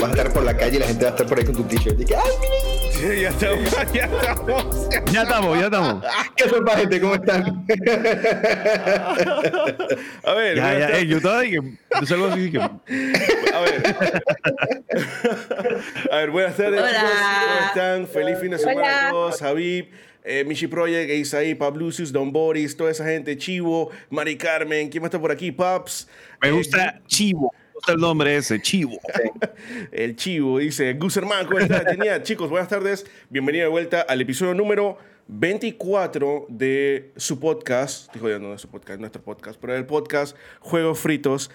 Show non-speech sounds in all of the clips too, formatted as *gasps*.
vas a estar por la calle y la gente va a estar por ahí con tu t-shirt. Y que, ¡ay, Sí, *laughs* ya estamos, ya estamos. Ya estamos, ya estamos. ¿Qué sopa, gente? ¿Cómo están? A ver, Ya, ya, eh, yo estaba que. yo salgo así que. A ver. *laughs* A ver, buenas tardes, Hola. ¿Cómo están? Feliz fin de semana Hola. a todos. Habib, eh, Michi Project, Isaí, Pablucius, Don Boris, toda esa gente, Chivo, Mari Carmen, ¿quién más está por aquí? Paps. Me eh, gusta Chivo. Gusta el nombre ese, Chivo. El Chivo dice, hermano, ¿cómo estás? Genial. *laughs* Chicos, buenas tardes. Bienvenido de vuelta al episodio número 24 de su podcast. Dijo yo, no de su podcast, nuestro podcast, pero el podcast Juegos Fritos.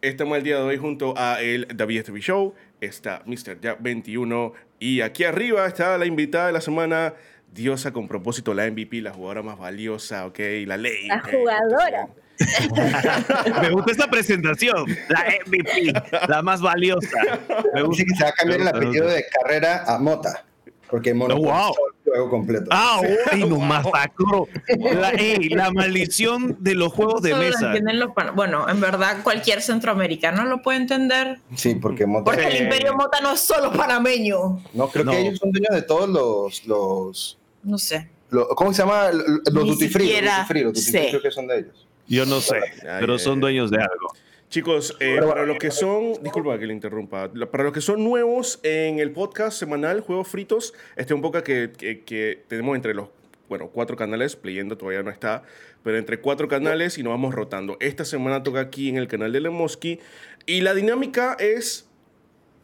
Estamos el día de hoy junto a el David TV Show. Está Mr. Jack 21. Y aquí arriba está la invitada de la semana. Diosa con propósito, la MVP, la jugadora más valiosa, ok, la ley. La jugadora. *laughs* Me gusta esta presentación. La MVP, la más valiosa. Me gusta. Dice que se va a cambiar el apellido de carrera a Mota. Porque Monopoly Oh, wow. es el juego completo. Ah, uy, nos masacró. La, ey, la maldición de los juegos de Solo mesa. los Bueno, en verdad cualquier centroamericano lo puede entender. Sí, porque Mota. Porque Sí. el Imperio Mota no es solo panameño. No, creo No. que ellos son dueños de todos los. los, No sé. los- ¿Cómo se llama? Los duty free. Los duty free, los duty free creo que son de ellos. Yo no sé, Ay, pero ay, son dueños de algo. Chicos, eh, para los que son, disculpa que le interrumpa, Lo- para los que son nuevos en el podcast semanal Juegos Fritos, este es un podcast que, que- que tenemos entre los, bueno, cuatro canales, Playendo todavía no está, pero entre cuatro canales y nos vamos rotando. Esta semana toca aquí en el canal de Lemoski y la dinámica es,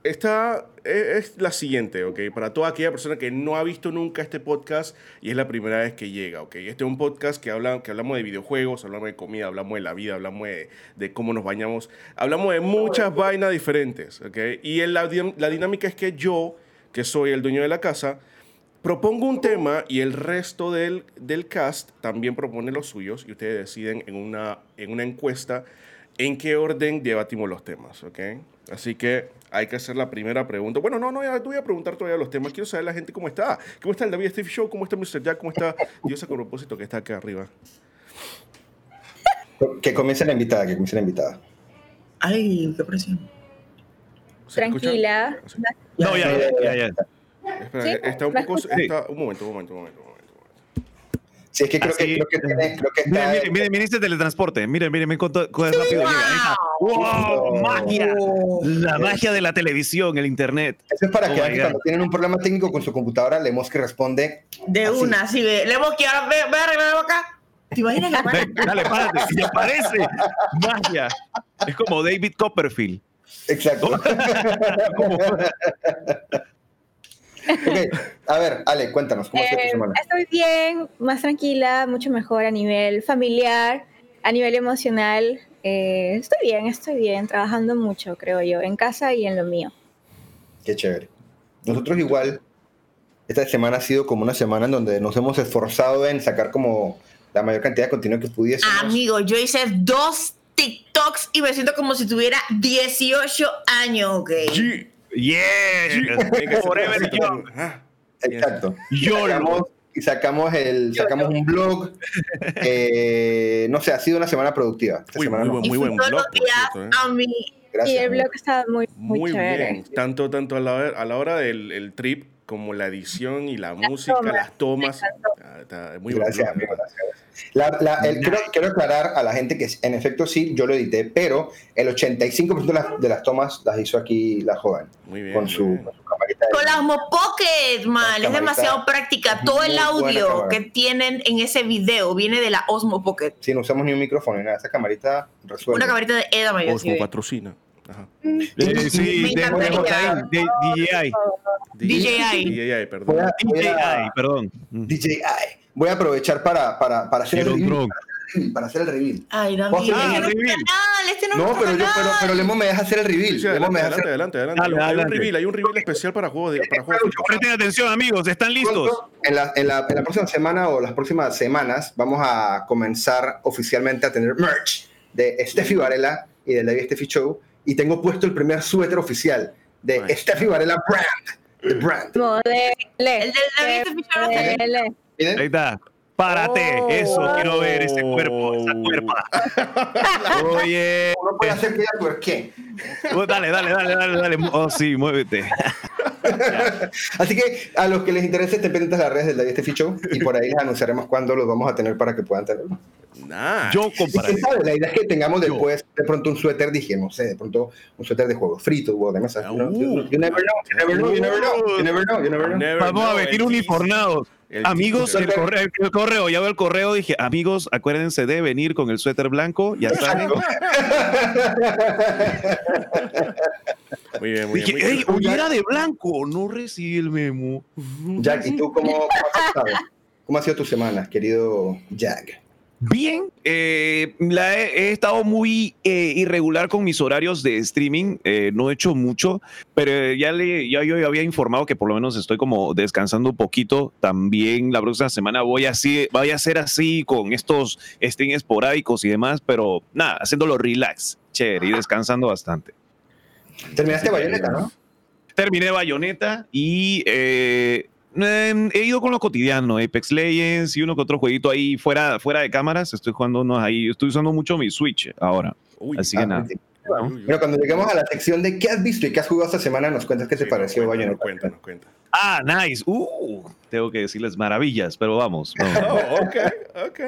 esta, es, es la siguiente, ¿ok? Para toda aquella persona que no ha visto nunca este podcast y es la primera vez que llega, ¿ok? Este es un podcast que, habla, que hablamos de videojuegos, hablamos de comida, hablamos de la vida, hablamos de, de cómo nos bañamos, hablamos de muchas vainas diferentes, ¿ok? Y en la, la dinámica es que yo, que soy el dueño de la casa, propongo un tema y el resto del, del cast también propone los suyos y ustedes deciden en una, en una encuesta en qué orden debatimos los temas, ¿ok? Así que hay que hacer la primera pregunta. Bueno, no, no, ya te voy a preguntar todavía los temas. Quiero saber la gente cómo está. ¿Cómo está el David Steve Show? ¿Cómo está Mr. Jack? ¿Cómo está Diosa con propósito que está acá arriba? Que comience la invitada, que comience la invitada. Ay, qué presión. Tranquila. No, ya, ya, ya. ya. Espera, ¿Sí? está un ¿La poco... Está, un momento, un momento, un momento. Sí, es que creo, Así- que, creo que tiene. Creo que Miren, está. miren, miren, miren este teletransporte. Miren, miren, miren cuánto, cuánto rápido llega. Ahí está. ¡Wow! ¡Magia! La magia de la televisión, el internet. Eso es para Oh que cuando tienen un problema técnico con su computadora, Lemos que responde. De Así. una, así ve. Le hemos que ahora ve, ve a arreglarlo acá. ¿Te imaginas la? Ven, dale, párate. Y aparece. Magia. Es como David Copperfield. Exacto. *laughs* *laughs* ok, a ver, Ale, cuéntanos, ¿cómo estuvo tu Eh, semana? estoy bien, más tranquila, mucho mejor a nivel familiar, a nivel emocional. Eh, estoy bien, estoy bien, trabajando mucho, creo yo, en casa y en lo mío. Qué chévere. Nosotros igual, esta semana ha sido como una semana en donde nos hemos esforzado en sacar como la mayor cantidad de contenido que pudiésemos. Amigo, yo hice dos TikToks y me siento como si tuviera 18 años, ok. G. Ser Forever young. Exacto. YOLO. Sacamos, y sacamos, el, sacamos un blog. *laughs* eh, no sé, ha sido una semana productiva. Esta Uy, semana muy no. buen- Y fui buen blog, cierto, ¿eh? a mi... Gracias. y el amigo. blog está muy, muy, Muy chévere. bien. Tanto, tanto a la, hora- a la hora del el trip como la edición y la música, tomas, las tomas. encantó. Ah, está muy Gracias, amigo. Gracias. La- la- el- quiero, quiero aclarar a la gente que en efecto sí, yo lo edité, pero el 85% de las, de las tomas las hizo aquí la joven Muy bien. con, su, bien. con su camarita. de- Con la Osmo Pocket, man, es demasiado práctica. Todo el audio que tienen en ese video viene de la Osmo Pocket. Sí, no usamos ni un micrófono ni nada. Esa camarita resuelve. Una camarita de Eda Mayor. Osmo patrocina. Ajá. Eh, sí, de, de, DJI. DJI. DJI, perdón. A, DJI, perdón. Mm. DJI. Voy a aprovechar para, para, para hacer el Quiero un reveal. Para hacer el reveal. Ay, este no es el tu reveal. canal, este no, No, pero yo, pero, pero Lemo me deja hacer el reveal. Sí, sí, adelante, adelante, hacer adelante, adelante. Dale, Hay un adelante. reveal, hay un reveal especial para juegos de para juegos fritos. Presten atención, amigos. ¿Están listos? En la, en, la, en la próxima semana o las próximas semanas vamos a comenzar oficialmente a tener merch de Steffi Varela y del David Steffi Show y tengo puesto el primer suéter oficial de Nice. Steffi Varela Brand. The brand. Modele. El del David. Ahí está. Párate, Oh. eso quiero ver, ese cuerpo, esa cuerpa. *laughs* Oye, Uno puede hacer que ella tuerque. oh, dale, dale, dale, dale, dale. Oh, sí, muévete. *laughs* Así que a los que les interese, estén pendientes de las redes del David Steffi Show y por ahí les anunciaremos cuándo los vamos a tener para que puedan tenerlo. Nah. Yo compararé. sabe, la idea es que tengamos Yo. después de pronto un suéter, dije, no sé, de pronto un suéter de juego frito o de mesa. Uh. You, know, you- you never know, you never know, you never know, you never know, you never know. Never Vamos a venir el uniformados. El Amigos, el correo, el correo, ya veo el correo, dije, amigos, acuérdense de venir con el suéter blanco, ya saben. Muy bien, muy Dije, bien. muy ey, bien. oye, era de blanco, no recibí el memo. Jack, ¿y tú cómo, cómo has estado? ¿Cómo ha sido tu semana, querido Jack? Bien, eh, la he, he estado muy eh, irregular con mis horarios de streaming, eh, no he hecho mucho, pero ya, le, ya yo había informado que por lo menos estoy como descansando un poquito. También la próxima semana voy así, voy a ser así con estos streams esporádicos y demás, pero nada, haciéndolo relax, chévere y descansando bastante. Terminaste Bayonetta, ¿no? Terminé Bayonetta y eh, eh, he ido con lo cotidiano, Apex Legends y uno que otro jueguito ahí fuera, fuera de cámaras. Estoy jugando unos ahí. Estoy usando mucho mi Switch ahora. Uy, Así que Ah, nada. Bueno, cuando lleguemos a la sección de qué has visto y qué has jugado esta semana, nos cuentas qué te Sí, pareció nos cuenta, Bayonetta. nos cuenta, nos cuenta. Ah, nice. Uh, tengo que decirles maravillas, pero vamos. vamos. *laughs* Oh, ok, ok.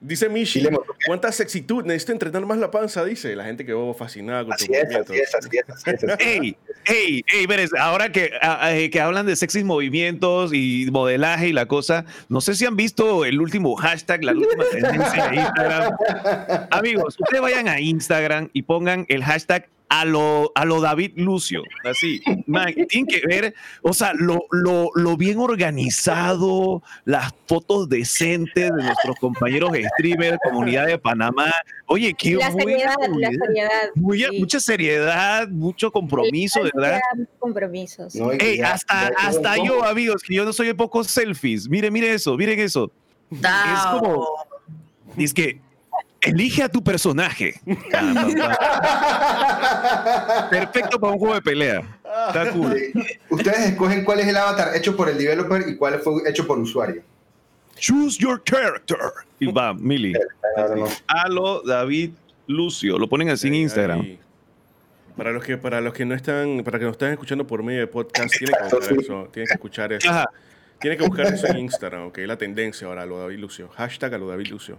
Dice Mishi, Dilema. ¿cuánta sexitud? Necesito entrenar más la panza, dice. La gente quedó fascinada con Así tus es, movimientos. así es, así es, así es. así es. *laughs* Ey, ey, ey, Pérez, ahora que, eh, que hablan de sexys movimientos y modelaje y la cosa, no sé si han visto el último hashtag, la última tendencia de Instagram. *laughs* Amigos, ustedes vayan a Instagram y pongan el hashtag a lo, a lo David Lucio. Así, man, tienen que ver, o sea, lo, lo, lo bien organizado, las fotos decentes de nuestros compañeros streamers, comunidad de Panamá. Oye, qué La buena seriedad, la seriedad. Muy- sí. Mucha seriedad, mucho compromiso, de verdad. Compromisos. No, Ey, ya- hasta, ya- hasta yo, amigos, que yo no soy de pocos selfies. Miren, miren eso, miren eso. Es como- Es que elige a tu personaje. Ah. *laughs* Perfecto para un juego de pelea. Está cool. Ustedes escogen cuál es el avatar hecho por el developer y cuál fue hecho por usuario. Choose your character. Y va, Mili. Halo David Lucio. Lo ponen así en Instagram. ahí. Para los que para los que no están para que nos están escuchando por medio de podcast tienen que buscar eso, tienen que escuchar eso. Tienen que buscar eso en Instagram, que es la tendencia ahora, lo David Lucio. Hashtag a lo David Lucio.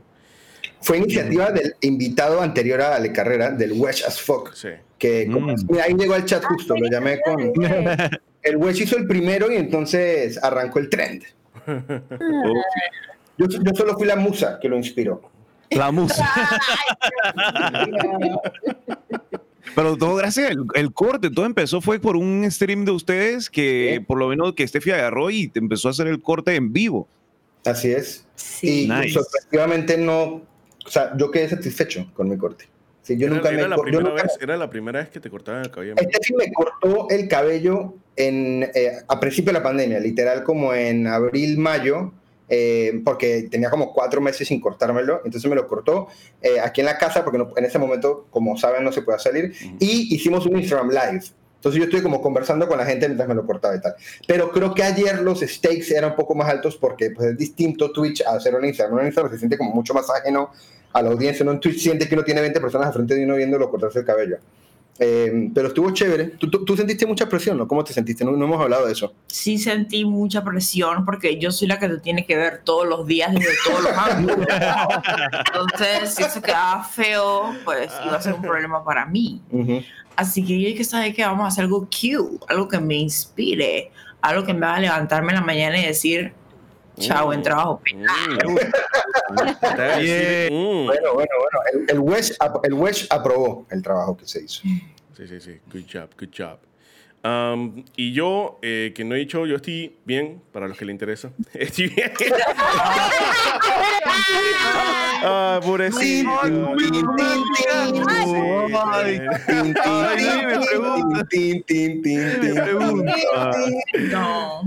Fue iniciativa del invitado anterior a Ale Carrera, del Wedge as Fuck. Sí. Que como- Mm. mira, ahí llegó al chat justo, lo llamé con. El Wedge *laughs* hizo el primero y entonces arrancó el trend. Yo, yo solo fui la musa que lo inspiró. La música. *laughs* Pero todo gracias al el corte, todo empezó fue por un stream de ustedes que Sí. por lo menos que Steffi agarró y te empezó a hacer el corte en vivo. Así es. Sí. Y Nice. sorpresivamente no. O sea, yo quedé satisfecho con mi corte. Sí, yo Era, nunca era me la yo nunca- vez, era la primera vez que te cortaban el cabello. Este sí me cortó el cabello en, eh, a principio de la pandemia, literal como en abril, mayo, eh, porque tenía como cuatro meses sin cortármelo, entonces me lo cortó eh, aquí en la casa, porque no- en ese momento, como saben, no se podía salir, Ujú. y hicimos un Instagram Live. Entonces yo estuve como conversando con la gente mientras me lo cortaba y tal. Pero creo que ayer los stakes eran un poco más altos porque pues, es distinto Twitch a hacer un Instagram. Un Instagram se siente como mucho más ajeno a la audiencia. ¿no? En Twitch siente que uno tiene 20 personas al frente de uno viéndolo cortarse el cabello. Eh, pero estuvo chévere. ¿Tú, tú, tú sentiste mucha presión, ¿no? ¿Cómo te sentiste? No, no hemos hablado de eso. Sí sentí mucha presión porque yo soy la que te tiene que ver todos los días desde todos los ángulos. Entonces, si eso quedaba feo, pues iba a ser un problema para mí. Ujú. Así que yo dije, ¿sabes qué? Vamos a hacer algo cute, algo que me inspire, algo que me haga levantarme en la mañana y decir, chao, en trabajo. Mm. A decir, mm. Bueno, bueno, bueno. El, el, el aprobó el trabajo que se hizo. Sí, sí, sí. Good job, good job. Um, y yo, eh, que no he dicho, yo estoy bien, para los que le interesa. Estoy bien. ah, pobrecito.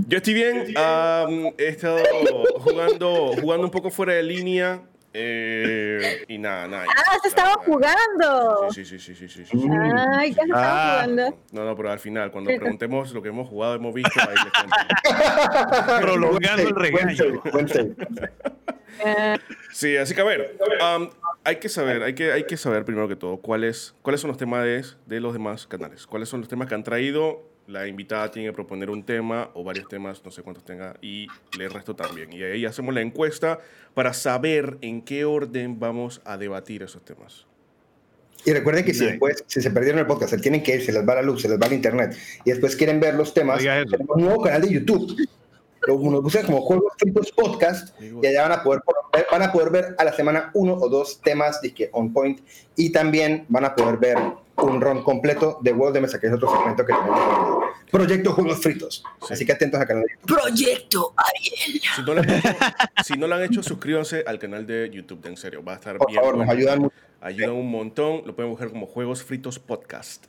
Yo estoy bien. um, he estado jugando, jugando un poco fuera de línea. Eh, y nada, nada. Ah, se estaba jugando. Sí, sí, sí, sí, sí, sí, sí. Ay, ¿qué se estaba Ah. jugando? No, no, pero al final, cuando preguntemos lo que hemos jugado, hemos visto, ahí les cuento. *laughs* Prolongando el regaño. save. Sí, así que a ver, um, hay que saber, hay que, hay que saber primero que todo cuáles, cuáles son los temas de, de los demás canales, cuáles son los temas que han traído. La invitada tiene que proponer un tema o varios temas, no sé cuántos tenga, y el resto también. Y ahí hacemos la encuesta para saber en qué orden vamos a debatir esos temas. Y recuerden que si después, si se perdieron el podcast, se tienen que ir, se les va la luz, se les va el internet, y después quieren ver los temas, tenemos un nuevo canal de YouTube. Nos buscan como Juegos Fritos Podcast y allá van a poder ver, van a poder ver a la semana uno o dos temas que on point y también van a poder ver un ron completo de Juegos de Mesa, que es otro segmento que tenemos Proyecto Juegos Fritos. Sí. Así que atentos al canal. Proyecto Ariel. Si no lo han hecho, si no lo han hecho suscríbanse al canal de YouTube, de en serio, va a estar Por bien. favor, nos bueno. ayudan mucho. Ayudan un montón, lo pueden buscar como Juegos Fritos Podcast.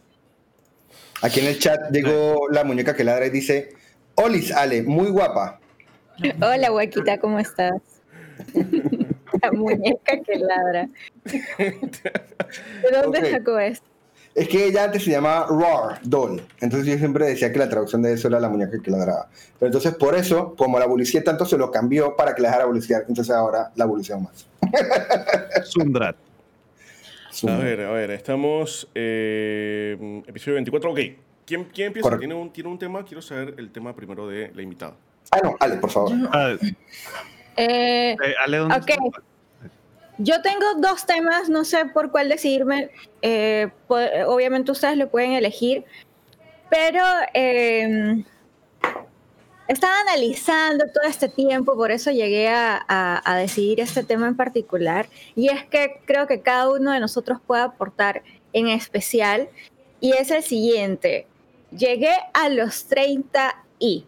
Aquí en el chat llegó la muñeca que ladra y dice, Olis Ale, muy guapa. *laughs* Hola, huequita, ¿cómo estás? *laughs* La muñeca que ladra. *laughs* ¿De dónde sacó esto? Es que ella antes se llamaba Roar Doll. Entonces yo siempre decía que la traducción de eso era la muñeca que ladraba. Pero entonces por eso, como la bulicía tanto, se lo cambió para que la dejara buliciar. Entonces ahora la bulicea más. *laughs* Sundrat. A ver, a ver, estamos. Eh, episodio 24. Ok. ¿Quién, quién empieza? Correcto. ¿Tiene un, ¿Tiene un tema? Quiero saber el tema primero de la invitada. Ah, no, Ale, por favor. Ah, Eh, eh, Ale, ¿dónde Ok. está? Yo tengo dos temas, no sé por cuál decidirme. Eh, po- obviamente ustedes lo pueden elegir, pero eh, estaba analizando todo este tiempo, por eso llegué a, a- a decidir este tema en particular. Y es que creo que cada uno de nosotros puede aportar en especial. Y es el siguiente. Llegué a los 30 y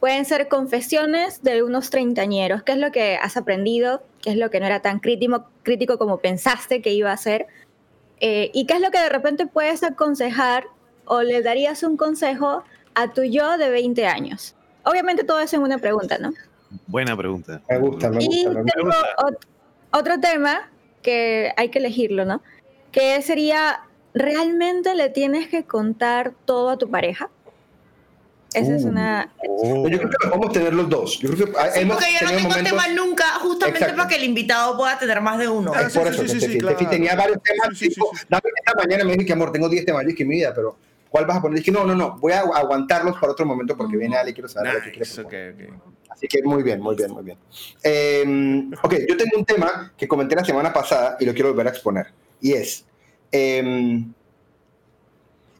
pueden ser confesiones de unos treintañeros. ¿Qué es lo que has aprendido? ¿Qué es lo que no era tan crítico, crítico como pensaste que iba a ser? Eh, ¿Y qué es lo que de repente puedes aconsejar o le darías un consejo a tu yo de 20 años? Obviamente todo eso en una pregunta, ¿no? Buena pregunta. Me gusta, me Y gusta. Me gusta. tengo ot- otro tema que hay que elegirlo, ¿no? Que sería, ¿realmente le tienes que contar todo a tu pareja? Esa es Uh. una... Yo creo que podemos tener los dos. Yo creo que ah, Sí, hemos porque yo no tenido tengo momentos... tema nunca, justamente Exacto. para que el invitado pueda tener más de uno. Ah, Es sí, por sí, eso, sí, que sí, Steffi- claro. Tenía varios temas. Sí, sí, sí, tipo, sí, sí. dame esta mañana me dije que amor, tengo 10 temas. Yo dije, mi vida, pero ¿cuál vas a poner? Dije, no, no, no, voy a agu- aguantarlos para otro momento porque viene Ale y quiero saber lo que quiere Nice, proponer. ok, ok. Así que muy bien, muy bien, muy bien. Eh, ok, yo tengo un tema que comenté la semana pasada y lo quiero volver a exponer. Y es, eh,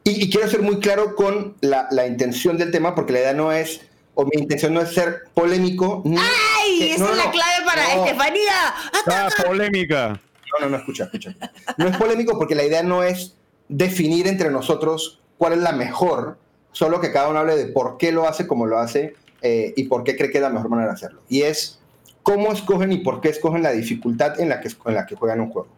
y, y quiero ser muy claro con la, la intención del tema porque la idea no es, o mi intención no es ser polémico. Ni, ¡Ay! que- Esa no, es no, la no. clave para No. Estefanía. Ah, polémica. No, no, no, escucha, escucha. No es polémico porque la idea no es definir entre nosotros cuál es la mejor, solo que cada uno hable de por qué lo hace como lo hace eh, y por qué cree que es la mejor manera de hacerlo. Y es cómo escogen y por qué escogen la dificultad en la que, en la que juegan un juego.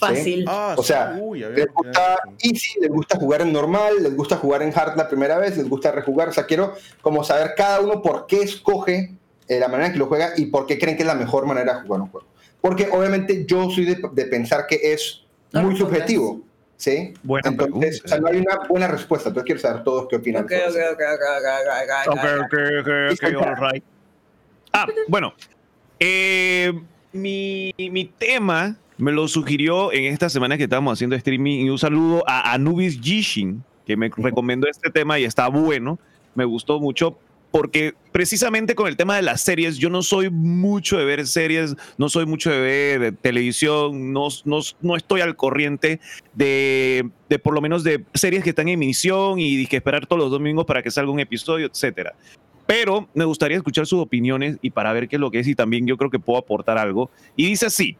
Fácil. Ah, O sí, sea, uy, a ver, Les gusta sí. easy, les gusta jugar en normal, les gusta jugar en hard la primera vez, les gusta rejugar. O sea, quiero como saber cada uno por qué escoge eh, la manera en que lo juega y por qué creen que es la mejor manera de jugar un juego. Porque obviamente yo soy de, de pensar que es No muy subjetivo. ¿Sí? Buena Entonces, pregunta. o sea, no hay una buena respuesta. Entonces quiero saber todos qué opinan. Ok, ok, ok, ok, ok, ok, ok, Ok, ok. ok, ok, ok, all right. Ah, bueno. eh, mi, mi tema me lo sugirió en esta semana que estábamos haciendo streaming y un saludo a Anubis Gishin, que me recomendó este tema y está bueno. Me gustó mucho porque precisamente con el tema de las series, yo no soy mucho de ver series, no soy mucho de ver televisión, no, no, no estoy al corriente de, de por lo menos de series que están en emisión y que esperar todos los domingos para que salga un episodio, etcétera. Pero me gustaría escuchar sus opiniones y para ver qué es lo que es y también yo creo que puedo aportar algo. Y dice así,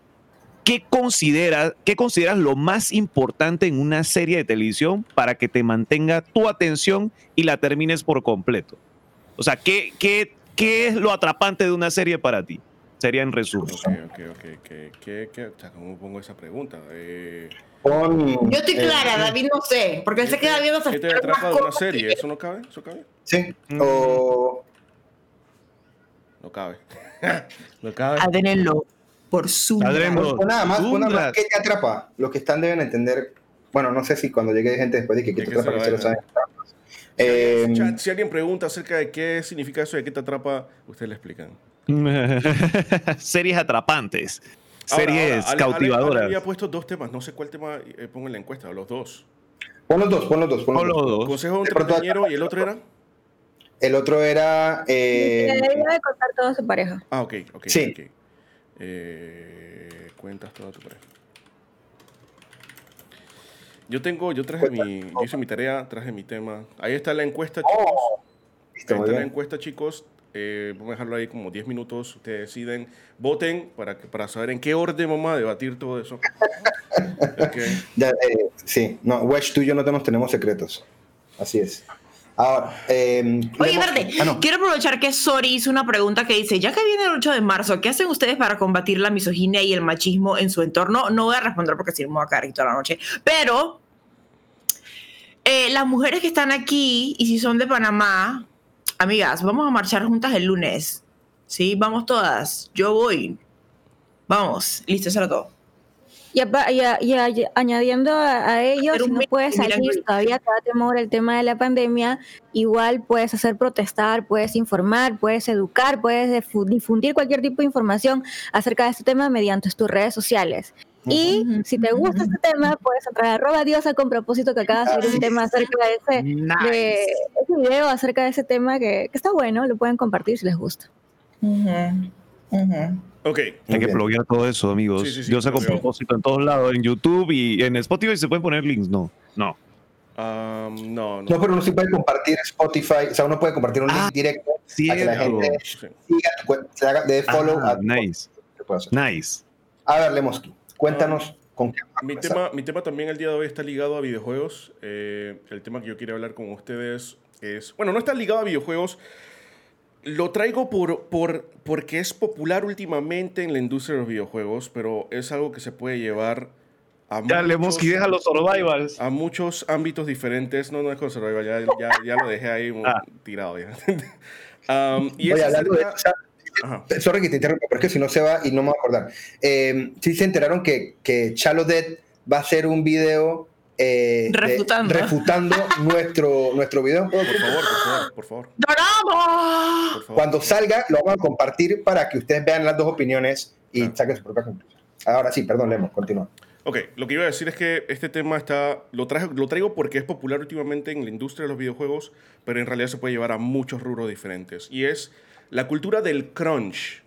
¿qué consideras, qué consideras lo más importante en una serie de televisión para que te mantenga tu atención y la termines por completo? O sea, ¿qué, qué, qué es lo atrapante de una serie para ti? Sería en resumen. Ok, ok, ok. ¿Qué, qué, qué- o sea, ¿Cómo pongo esa pregunta? Eh, Yo estoy eh, clara, David no sé, porque él se ¿qué queda viendo ¿Qué te atrapa de una serie? que- ¿Eso no cabe? ¿Eso cabe? Sí. Mm. O, No cabe. *laughs* no cabe. Por su. Nada más, Tundra. más. ¿Qué te atrapa? Los que están deben entender. Bueno, no sé si cuando llegue gente después de que qué Es te que atrapa, que se lo saben. Eh, si alguien pregunta acerca de qué significa eso, de qué te atrapa, ustedes le explican. *laughs* series atrapantes. Ahora, series ahora, Ale- Ale- cautivadoras. Ale había puesto dos temas, no sé cuál tema eh, pongo en la encuesta, los dos. Pon los dos, pon los dos. Pon los Pon dos. los dos. Consejo de un De treintañero y el otro era. El otro era. Que eh, debe contar todo a su pareja. Ah, ok, ok. Sí. ok. Eh, cuentas toda tu pareja. Yo tengo, yo traje mi, yo hice mi tarea, traje mi tema. Ahí está la encuesta, chicos. oh, listo, Ahí está la encuesta, chicos. Eh, vamos a dejarlo ahí como 10 minutos. Ustedes deciden, voten para, que- para saber en qué orden vamos a debatir todo eso. *laughs* Ya, eh, sí, no, Wedge, tú y yo no tenemos secretos. Así es. Ahora, eh, Oye, verde, Ah, no. quiero aprovechar que Sori hizo una pregunta que dice, ya que viene el 8 de marzo, ¿qué hacen ustedes para combatir la misoginia y el machismo en su entorno? No voy a responder porque si no me voy a aquí toda la noche, pero eh, las mujeres que están aquí y si son de Panamá, amigas, vamos a marchar juntas el lunes, ¿sí? Vamos todas, yo voy. Vamos, listo, eso era todo. Y, apa- y a- y a- y añadiendo a, a ello, si no puedes salir, todavía te da temor el tema de la pandemia, igual puedes hacer protestar, puedes informar, puedes educar, puedes difu- difundir cualquier tipo de información acerca de este tema mediante tus redes sociales. Y Ujú, si te gusta este tema, puedes entrar a arroba diosa con propósito que acaba de hacer un tema acerca de ese, de Nice. ese video acerca de ese tema que, que está bueno, lo pueden compartir si les gusta. Ok. Hay que bloguear todo eso, amigos. Sí, sí, sí, Yo saco propósito en todos lados, en YouTube y en Spotify se pueden poner links. No, no. Um, no, no. No, pero uno sí puede compartir Spotify, o sea, uno puede compartir un link Ah, directo a que la gente Sí. siga tu cuenta, se haga, de follow Ah, a tu nice, nice. A ver, Lemoski, cuéntanos con qué vamos a Mi tema, mi tema también el día de hoy está ligado a videojuegos. Eh, el tema que yo quiero hablar con ustedes es... Bueno, no está ligado a videojuegos. Lo traigo por, por, porque es popular últimamente en la industria de los videojuegos, pero es algo que se puede llevar a, deja los survivals. a muchos ámbitos diferentes. No, no es con Survival, ya, ya, ya lo dejé ahí Ah. tirado ya. *laughs* Um, y es Oye, de acerca- eso, Ajá. sorry que te interrumpa, pero es que si no se va y no me voy a acordar. Eh, sí se enteraron que, que Chalo Dead va a hacer un video eh, de- Refutando. refutando *laughs* nuestro, nuestro video. Por favor, por favor, por favor. ¡Doramos! por favor. Cuando salga, lo vamos a compartir para que ustedes vean las dos opiniones y Claro. saquen su propia conclusión. Ahora sí, perdón, Lemos, continúa. Ok, lo que iba a decir es que este tema está, lo, traje, lo traigo porque es popular últimamente en la industria de los videojuegos, pero en realidad se puede llevar a muchos rubros diferentes. Y es la cultura del crunch.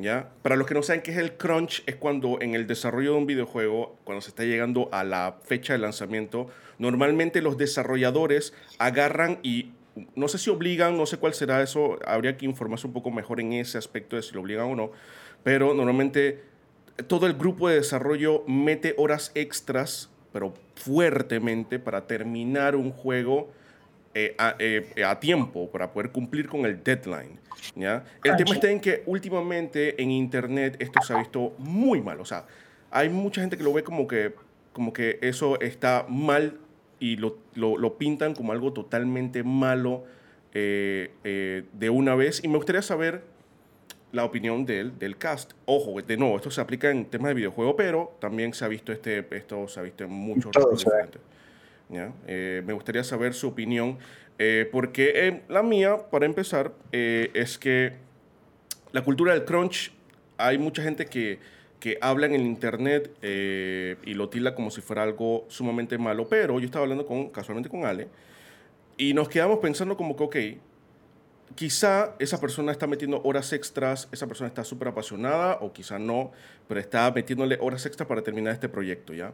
¿Ya? Para los que no saben qué es el crunch, es cuando en el desarrollo de un videojuego, cuando se está llegando a la fecha de lanzamiento, normalmente los desarrolladores agarran y no sé si obligan, no sé cuál será eso, habría que informarse un poco mejor en ese aspecto de si lo obligan o no, pero normalmente todo el grupo de desarrollo mete horas extras, pero fuertemente, para terminar un juego eh, a, eh, a tiempo, para poder cumplir con el deadline. ¿Ya? El tema está en que últimamente en Internet esto se ha visto muy mal. O sea, hay mucha gente que lo ve como que, como que eso está mal y lo, lo- lo pintan como algo totalmente malo eh, eh, de una vez. Y me gustaría saber la opinión del, del cast. Ojo, de nuevo, esto se aplica en temas de videojuego, pero también se ha visto este, esto se ha visto en muchos Todo. ¿ya? Eh, me gustaría saber su opinión, eh, porque eh, la mía, para empezar, eh, es que la cultura del crunch, hay mucha gente que, que habla en el internet eh, y lo tilda como si fuera algo sumamente malo, pero yo estaba hablando con, casualmente con Ale y nos quedamos pensando como que, ok, quizá esa persona está metiendo horas extras, esa persona está súper apasionada o quizá no, pero está metiéndole horas extras para terminar este proyecto, ¿ya?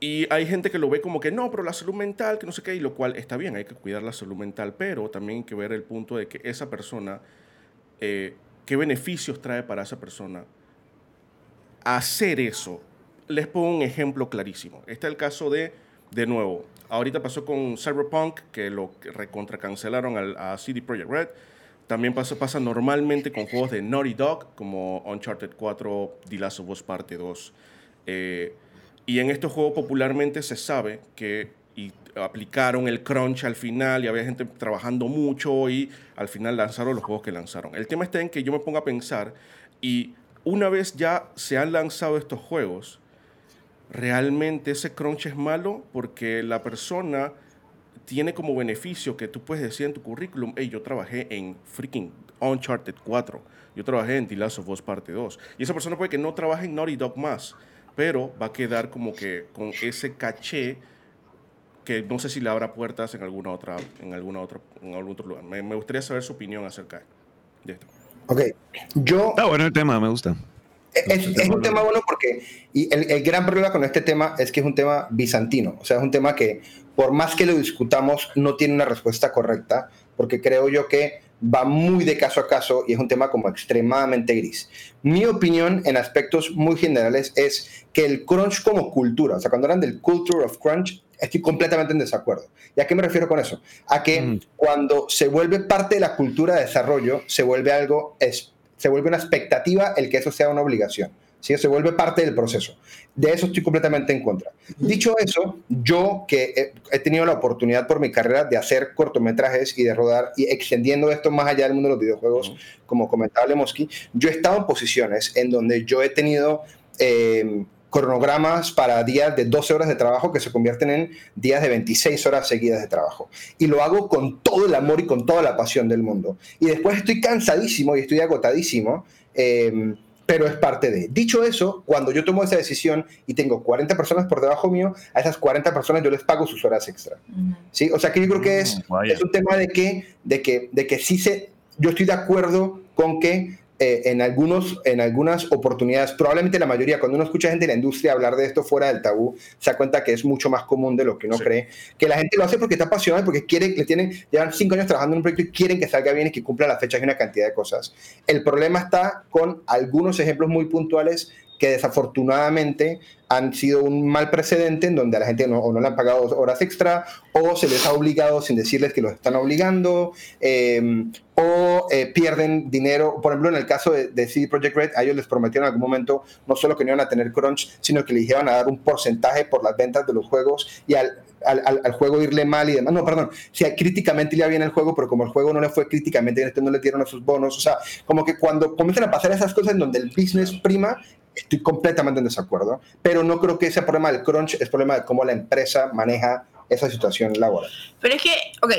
Y hay gente que lo ve como que no, pero la salud mental, que no sé qué, y lo cual está bien, hay que cuidar la salud mental, pero también hay que ver el punto de que esa persona, eh, qué beneficios trae para esa persona hacer eso. Les pongo un ejemplo clarísimo. Este es el caso de, de nuevo, ahorita pasó con Cyberpunk, que lo recontracancelaron al- a CD Projekt Red. También pasa, pasa normalmente con juegos de Naughty Dog, como Uncharted 4, The Last of Us Parte 2. Eh, y en estos juegos popularmente se sabe que y aplicaron el crunch al final y había gente trabajando mucho y al final lanzaron los juegos que lanzaron. El tema está en que yo me pongo a pensar y una vez ya se han lanzado estos juegos, realmente ese crunch es malo porque la persona tiene como beneficio que tú puedes decir en tu currículum, hey, yo trabajé en freaking Uncharted 4, yo trabajé en The Last of Us Parte 2. Y esa persona puede que no trabaje en Naughty Dog más, pero va a quedar como que con ese caché que no sé si le abra puertas en alguna otra, en alguna otra, en algún otro lugar. Me, me gustaría saber su opinión acerca de esto. Ok, yo Está bueno el tema, me gusta. Es, es un tema bueno porque y el, el gran problema con este tema es que es un tema bizantino, o sea, es un tema que por más que lo discutamos no tiene una respuesta correcta, porque creo yo que va muy de caso a caso y es un tema como extremadamente gris. Mi opinión en aspectos muy generales es que el crunch como cultura, o sea, cuando hablan del culture of crunch, estoy completamente en desacuerdo. ¿Y a qué me refiero con eso? A que Mm. cuando se vuelve parte de la cultura de desarrollo, se vuelve algo, es, se vuelve una expectativa el que eso sea una obligación. ¿Sí? Se vuelve parte del proceso. De eso estoy completamente en contra. Dicho eso, yo que he, tenido la oportunidad por mi carrera de hacer cortometrajes y de rodar y extendiendo esto más allá del mundo de los videojuegos, como comentaba Lemoski, yo he estado en posiciones en donde yo he tenido eh, cronogramas para días de 12 horas de trabajo que se convierten en días de 26 horas seguidas de trabajo. Y lo hago con todo el amor y con toda la pasión del mundo. Y después estoy cansadísimo y estoy agotadísimo. eh, pero es parte de. Dicho eso, cuando yo tomo esa decisión y tengo 40 personas por debajo mío, a esas 40 personas yo les pago sus horas extra. ¿sí? O sea que yo creo que es, Mm, es un tema de que, de, que, de que sí se, yo estoy de acuerdo con que eh, en, algunos, en algunas oportunidades, probablemente la mayoría, cuando uno escucha gente de la industria hablar de esto fuera del tabú, se da cuenta que es mucho más común de lo que uno Sí. cree, que la gente lo hace porque está apasionada, porque quiere, le tienen, llevan cinco años trabajando en un proyecto y quieren que salga bien y que cumpla las fechas y una cantidad de cosas. El problema está con algunos ejemplos muy puntuales que desafortunadamente han sido un mal precedente en donde a la gente no, o no le han pagado horas extra o se les ha obligado sin decirles que los están obligando eh, o eh, pierden dinero. Por ejemplo, en el caso de, de CD Projekt Red, a ellos les prometieron en algún momento no solo que no iban a tener crunch, sino que les iban a dar un porcentaje por las ventas de los juegos y al, al, al- al juego irle mal y demás. No, perdón, si críticamente le iba bien el juego, pero como el juego no le fue críticamente entonces no le dieron esos bonos. O sea, como que cuando comienzan a pasar esas cosas en donde el business prima, estoy completamente en desacuerdo, pero no creo que ese problema del crunch es problema de cómo la empresa maneja esa situación laboral. Pero es que, ok,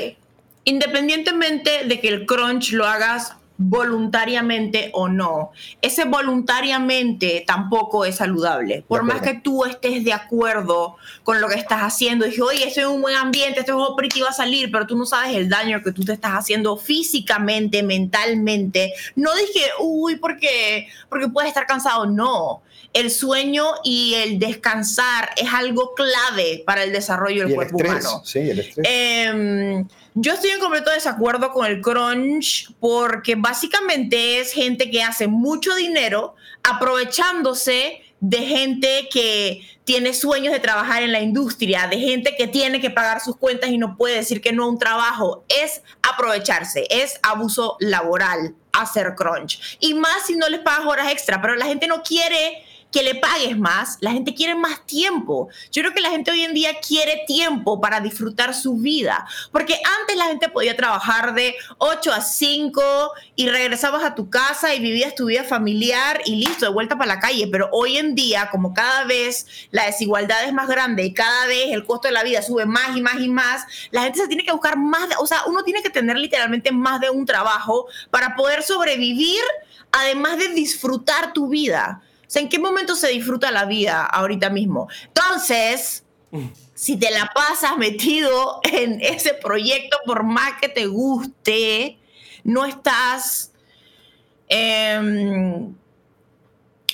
independientemente de que el crunch lo hagas voluntariamente o no, ese voluntariamente tampoco es saludable. Por más que tú estés de acuerdo con lo que estás haciendo, dije, oye, estoy en un buen ambiente, juego pretty va a salir, pero tú no sabes el daño que tú te estás haciendo físicamente, mentalmente. No dije, uy, porque, porque puedes estar cansado, no. El sueño y el descansar es algo clave para el desarrollo del Y el cuerpo estrés, humano. sí, el estrés. Em, yo estoy en completo desacuerdo con el crunch porque básicamente es gente que hace mucho dinero aprovechándose de gente que tiene sueños de trabajar en la industria, de gente que tiene que pagar sus cuentas y no puede decir que no a un trabajo. Es aprovecharse, es abuso laboral hacer crunch. Y más si no les pagas horas extra, pero la gente no quiere que le pagues más, la gente quiere más tiempo. Yo creo que la gente hoy en día quiere tiempo para disfrutar su vida, porque antes la gente podía trabajar de 8 a 5 y regresabas a tu casa y vivías tu vida familiar y listo, de vuelta para la calle, pero hoy en día, como cada vez la desigualdad es más grande y cada vez el costo de la vida sube más y más y más, la gente se tiene que buscar más, de- o sea, uno tiene que tener literalmente más de un trabajo para poder sobrevivir, además de disfrutar tu vida. O sea, ¿en qué momento se disfruta la vida ahorita mismo? Entonces, si te la pasas metido en ese proyecto, por más que te guste, no estás em,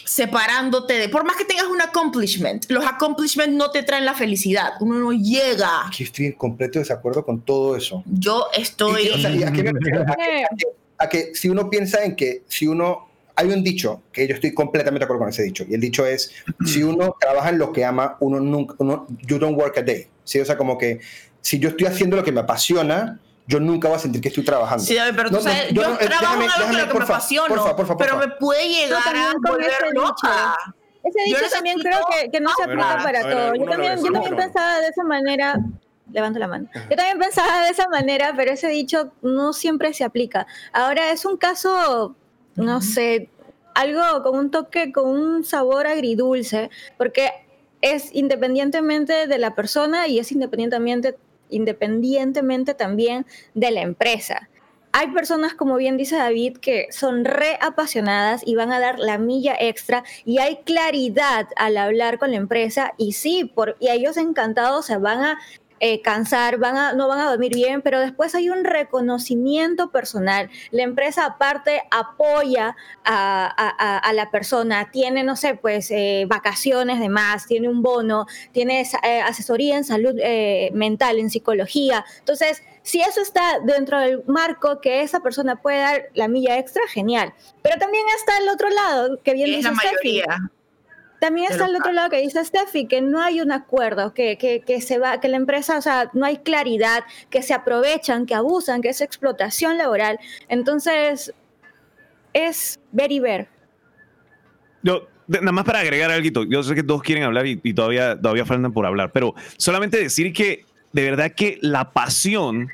separándote de... Por más que tengas un accomplishment, los accomplishments no te traen la felicidad. Uno no llega. Aquí estoy en completo desacuerdo con todo eso. Yo estoy... Y, o sea, ¿y a qué me refiero? A que, a que- a que si uno piensa en que si uno hay un dicho que yo estoy completamente de acuerdo con ese dicho y el dicho es si uno trabaja en lo que ama uno nunca uno you don't work a day sí o sea como que si yo estoy haciendo lo que me apasiona yo nunca voy a sentir que estoy trabajando Sí, pero tú No, no, sabes, yo yo, no, eh, trabajo en déjame- algo que déjame, lo que me apasiono, porfa, porfa, pero porfa. me puede llegar a volver ese dicho. loca. Ese dicho necesito también creo que, que no se aplica ver, para ver, todo. Yo también, yo también pensaba de esa manera. Levanto la mano. Yo también pensaba de esa manera, pero ese dicho no siempre se aplica. Ahora es un caso, no sé, algo con un toque, con un sabor agridulce, porque es independientemente de la persona y es independientemente independientemente también de la empresa. Hay personas, como bien dice David, que son reapasionadas y van a dar la milla extra y hay claridad al hablar con la empresa y sí, por, y ellos encantados se van a eh, cansar, van a, no van a dormir bien, pero después hay un reconocimiento personal. La empresa aparte apoya a, la persona, tiene, no sé, pues eh, vacaciones de más, tiene un bono, tiene eh, asesoría en salud mental, en psicología. Entonces, si eso está dentro del marco que esa persona puede dar la milla extra, genial. Pero también está el otro lado, que bien dice Steffi. También está el otro lado que dice Steffi, que no hay un acuerdo, que, que, se va, que la empresa, o sea, no hay claridad, que se aprovechan, que abusan, que es explotación laboral. Entonces, es ver y ver. Yo, nada más para agregar algo, yo sé que todos quieren hablar y, y, todavía, todavía faltan por hablar, pero solamente decir que de verdad que la pasión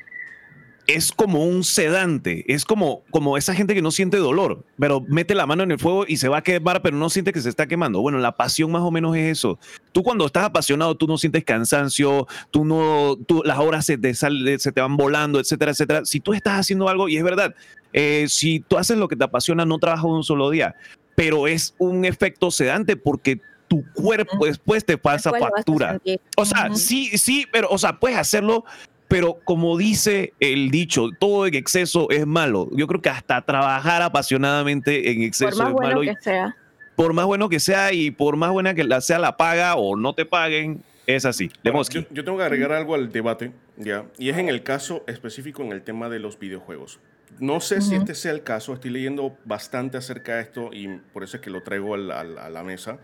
es como un sedante, es como, como esa gente que no siente dolor, pero mete la mano en el fuego y se va a quemar, pero no siente que se está quemando. Bueno, la pasión más o menos es eso. Tú cuando estás apasionado, tú no sientes cansancio, tú no, tú, las horas se te, se te van volando, etcétera, etcétera. Si tú estás haciendo algo, y es verdad, eh, si tú haces lo que te apasiona, no trabajas un solo día, pero es un efecto sedante porque tu cuerpo después te pasa factura. O sea, sí, sí, pero, o sea, puedes hacerlo, pero como dice el dicho, todo en exceso es malo. Yo creo que hasta trabajar apasionadamente en exceso por más es bueno Que sea. Por más bueno que sea y por más buena que sea la paga o no te paguen, es así. yo, yo, tengo que agregar algo al debate, ¿ya? Y es en el caso específico en el tema de los videojuegos. No sé si este sea el caso, estoy leyendo bastante acerca de esto y por eso es que lo traigo a la mesa.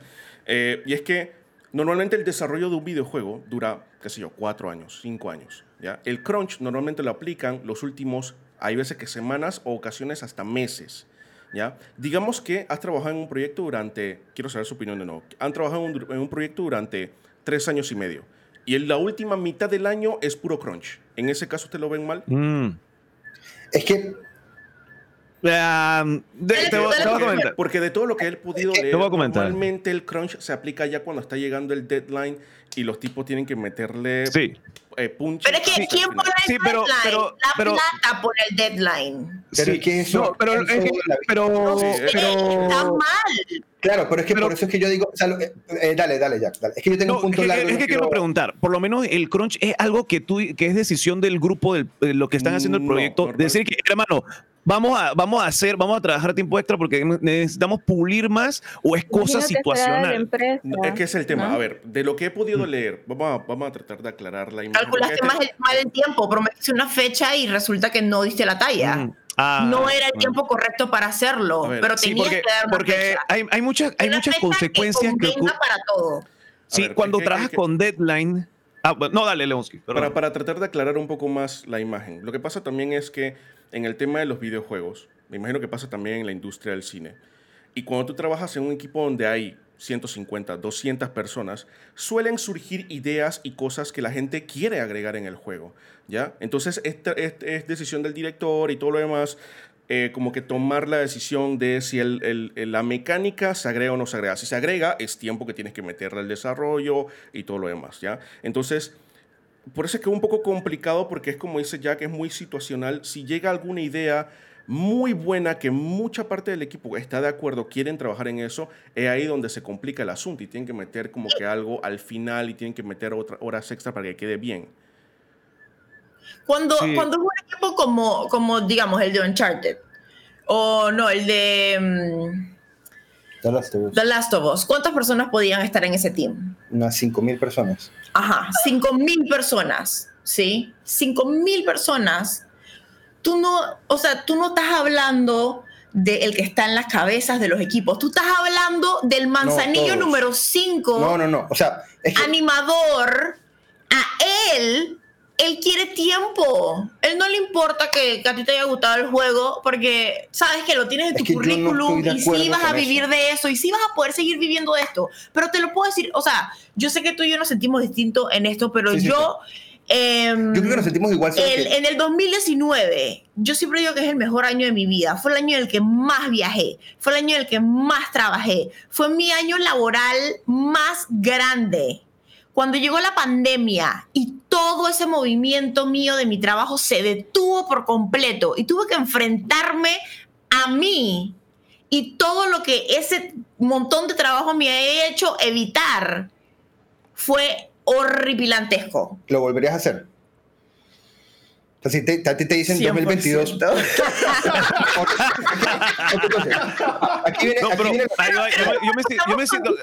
Eh, y es que normalmente el desarrollo de un videojuego dura, qué sé yo, cuatro años, cinco años. ¿ya? El crunch normalmente lo aplican los últimos, hay veces que semanas o ocasiones hasta meses. ¿ya? Digamos que has trabajado en un proyecto durante, quiero saber su opinión de nuevo, han trabajado en un, proyecto durante tres años y medio. Y en la última mitad del año es puro crunch. ¿En ese caso te lo ven mal? Mm. Es que porque de todo lo que él podido leer, normalmente el crunch se aplica ya cuando está llegando el deadline y los tipos tienen que meterle sí. eh, punch. Pero es que ¿quién pone el deadline? Pero, la plata por el deadline. Pero sí. ¿quién no, pero, es que, pero, pero, está mal. Claro, pero es que por eso es que yo digo, o sea, eh, eh, dale, dale, Jack, dale. Es que yo tengo un punto largo. Es que quiero... preguntar, por lo menos el crunch es algo que tú, que es decisión del grupo, de lo que están haciendo el proyecto, decir que, hermano, vamos a, vamos a hacer, vamos a trabajar tiempo extra porque necesitamos pulir más o es cosa situacional. es que es el tema. A ver, de lo que he podido mm. leer, vamos a, vamos a tratar de aclarar la imagen. Calculaste más el, mal el tiempo, prometiste una fecha y resulta que no diste la talla. Mm. Ah, no era el tiempo correcto para hacerlo, pero tenías porque, que dar una porque hay, hay, muchas, hay muchas consecuencias que, que para todo. Sí, cuando trabajas con deadline. Ah, no, dale, Leonsky. Para, para tratar de aclarar un poco más la imagen. Lo que pasa también es que en el tema de los videojuegos, me imagino que pasa también en la industria del cine. Y cuando tú trabajas en un equipo donde hay 150, 200 personas, suelen surgir ideas y cosas que la gente quiere agregar en el juego, ¿ya? Entonces, esta es, decisión del director y todo lo demás, eh, como que tomar la decisión de si la mecánica se agrega o no se agrega. Si se agrega, es tiempo que tienes que meterle al desarrollo y todo lo demás, ¿ya? Entonces, por eso es que es un poco complicado porque es como dice Jack, es muy situacional. Si llega alguna idea muy buena que mucha parte del equipo está de acuerdo, quieren trabajar en eso, es ahí donde se complica el asunto y tienen que meter como que algo al final y tienen que meter otras horas extra para que quede bien. Cuando, cuando es un equipo como, como, digamos, el de Uncharted, o no, el de... Mm, The Last of Us. The Last of Us. ¿Cuántas personas podían estar en ese team? Unas 5.000 personas. Ajá, 5.000 personas, ¿sí? 5.000 personas. Tú no, o sea, tú no estás hablando del que está en las cabezas de los equipos. Tú estás hablando del manzanillo número 5. No, no, no. O sea, animador. A él él quiere tiempo. Él no le importa que, a ti te haya gustado el juego porque sabes que lo tienes en tu currículum y sí vas a vivir de eso y sí vas a poder seguir viviendo de esto. Pero te lo puedo decir, o sea, yo sé que tú y yo nos sentimos distintos en esto, pero yo... Em, yo creo que nos sentimos igual. En el 2019, yo siempre digo que es el mejor año de mi vida. Fue el año en el que más viajé, fue el año en el que más trabajé, fue mi año laboral más grande Cuando llegó la pandemia y todo ese movimiento mío de mi trabajo se detuvo por completo y tuve que enfrentarme a mí y todo lo que ese montón de trabajo me ha hecho evitar fue horripilantesco. ¿Lo volverías a hacer? O sea, si te, a ti te dicen 2022. 100%. *laughs* aquí viene, No, aquí viene- yo, yo me, yo me siento. no,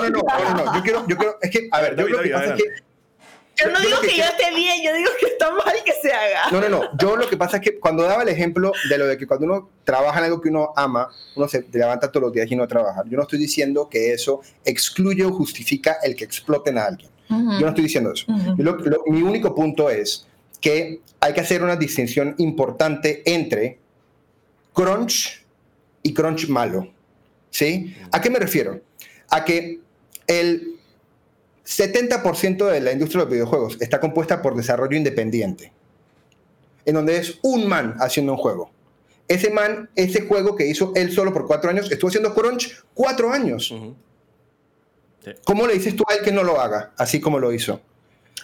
no, no, no, no, yo quiero, yo quiero, es que, a ver, yo David, lo que David, pasa es que, Yo no Yo digo que que yo esté bien, yo digo que está mal que se haga. no, no, no, yo lo que pasa es que cuando daba el ejemplo de lo de que cuando uno trabaja en algo que uno ama, uno se levanta todos los días y no trabaja. Yo no estoy diciendo que eso excluye o justifica el que exploten a alguien. Yo no estoy diciendo eso. Ujú. Yo lo- lo- mi único punto es que hay que hacer una distinción importante entre crunch y crunch malo. ¿Sí? ¿A qué me refiero? A que el 70% de la industria de los videojuegos está compuesta por desarrollo independiente, en donde es un man haciendo un juego. Ese man, ese juego que hizo él solo por cuatro años, estuvo haciendo crunch cuatro años. Ujú. ¿Cómo le dices tú a él que no lo haga, así como lo hizo?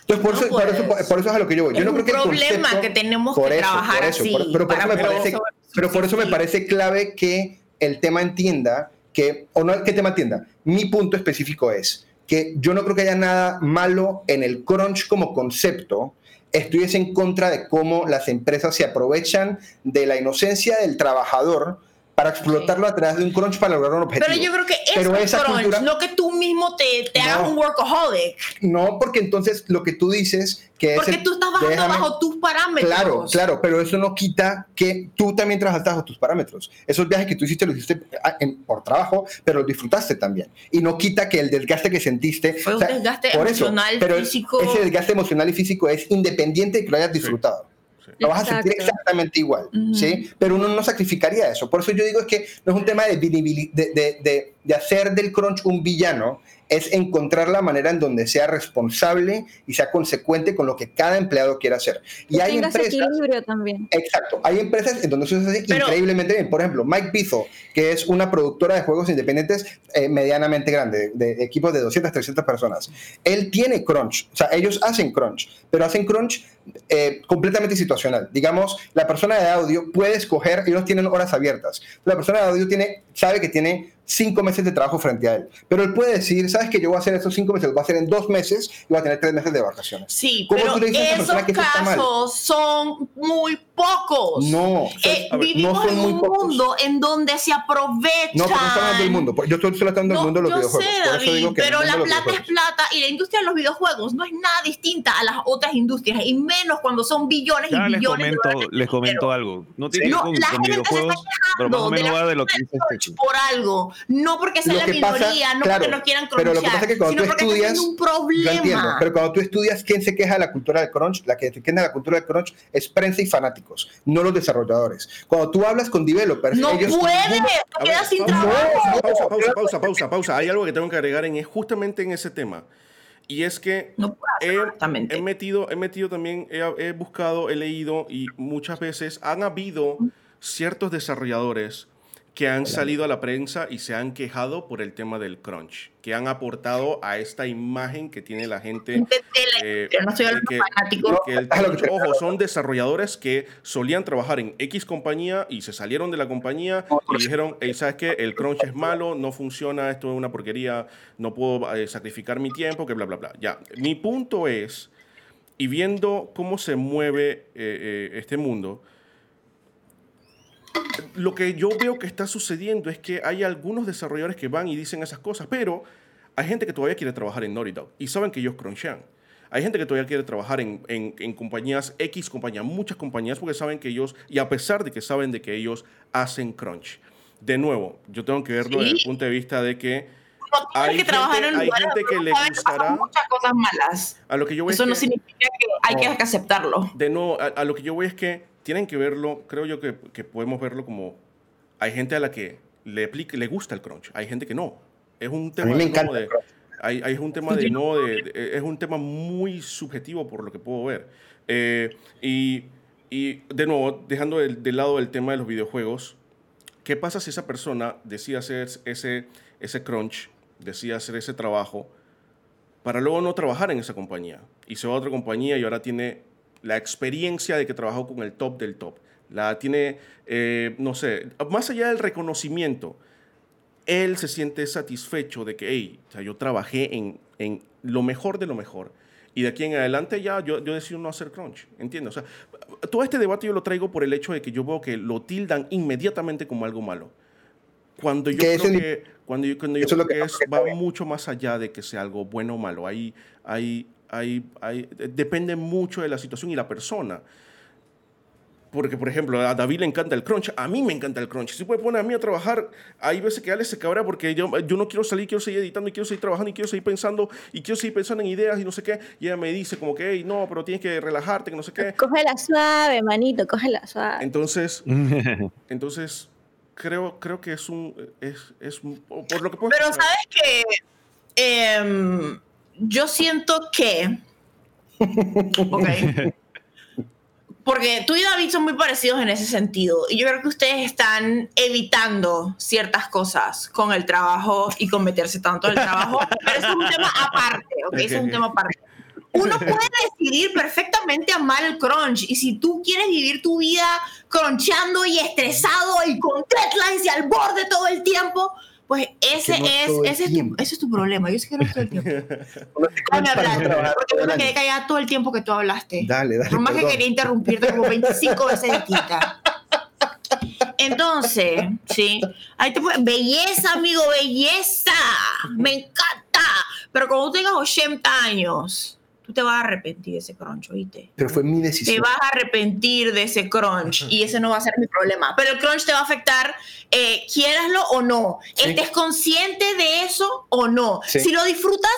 Entonces, por, No, eso, por, eso, por eso es a lo que yo voy. Yo es no un creo que el problema concepto- que tenemos por que eso, trabajar por eso, así. pero, por eso me parece, poder pero por eso me subsistir. parece clave que el tema entienda que, o no que el tema entienda, mi punto específico es que yo no creo que haya nada malo en el crunch como concepto. Estoy es en contra de cómo las empresas se aprovechan de la inocencia del trabajador para explotarlo a través de un crunch para lograr un objetivo. Pero yo creo que Pero es esa crunch, cultura- no que tú mismo te, te No. hagas un workaholic. No, porque entonces lo que tú dices que es... Porque el- tú estás bajando déjame- bajo tus parámetros. Claro, claro, pero eso no quita que tú también trabajaste bajo tus parámetros. Esos viajes que tú hiciste los hiciste ah, en- por trabajo, pero los disfrutaste también. Y no quita que el desgaste que sentiste... Fue un desgaste por eso, emocional, pero físico. Ese desgaste emocional y físico es independiente de que lo hayas disfrutado. Sí. Lo vas a sentir exactamente igual. ¿sí? Pero uno no sacrificaría eso. Por eso yo digo es que no es un tema de, vinibili- de, de- de- de hacer del crunch un villano, es encontrar la manera en donde sea responsable y sea consecuente con lo que cada empleado quiera hacer. Y Que hay empresas... equilibrio también. Exacto. Hay empresas en donde eso se hace Pero- increíblemente bien. Por ejemplo, Mike Bizzle, que es una productora de juegos independientes eh, medianamente grande, de, de equipos de 200, 300 personas. Él tiene crunch. O sea, ellos hacen crunch, pero hacen crunch eh, completamente situacional. Digamos, la persona de audio puede escoger, ellos tienen horas abiertas. La persona de audio tiene, sabe que tiene cinco meses de trabajo frente a él. Pero él puede decir, sabes que yo voy a hacer esos cinco meses, lo voy a hacer en dos meses y voy a tener tres meses de vacaciones. Sí, ¿Cómo pero tú le dices a esos persona que eso está mal? casos son muy pocos. No, Eh, a ver, vivimos no son en muy un pocos. mundo en donde se aprovechan. No, porque no hablando del mundo. Yo estoy solo hablando del No, mundo de los yo videojuegos. sé, Por eso David, digo que pero la plata es videojuegos. plata y la industria de los videojuegos no es nada distinta a las otras industrias y menos cuando son billones Ya y les billones de comento, dólares de les comento algo. No tiene que No, con, la con gente se está videojuegos, pero más o menos va de lo que dice este por algo, no porque sea la que pasa- minoría, no claro, porque no quieran pero lo que crunchar, pasa es que cuando sino tú porque estudias- un Yo entiendo, problema. pero cuando tú estudias quién se queja de la cultura del crunch, la que se queja de la cultura del crunch es prensa y fanáticos, no los desarrolladores. Cuando tú hablas con developers, no ellos puedes, te quedas sin pausa, trabajo. Pausa, pausa, pausa, pausa, pausa. Hay algo que tengo que agregar en es justamente en ese tema. Y es que No puedo hacer he, he metido, he metido también, he, he buscado, he leído y muchas veces han habido ciertos desarrolladores que han salido a la prensa y se han quejado por el tema del crunch, que han aportado a esta imagen que tiene la gente. Eh, no que- que el *laughs* crunch, te- ojo, son desarrolladores que solían trabajar en X compañía y se salieron de la compañía y dijeron, "Ey, ¿sabes qué? El crunch es malo, no funciona, esto es una porquería, no puedo eh, sacrificar mi tiempo, que bla, bla, bla. Ya, mi punto es, y viendo cómo se mueve eh, eh, este mundo, lo que yo veo que está sucediendo es que hay algunos desarrolladores que van y dicen esas cosas, pero hay gente que todavía quiere trabajar en Naughty Dog y saben que ellos crunchan. Hay gente que todavía quiere trabajar en, en- en compañías, X compañías, muchas compañías, porque saben que ellos, y a pesar de que saben de que ellos hacen crunch. De nuevo, yo tengo que verlo desde el Sí. punto de vista de que No hay que gente- en hay gente que le gustará- muchas cosas malas. a lo que yo voy es Eso no que- significa que hay que No. aceptarlo. de nuevo, a, a lo que yo voy es que tienen que verlo, creo yo que, que podemos verlo como hay gente a la que le, le gusta el crunch, hay gente que no. Es un tema A mí me encanta de- el crunch. hay, hay un tema de no de, de- es un tema muy subjetivo por lo que puedo ver. Eh, y, y de nuevo, dejando de, de lado el tema de los videojuegos, ¿qué pasa si esa persona decide hacer ese, ese crunch, decide hacer ese trabajo para luego no trabajar en esa compañía. Y se va a otra compañía y ahora tiene la experiencia de que trabajó con el top del top. La tiene, eh, no sé, más allá del reconocimiento, él se siente satisfecho de que, hey, o sea, yo trabajé en, en lo mejor de lo mejor. Y de aquí en adelante ya yo, yo decido no hacer crunch, ¿entiendes? O sea, todo este debate yo lo traigo por el hecho de que yo veo que lo tildan inmediatamente como algo malo. Cuando yo creo el- que, cuando yo, cuando yo creo que es- que va bien. mucho más allá de que sea algo bueno o malo. Ahí, ahí, ahí, ahí- depende mucho de la situación y la persona. Porque, por ejemplo, a David le encanta el crunch, a mí me encanta el crunch. Si puede poner a mí a trabajar, hay veces que Ale se cabrea porque yo, yo no quiero salir, quiero seguir editando y quiero seguir trabajando y quiero seguir pensando y quiero seguir pensando en ideas y no sé qué. Y ella me dice como que, hey, no, pero tienes que relajarte, que no sé qué. Cógela suave, manito, cógela suave. Entonces, *laughs* entonces creo, creo que es un, es, es un- por lo que puedo Pero sabes que em, yo siento que. Ok. Porque tú y David son muy parecidos en ese sentido. Y yo creo que ustedes están evitando ciertas cosas con el trabajo y con meterse tanto en el trabajo. Pero eso es un tema aparte, ¿ok? Eso es un tema aparte. Uno puede decidir perfectamente amar el crunch. Y si tú quieres vivir tu vida crunchando y estresado y con deadlines y al borde todo el tiempo, pues ese, no es, ese, es tu, ese es tu problema. Yo sé que no es todo el tiempo. *laughs* Déjame hablar, porque yo me quedé callada todo el tiempo que tú hablaste. Dale, dale. Por más que perdón. quería interrumpirte como 25 *laughs* veces distinta. Entonces, sí. Ahí te puede- belleza, amigo, belleza. Me encanta. Pero cuando tú tengas 80 años, tú te vas a arrepentir de ese crunch, ¿oíste? Pero fue mi Te decisión. vas a arrepentir de ese crunch y ese no va a ser mi problema. Pero el crunch te va a afectar, eh, quieraslo o no. Sí. Estés consciente de eso o no. Sí. Si lo disfrutas,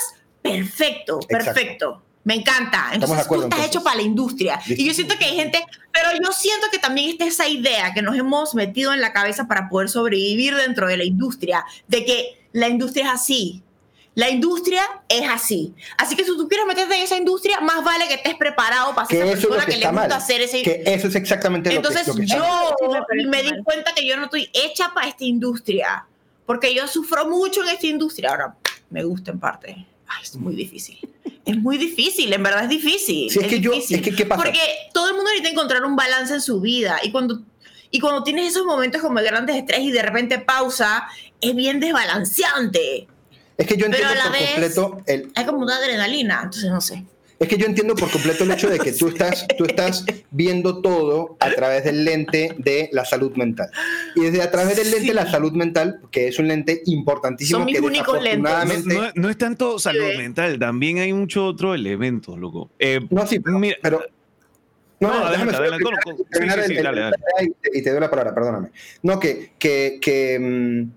perfecto, Exacto. perfecto. Me encanta. Entonces acuerdo, tú estás entonces. hecho para la industria. Y yo siento que hay gente, pero yo siento que también está esa idea que nos hemos metido en la cabeza para poder sobrevivir dentro de la industria, de que la industria es así. La industria es así. Así que si tú quieres meterte en esa industria, más vale que estés preparado para ser lo persona que que, le gusta mal. hacer ese Que eso es exactamente lo que, entonces lo que yo Sí, me me di cuenta que yo no estoy hecha para esta industria, porque yo sufro mucho en esta industria. Ahora, me gusta en parte. Ay, es muy difícil. Es muy difícil, en verdad es difícil. Sí, es que yo- es que, ¿qué pasa? Porque todo el mundo necesita encontrar un balance en su vida y cuando, y cuando tienes esos momentos como de grandes estrés y de repente pausa, es bien desbalanceante. Es que yo entiendo por vez- completo el, Hay como una adrenalina, entonces no sé. es que yo entiendo por completo el hecho de que tú *laughs* estás, tú estás viendo todo a través del lente de la salud mental. Y desde a través del lente de la salud mental, que es un lente importantísimo Son mis que únicos lentes. No, no- no es tanto salud mental, también hay mucho otro elemento, loco. Eh, No, sí, pero, Mira- pero- no, No, no, adelante, déjame solo adelante, terminar- no, no, sí, terminar sí, sí, el- el- dale, dale. Y, te, y te doy la palabra, perdóname. No, que, que, que, mm,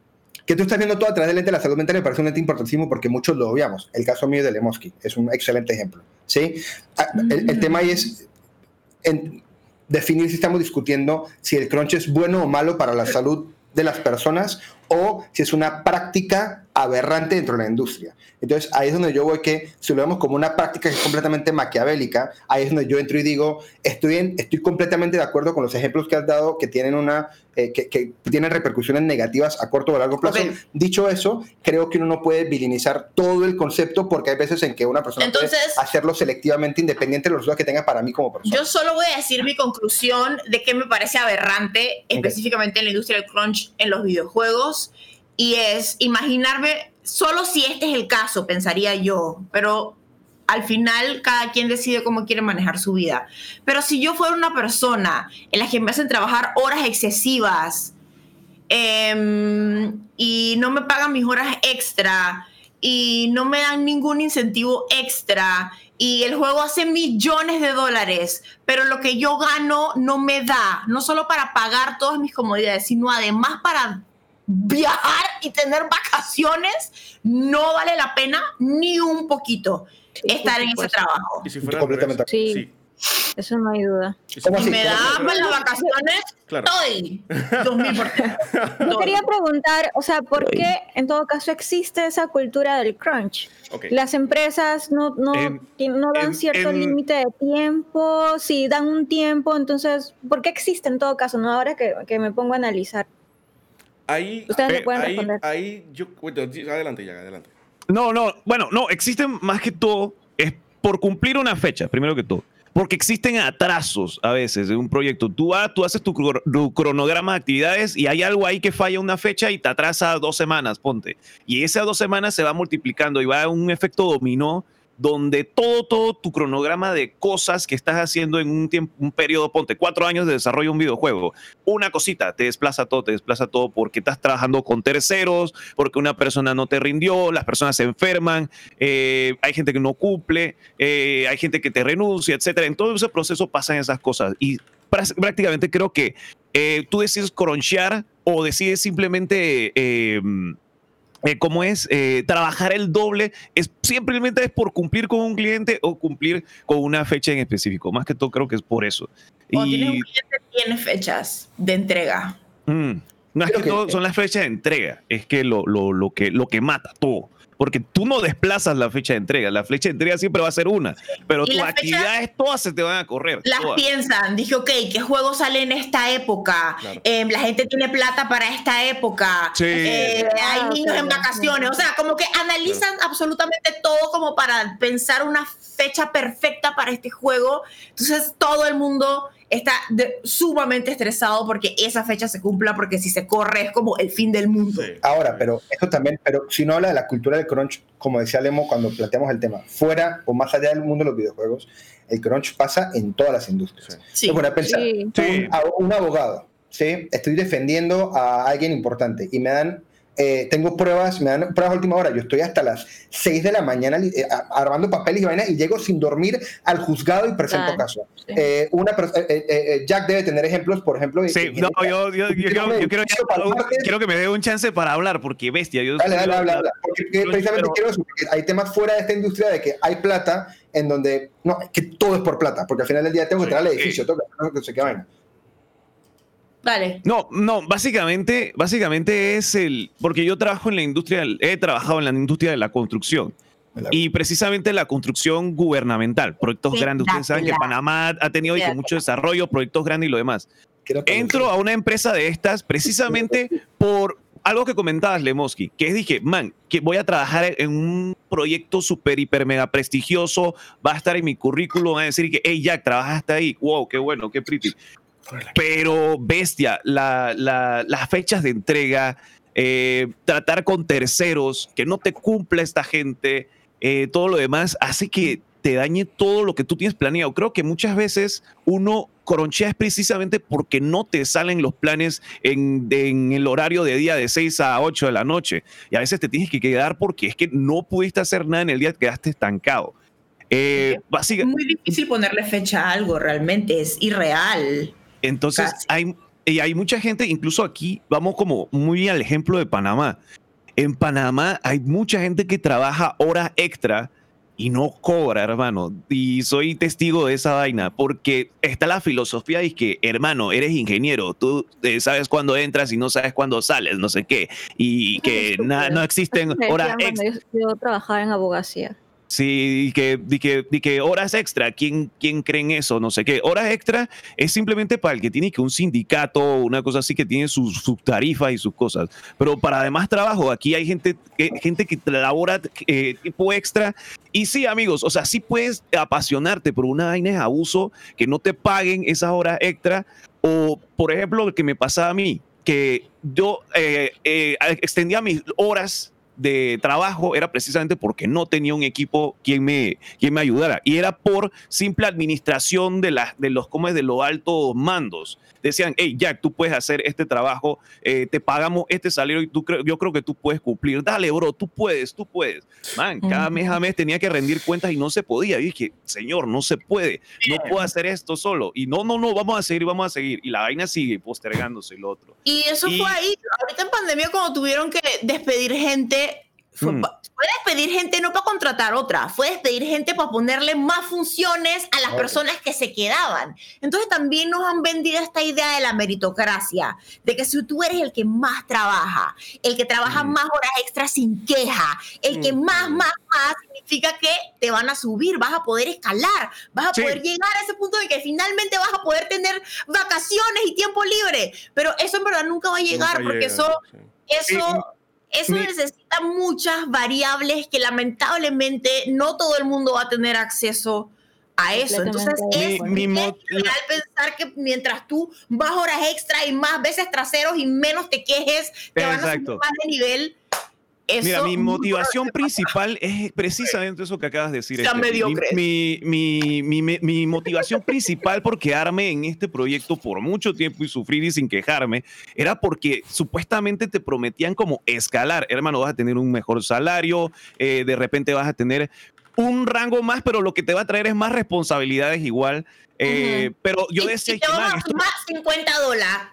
que tú estás viendo todo a través del lente de la salud mental me parece un lente importantísimo porque muchos lo obviamos. El caso mío de Lemoski es un excelente ejemplo. ¿sí? Ah, El, tema ahí es definir si estamos discutiendo si el crunch es bueno o malo para la salud de las personas o si es una práctica aberrante dentro de la industria. Entonces ahí es donde yo voy que si lo vemos como una práctica que es completamente maquiavélica, ahí es donde yo entro y digo, estoy, en- estoy completamente de acuerdo con los ejemplos que has dado que tienen, una, eh, que, que tienen repercusiones negativas a corto o largo plazo. Dicho eso, creo que uno no puede vilinizar todo el concepto porque hay veces en que una persona Entonces- puede hacerlo selectivamente independiente de los resultados que tenga para mí como persona. Yo solo voy a decir mi conclusión de que me parece aberrante, específicamente en la industria del crunch en los videojuegos, y es imaginarme, solo si este es el caso, pensaría yo, pero al final cada quien decide cómo quiere manejar su vida. Pero si yo fuera una persona en la que me hacen trabajar horas excesivas em, y no me pagan mis horas extra y no me dan ningún incentivo extra y el juego hace millones de dólares, pero lo que yo gano no me da, no solo para pagar todas mis comodidades, sino además para viajar y tener vacaciones, no vale la pena ni un poquito estar en ese supuesto. trabajo. Y si fuera Completamente. revés, Sí. Eso no hay duda. Si- ¿Cómo Si así? me ¿Cómo da para las vacaciones, Claro. estoy 2000%. *laughs* Yo quería preguntar, o sea, ¿por qué en todo caso existe esa cultura del crunch? Ok. Las empresas no, no, En- no dan en- cierto límite de tiempo, si dan un tiempo, entonces, ¿por qué existe en todo caso? No, ahora que, que me pongo a analizar. Ahí, Ustedes me ahí- pueden ahí, responder. ahí yo, adelante ya, adelante. No, no, bueno, no, existen más que todo, es por cumplir una fecha, primero que todo. Porque existen atrasos a veces en un proyecto. Tú, vas, tú haces tu, tu cronograma de actividades y hay algo ahí que falla una fecha y te atrasa dos semanas, ponte. Y esas dos semanas se va multiplicando y va a un efecto dominó donde todo, todo tu cronograma de cosas que estás haciendo en un tiempo, un periodo, ponte, cuatro años de desarrollo de un videojuego, una cosita, te desplaza todo, te desplaza todo porque estás trabajando con terceros, porque una persona no te rindió, las personas se enferman, eh, hay gente que no cumple, eh, hay gente que te renuncia, etcétera. En todo ese proceso pasan esas cosas y prá- prácticamente creo que eh, tú decides cronchear o decides simplemente eh, como es eh, trabajar el doble, es simplemente es por cumplir con un cliente o cumplir con una fecha en específico. Más que todo creo que es por eso. Cuando tienes un cliente, tienes fechas de entrega. mm, más Creo que, que- todo son las fechas de entrega, es que lo, lo, lo que lo que mata todo. Porque tú no desplazas la fecha de entrega, la fecha de entrega siempre va a ser una, pero tus actividades todas se te van a correr. Las todas. piensan, dije, ok, ¿qué juego sale en esta época? Claro. Em, la gente tiene plata para esta época. Sí. Eh, hay Ah, niños en vacaciones. O sea, como que analizan absolutamente todo como para pensar una fecha perfecta para este juego. Entonces, todo el mundo está de- sumamente estresado porque esa fecha se cumpla, porque si se corre es como el fin del mundo. Sí. Ahora, pero esto también, pero si no habla de la cultura del crunch, como decía Lemo cuando planteamos el tema, fuera o más allá del mundo de los videojuegos, el crunch pasa en todas las industrias. Sí. Pensar, Sí. Sí. un, a- un abogado, ¿sí? Estoy defendiendo a alguien importante y me dan, eh, tengo pruebas, me dan pruebas a última hora. Yo estoy hasta las 6 de la mañana eh, armando papeles y vainas y llego sin dormir al juzgado y presento Claro, caso. sí. Eh, una eh, eh, Jack debe tener ejemplos, por ejemplo. Sí, no, yo, yo, quiero, yo quiero, que me dé un chance para hablar, porque bestia. Yo, Dale, dale, habla. Porque precisamente pero- quiero eso, porque hay temas fuera de esta industria de que hay plata en donde, no, que todo es por plata, porque al final del día tengo que Sí, entrar al sí. edificio, tengo que no sé qué vaina. Dale. No, no, básicamente, básicamente es el, porque yo trabajo en la industria, he trabajado en la industria de la construcción y precisamente la construcción gubernamental, proyectos Sí, grandes. Ustedes saben que. Panamá ha tenido y con Dátela. mucho desarrollo, proyectos grandes y lo demás. Entro a una empresa de estas precisamente *laughs* por algo que comentabas, Lemoski, que es dije, man, que voy a trabajar en un proyecto súper, hiper, mega prestigioso, va a estar en mi currículum, van a decir que, hey, Jack, trabajaste ahí, wow, qué bueno, qué pretty. Pero, bestia, la- la- las fechas de entrega, eh, tratar con terceros, que no te cumpla esta gente, eh, todo lo demás, hace que te dañe todo lo que tú tienes planeado. Creo que muchas veces uno cronchea es precisamente porque no te salen los planes en, en el horario de día de 6 a 8 de la noche. Y a veces te tienes que quedar porque es que no pudiste hacer nada en el día que quedaste estancado. Eh, Es muy difícil ponerle fecha a algo, realmente es irreal. Entonces, Casi. hay, y hay mucha gente, incluso aquí, vamos como muy al ejemplo de Panamá. En Panamá hay mucha gente que trabaja horas extra y no cobra, hermano. Y soy testigo de esa vaina, porque está la filosofía de que, hermano, eres ingeniero, tú eh, sabes cuándo entras y no sabes cuándo sales, no sé qué, y que na- no existen *laughs* horas extra. yo trabajaba en abogacía. Sí, y que, y que, y que horas extra, ¿quién, ¿quién cree en eso? No sé qué. Horas extra es simplemente para el que tiene que un sindicato, una cosa así que tiene sus, sus tarifas y sus cosas. Pero para además trabajo, aquí hay gente que, gente que labora eh, tiempo extra. Y sí, amigos, o sea, sí puedes apasionarte por una vaina de abuso, que no te paguen esas horas extra. O, por ejemplo, lo que me pasaba a mí, que yo eh, eh, extendía mis horas de trabajo era precisamente porque no tenía un equipo quien me, quien me ayudara. Y era por simple administración de, la, de los ¿cómo es? de los altos mandos. Decían, hey, Jack, tú puedes hacer este trabajo, eh, te pagamos este salario y tú yo creo que tú puedes cumplir. Dale, bro, tú puedes, tú puedes. Man, cada mes a mes tenía que rendir cuentas y no se podía. Y dije, señor, no se puede, no puedo hacer esto solo. Y no, no, no, vamos a seguir, vamos a seguir. Y la vaina sigue postergándose lo otro. Y eso Y- fue ahí, ahorita en pandemia cuando tuvieron que despedir gente, fue, Mm. fue despedir gente no para contratar otra, fue despedir gente para ponerle más funciones a las personas que se quedaban. Entonces también nos han vendido esta idea de la meritocracia, de que si tú eres el que más trabaja, el que trabaja Mm. más horas extras sin queja, el que Mm. más, más, más, significa que te van a subir, vas a poder escalar, vas a Sí. poder llegar a ese punto de que finalmente vas a poder tener vacaciones y tiempo libre. Pero eso en verdad nunca va a llegar Nunca porque llega, eso, sí. eso eso Mi- necesita muchas variables que lamentablemente no todo el mundo va a tener acceso a eso. Entonces es Mi- mi real pensar que mientras tú más horas extra y más veces traseros y menos te quejes, te van a subir Exacto. más de nivel. Eso Mira, mi motivación principal es precisamente eso que acabas de decir. Mi, mi, mi, mi- mi motivación principal por quedarme en este proyecto por mucho tiempo y sufrir y sin quejarme era porque supuestamente te prometían como escalar. Hermano, vas a tener un mejor salario, eh, de repente vas a tener un rango más, pero lo que te va a traer es más responsabilidades igual. Eh, Pero yo decía y te que, man, esto- sumar 50 dólares.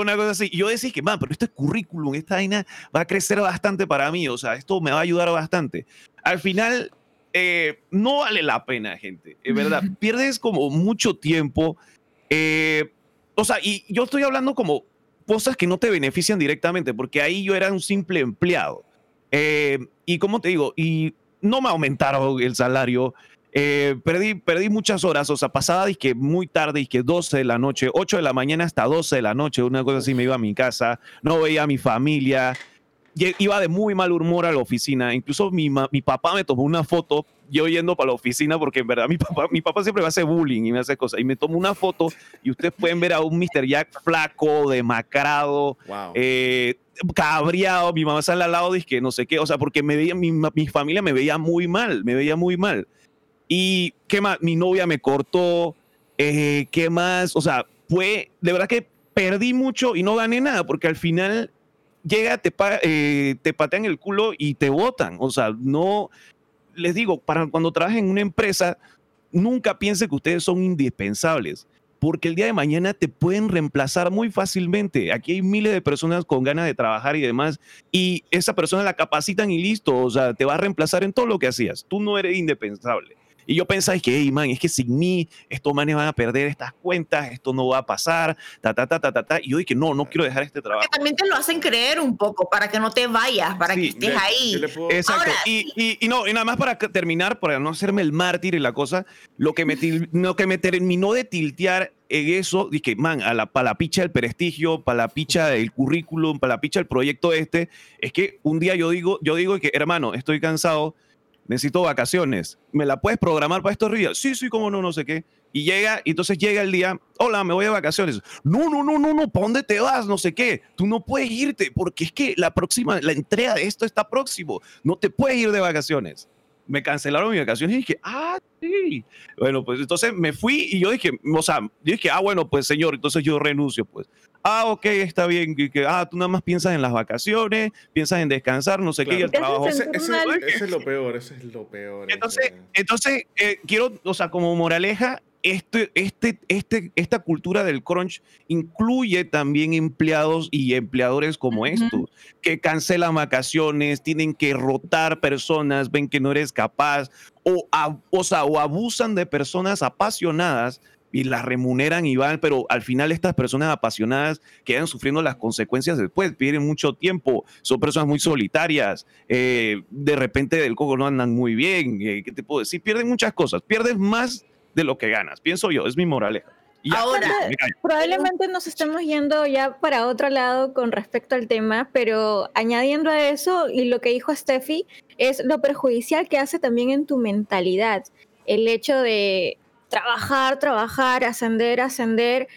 una cosa así. Yo decía que, man, pero este currículum, esta vaina va a crecer bastante para mí, o sea, esto me va a ayudar bastante. Al final, eh, no vale la pena, gente, es verdad. Pierdes como mucho tiempo, eh, o sea, y yo estoy hablando como cosas que no te benefician directamente, porque ahí yo era un simple empleado. Eh, y como te digo, y no me aumentaron el salario. eh, perdí, perdí muchas horas, o sea, pasaba que muy tarde, que 12 de la noche, 8 de la mañana hasta 12 de la noche, una cosa así, me iba a mi casa, no veía a mi familia, iba de muy mal humor a la oficina, incluso mi, mi papá me tomó una foto, yo yendo para la oficina, porque en verdad mi papá, mi papá siempre me hace bullying y me hace cosas, y me tomó una foto y ustedes pueden ver a un Mr. Jack flaco, demacrado, Wow. eh, cabreado, mi mamá sale al lado, que no sé qué, o sea, porque me veía, mi familia me veía muy mal, me veía muy mal. Y qué más, mi novia me cortó, eh, qué más, o sea, fue, de verdad que perdí mucho y no gané nada, porque al final llega, te, pa- eh, te patean el culo y te botan, o sea, no, les digo, para cuando trabajen en una empresa, nunca piense que ustedes son indispensables porque el día de mañana te pueden reemplazar muy fácilmente. Aquí hay miles de personas con ganas de trabajar y demás, y esa persona la capacitan y listo, o sea, te va a reemplazar en todo lo que hacías. Tú no eres indispensable. Y yo pensaba, que, hey, man, es que sin mí estos manes van a perder estas cuentas, esto no va a pasar, ta, ta, ta, ta, ta, ta. Y yo dije, no, no quiero dejar este trabajo. Que también te lo hacen creer un poco para que no te vayas, para Sí, que estés Yo- ahí. le puedo- Exacto. Ahora, y, y- y no, y nada más para terminar, para no hacerme el mártir y la cosa, lo que me, lo que me terminó de tiltear en eso, dije, man, a la, para la picha del prestigio, para la picha del currículum, para la picha del proyecto este, es que un día yo digo, yo digo que, hermano, estoy cansado, necesito vacaciones, ¿me la puedes programar para estos días? Sí, sí, cómo no, no sé qué. Y llega, y entonces llega el día, hola, me voy de vacaciones. No, no, no, no, no, ¿para dónde te vas? No sé qué. Tú no puedes irte porque es que la próxima, la entrega de esto está próximo. No te puedes ir de vacaciones. Me cancelaron mis vacaciones y dije, ah, sí. Bueno, pues entonces me fui y yo dije, o sea, yo dije, ah, bueno, pues señor, entonces yo renuncio, pues. Ah, ok, está bien. Que, ah, tú nada más piensas en las vacaciones, piensas en descansar, no sé qué, y el Claro. trabajo. Ese, ese- ese es lo peor, ese es lo peor. Entonces, entonces eh, quiero, o sea, como moraleja, este, este, este, esta cultura del crunch incluye también empleados y empleadores como Ujú. estos, que cancelan vacaciones, tienen que rotar personas, ven que no eres capaz, o, ab- o, sea, o abusan de personas apasionadas y las remuneran y van, pero al final estas personas apasionadas quedan sufriendo las consecuencias después, pierden mucho tiempo, son personas muy solitarias, eh, de repente del coco no andan muy bien, eh, ¿qué te puedo decir? Pierden muchas cosas, pierdes más de lo que ganas, pienso yo, es mi moraleja. Y Ahora-. Probablemente nos estemos yendo ya para otro lado con respecto al tema, pero añadiendo a eso, y lo que dijo Steffi, es lo perjudicial que hace también en tu mentalidad. El hecho de trabajar, trabajar, ascender, ascender,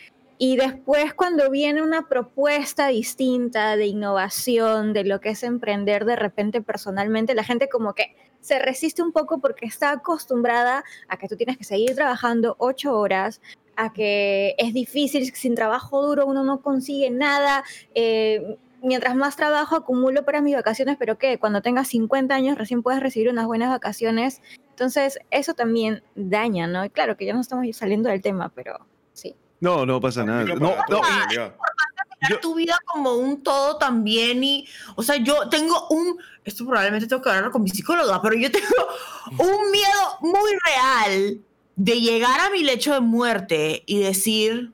y después cuando viene una propuesta distinta de innovación, de lo que es emprender de repente personalmente, la gente como que se resiste un poco porque está acostumbrada a que tú tienes que seguir trabajando ocho horas, a que es difícil, sin trabajo duro uno no consigue nada. eh, mientras más trabajo acumulo para mis vacaciones, pero que cuando tengas 50 años recién puedes recibir unas buenas vacaciones. Entonces, eso también daña, ¿no? Y claro que ya no estamos saliendo del tema, pero sí. No, no pasa nada. No, no, ver Yo- tu vida como un todo también y, o sea, yo tengo un, esto probablemente tengo que hablarlo con mi psicóloga, pero yo tengo *laughs* un miedo muy real de llegar a mi lecho de muerte y decir,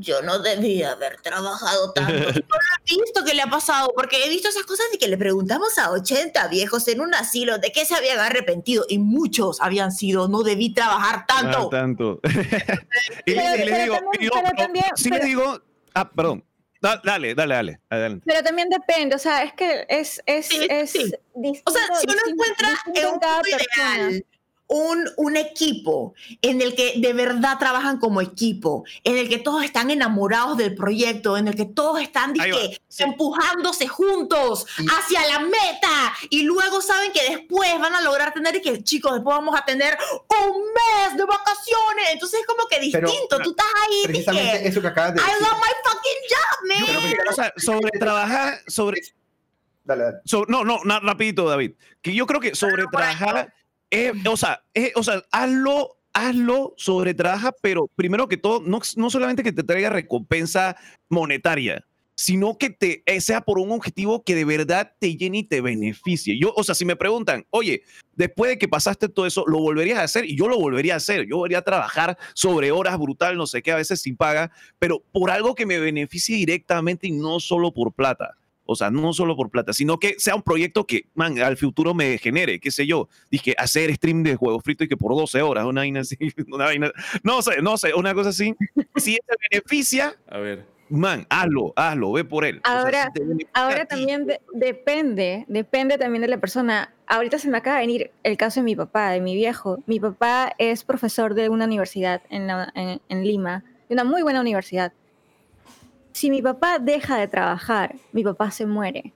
yo no debía haber trabajado tanto. *laughs* Yo no he visto que le ha pasado, porque he visto esas cosas de que le preguntamos a 80 viejos en un asilo de qué se habían arrepentido y muchos habían sido, no debí trabajar tanto. Ah, tanto. y, *laughs* Pero- y les pero digo, les pero- digo, ah, perdón. Da- dale, dale, dale. Adelante. Pero también depende, o sea, es que es, es, Sí, es sí. distinto- O sea, si uno encuentra en un mundo ideal un, un equipo en el que de verdad trabajan como equipo, en el que todos están enamorados del proyecto, en el que todos están dizque, sí. empujándose juntos Y- hacia la meta y luego saben que después van a lograr tener y que chicos, después vamos a tener un mes de vacaciones. Entonces es como que Pero, distinto, tú estás ahí Precisamente dizque, eso que acabas de I decir. love my fucking job, man. Pero, O sea, sobre trabajar, sobre, Dale, dale. So- no, no, na- rapidito, David. Que yo creo que sobre trabajar, es- o sea, es- o sea, hazlo, hazlo sobre trabaja, pero primero que todo, no, no solamente que te traiga recompensa monetaria, sino que te eh, sea por un objetivo que de verdad te llene y te beneficie. Yo, o sea, si me preguntan, oye, después de que pasaste todo eso, ¿lo volverías a hacer? Y yo lo volvería a hacer. Yo volvería a trabajar sobre horas brutal, no sé qué, a veces sin paga, pero por algo que me beneficie directamente y no solo por plata. O sea, no solo por plata, sino que sea un proyecto que, man, al futuro me genere, qué sé yo. Dije, hacer stream de juegos fritos y que por 12 horas, una vaina así, *laughs* una vaina, no sé, no sé, una cosa así. Si te beneficia, A ver. man, hazlo, hazlo, ve por él. O sea, Ahora- si Ahora también de- depende, depende también de la persona. Ahorita se me acaba de venir el caso de mi papá, de mi viejo. Mi papá es profesor de una universidad en, la- en- en Lima, de una muy buena universidad. Si mi papá deja de trabajar, mi papá se muere.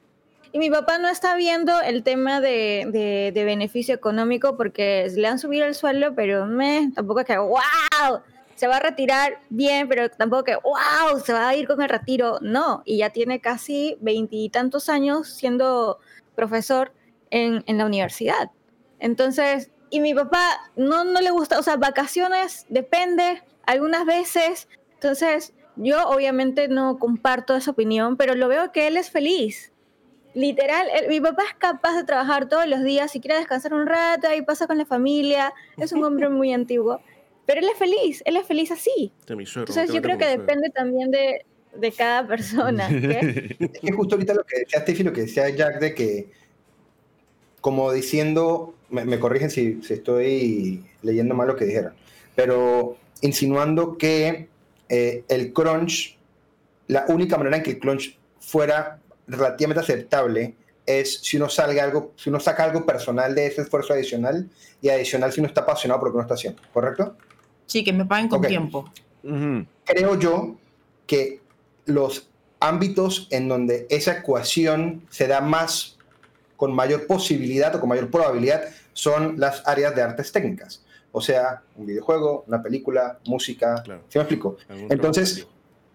Y mi papá no está viendo el tema de, de- de beneficio económico porque le han subido el sueldo, pero me, tampoco es que, wow, se va a retirar bien, pero tampoco que, wow, se va a ir con el retiro. No, y ya tiene casi veintitantos años siendo profesor en, en la universidad. Entonces, y mi papá no, no le gusta, o sea, vacaciones depende, algunas veces. Entonces, yo obviamente no comparto esa opinión, pero lo veo que él es feliz. Literal, él- mi papá es capaz de trabajar todos los días, si quiere descansar un rato, ahí pasa con la familia, es un hombre muy *laughs* antiguo, pero él es feliz, él es feliz así. Este suegro, Entonces yo creo que depende también de, de cada persona. ¿qué? *laughs* Es que justo ahorita lo que decía Steffi, lo que decía Jack, de que, como diciendo, me, me corrigen si, si estoy leyendo mal lo que dijeron, pero insinuando que eh, el crunch, la única manera en que el crunch fuera relativamente aceptable es si uno, salga algo, si uno saca algo personal de ese esfuerzo adicional y adicional si uno está apasionado por lo que uno está haciendo, ¿correcto? Sí, que me paguen con tiempo. Creo yo que los ámbitos en donde esa ecuación se da más con mayor posibilidad o con mayor probabilidad son las áreas de artes técnicas. O sea, un videojuego, una película, música. Claro. ¿Sí me explico? Entonces,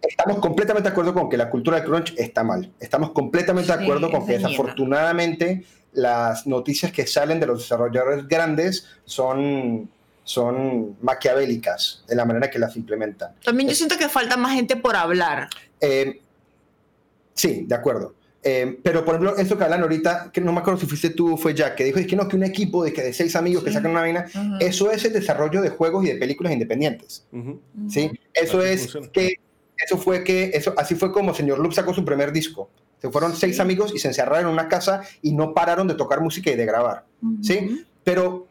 Estamos completamente de acuerdo con que la cultura del crunch está mal. Estamos completamente de Sí, acuerdo con que mierda. desafortunadamente las noticias que salen de los desarrolladores grandes son, son maquiavélicas en la manera que las implementan. También yo siento que falta más gente por hablar. Eh, sí, de acuerdo. Eh, pero, por ejemplo, esto que hablan ahorita, que no me acuerdo si fuiste tú o fue Jack, que dijo es que no, que un equipo de, que de seis amigos que Sí. sacan una vaina, Ujú. eso es el desarrollo de juegos y de películas independientes. Ujú. ¿sí? Eso Así es funciona. que, eso fue que, eso, así fue como Señor Loop sacó su primer disco. Se fueron seis Sí. amigos y se encerraron en una casa y no pararon de tocar música y de grabar, ¿sí? Pero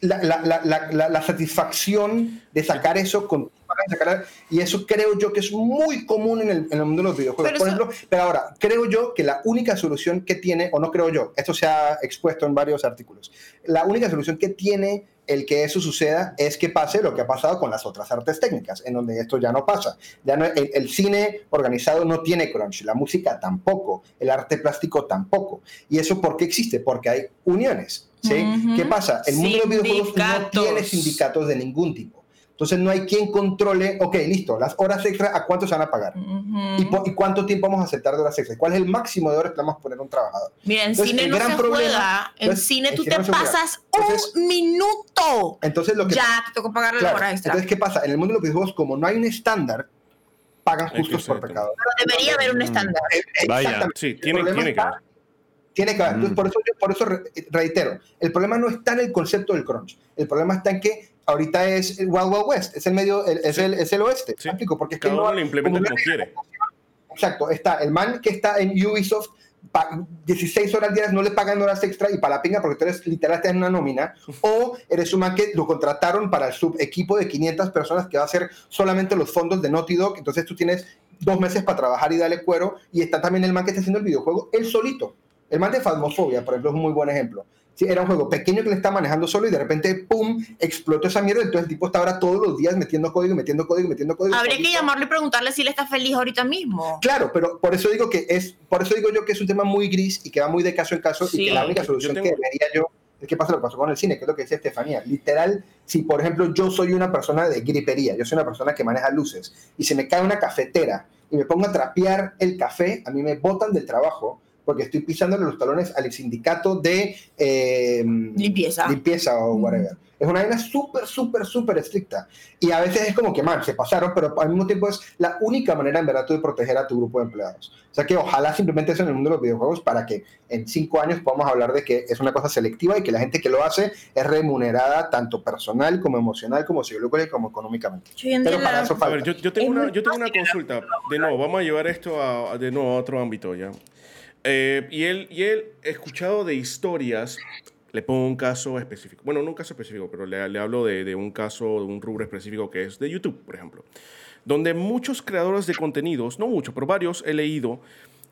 la, la- la- la- la- la satisfacción de sacar eso con sacar- y eso creo yo que es muy común en el, en el mundo de los videojuegos. Pero Por eso- ejemplo, pero ahora, creo yo que la única solución que tiene, o no creo yo, esto se ha expuesto en varios artículos, la única solución que tiene el que eso suceda es que pase lo que ha pasado con las otras artes técnicas, en donde esto ya no pasa. Ya no, el, el cine organizado no tiene crunch, la música tampoco, el arte plástico tampoco. ¿Y eso por qué existe? Porque hay uniones. ¿sí? Ujú. ¿Qué pasa? El mundo de los videojuegos no tiene sindicatos de ningún tipo. Entonces no hay quien controle, ok, listo, las horas extra, ¿a cuánto se van a pagar? ¿Y, cuánto tiempo vamos a aceptar de horas extra? ¿Cuál es el máximo de horas que vamos a poner a un trabajador? Mira, en Entonces, cine el no gran se problema- juega. En entonces, cine en tú cine te no pasas Entonces- un minuto. Entonces lo que Ya, te tocó pagarle Claro, la hora extra. Entonces, ¿qué pasa? En el mundo de los videojuegos, como no hay un estándar, pagan justos por pecado. Pero debería haber un estándar. Vaya. Exactamente. Sí, El tiene, tiene que haber. Tiene que haber. Entonces, Mm. por eso, yo, por eso re- reitero, el problema no está en el concepto del crunch. El problema está en que ahorita es el Wild Wild West, es el medio, el- es, Sí. el, es el oeste. Sí. ¿Me explico? Porque es que Cada no- uno lo implementa como como quiere. Exacto, está el man que está en Ubisoft, pa- 16 horas diarias no le pagan horas extra y para la pinga porque tú eres literal estás en una nómina, *laughs* o eres un man que lo contrataron para el sub equipo de 500 personas que va a hacer solamente los fondos de Naughty Dog, entonces tú tienes dos meses para trabajar y darle cuero, y está también el man que está haciendo el videojuego, él solito. El man de Phasmophobia, por ejemplo, es un muy buen ejemplo. Sí, era un juego pequeño que le está manejando solo y de repente, ¡pum!, explotó esa mierda. Entonces el tipo está ahora todos los días metiendo código, metiendo código, metiendo código. Habría que solito. llamarlo y preguntarle si él está feliz ahorita mismo. Claro, pero por eso digo que es, por eso digo yo que es un tema muy gris y que va muy de caso en caso Sí. y que la única solución tengo- que vería yo es que pasa lo que pasó con el cine, que es lo que decía Estefanía. Literal, si por ejemplo yo soy una persona de gripería, yo soy una persona que maneja luces y se me cae una cafetera y me pongo a trapear el café, a mí me botan del trabajo porque estoy pisándole los talones al sindicato de eh, Limpieza. limpieza o whatever. Es una vaina súper, súper, súper estricta. Y a veces es como que, man, se pasaron, pero al mismo tiempo es la única manera en verdad de proteger a tu grupo de empleados. O sea que ojalá simplemente eso en el mundo de los videojuegos para que en cinco años podamos hablar de que es una cosa selectiva y que la gente que lo hace es remunerada tanto personal como emocional, como psicológica y como económicamente. Pero para la- eso A falta. ver, yo, yo tengo Es una, yo tengo una consulta. De nuevo, vamos a llevar esto a, a- de nuevo a otro ámbito ya. Eh, y, él, y él, escuchado de historias, le pongo un caso específico. Bueno, no un caso específico, pero le, le hablo de, de un caso, de un rubro específico que es de YouTube, por ejemplo. Donde muchos creadores de contenidos, no muchos, pero varios he leído,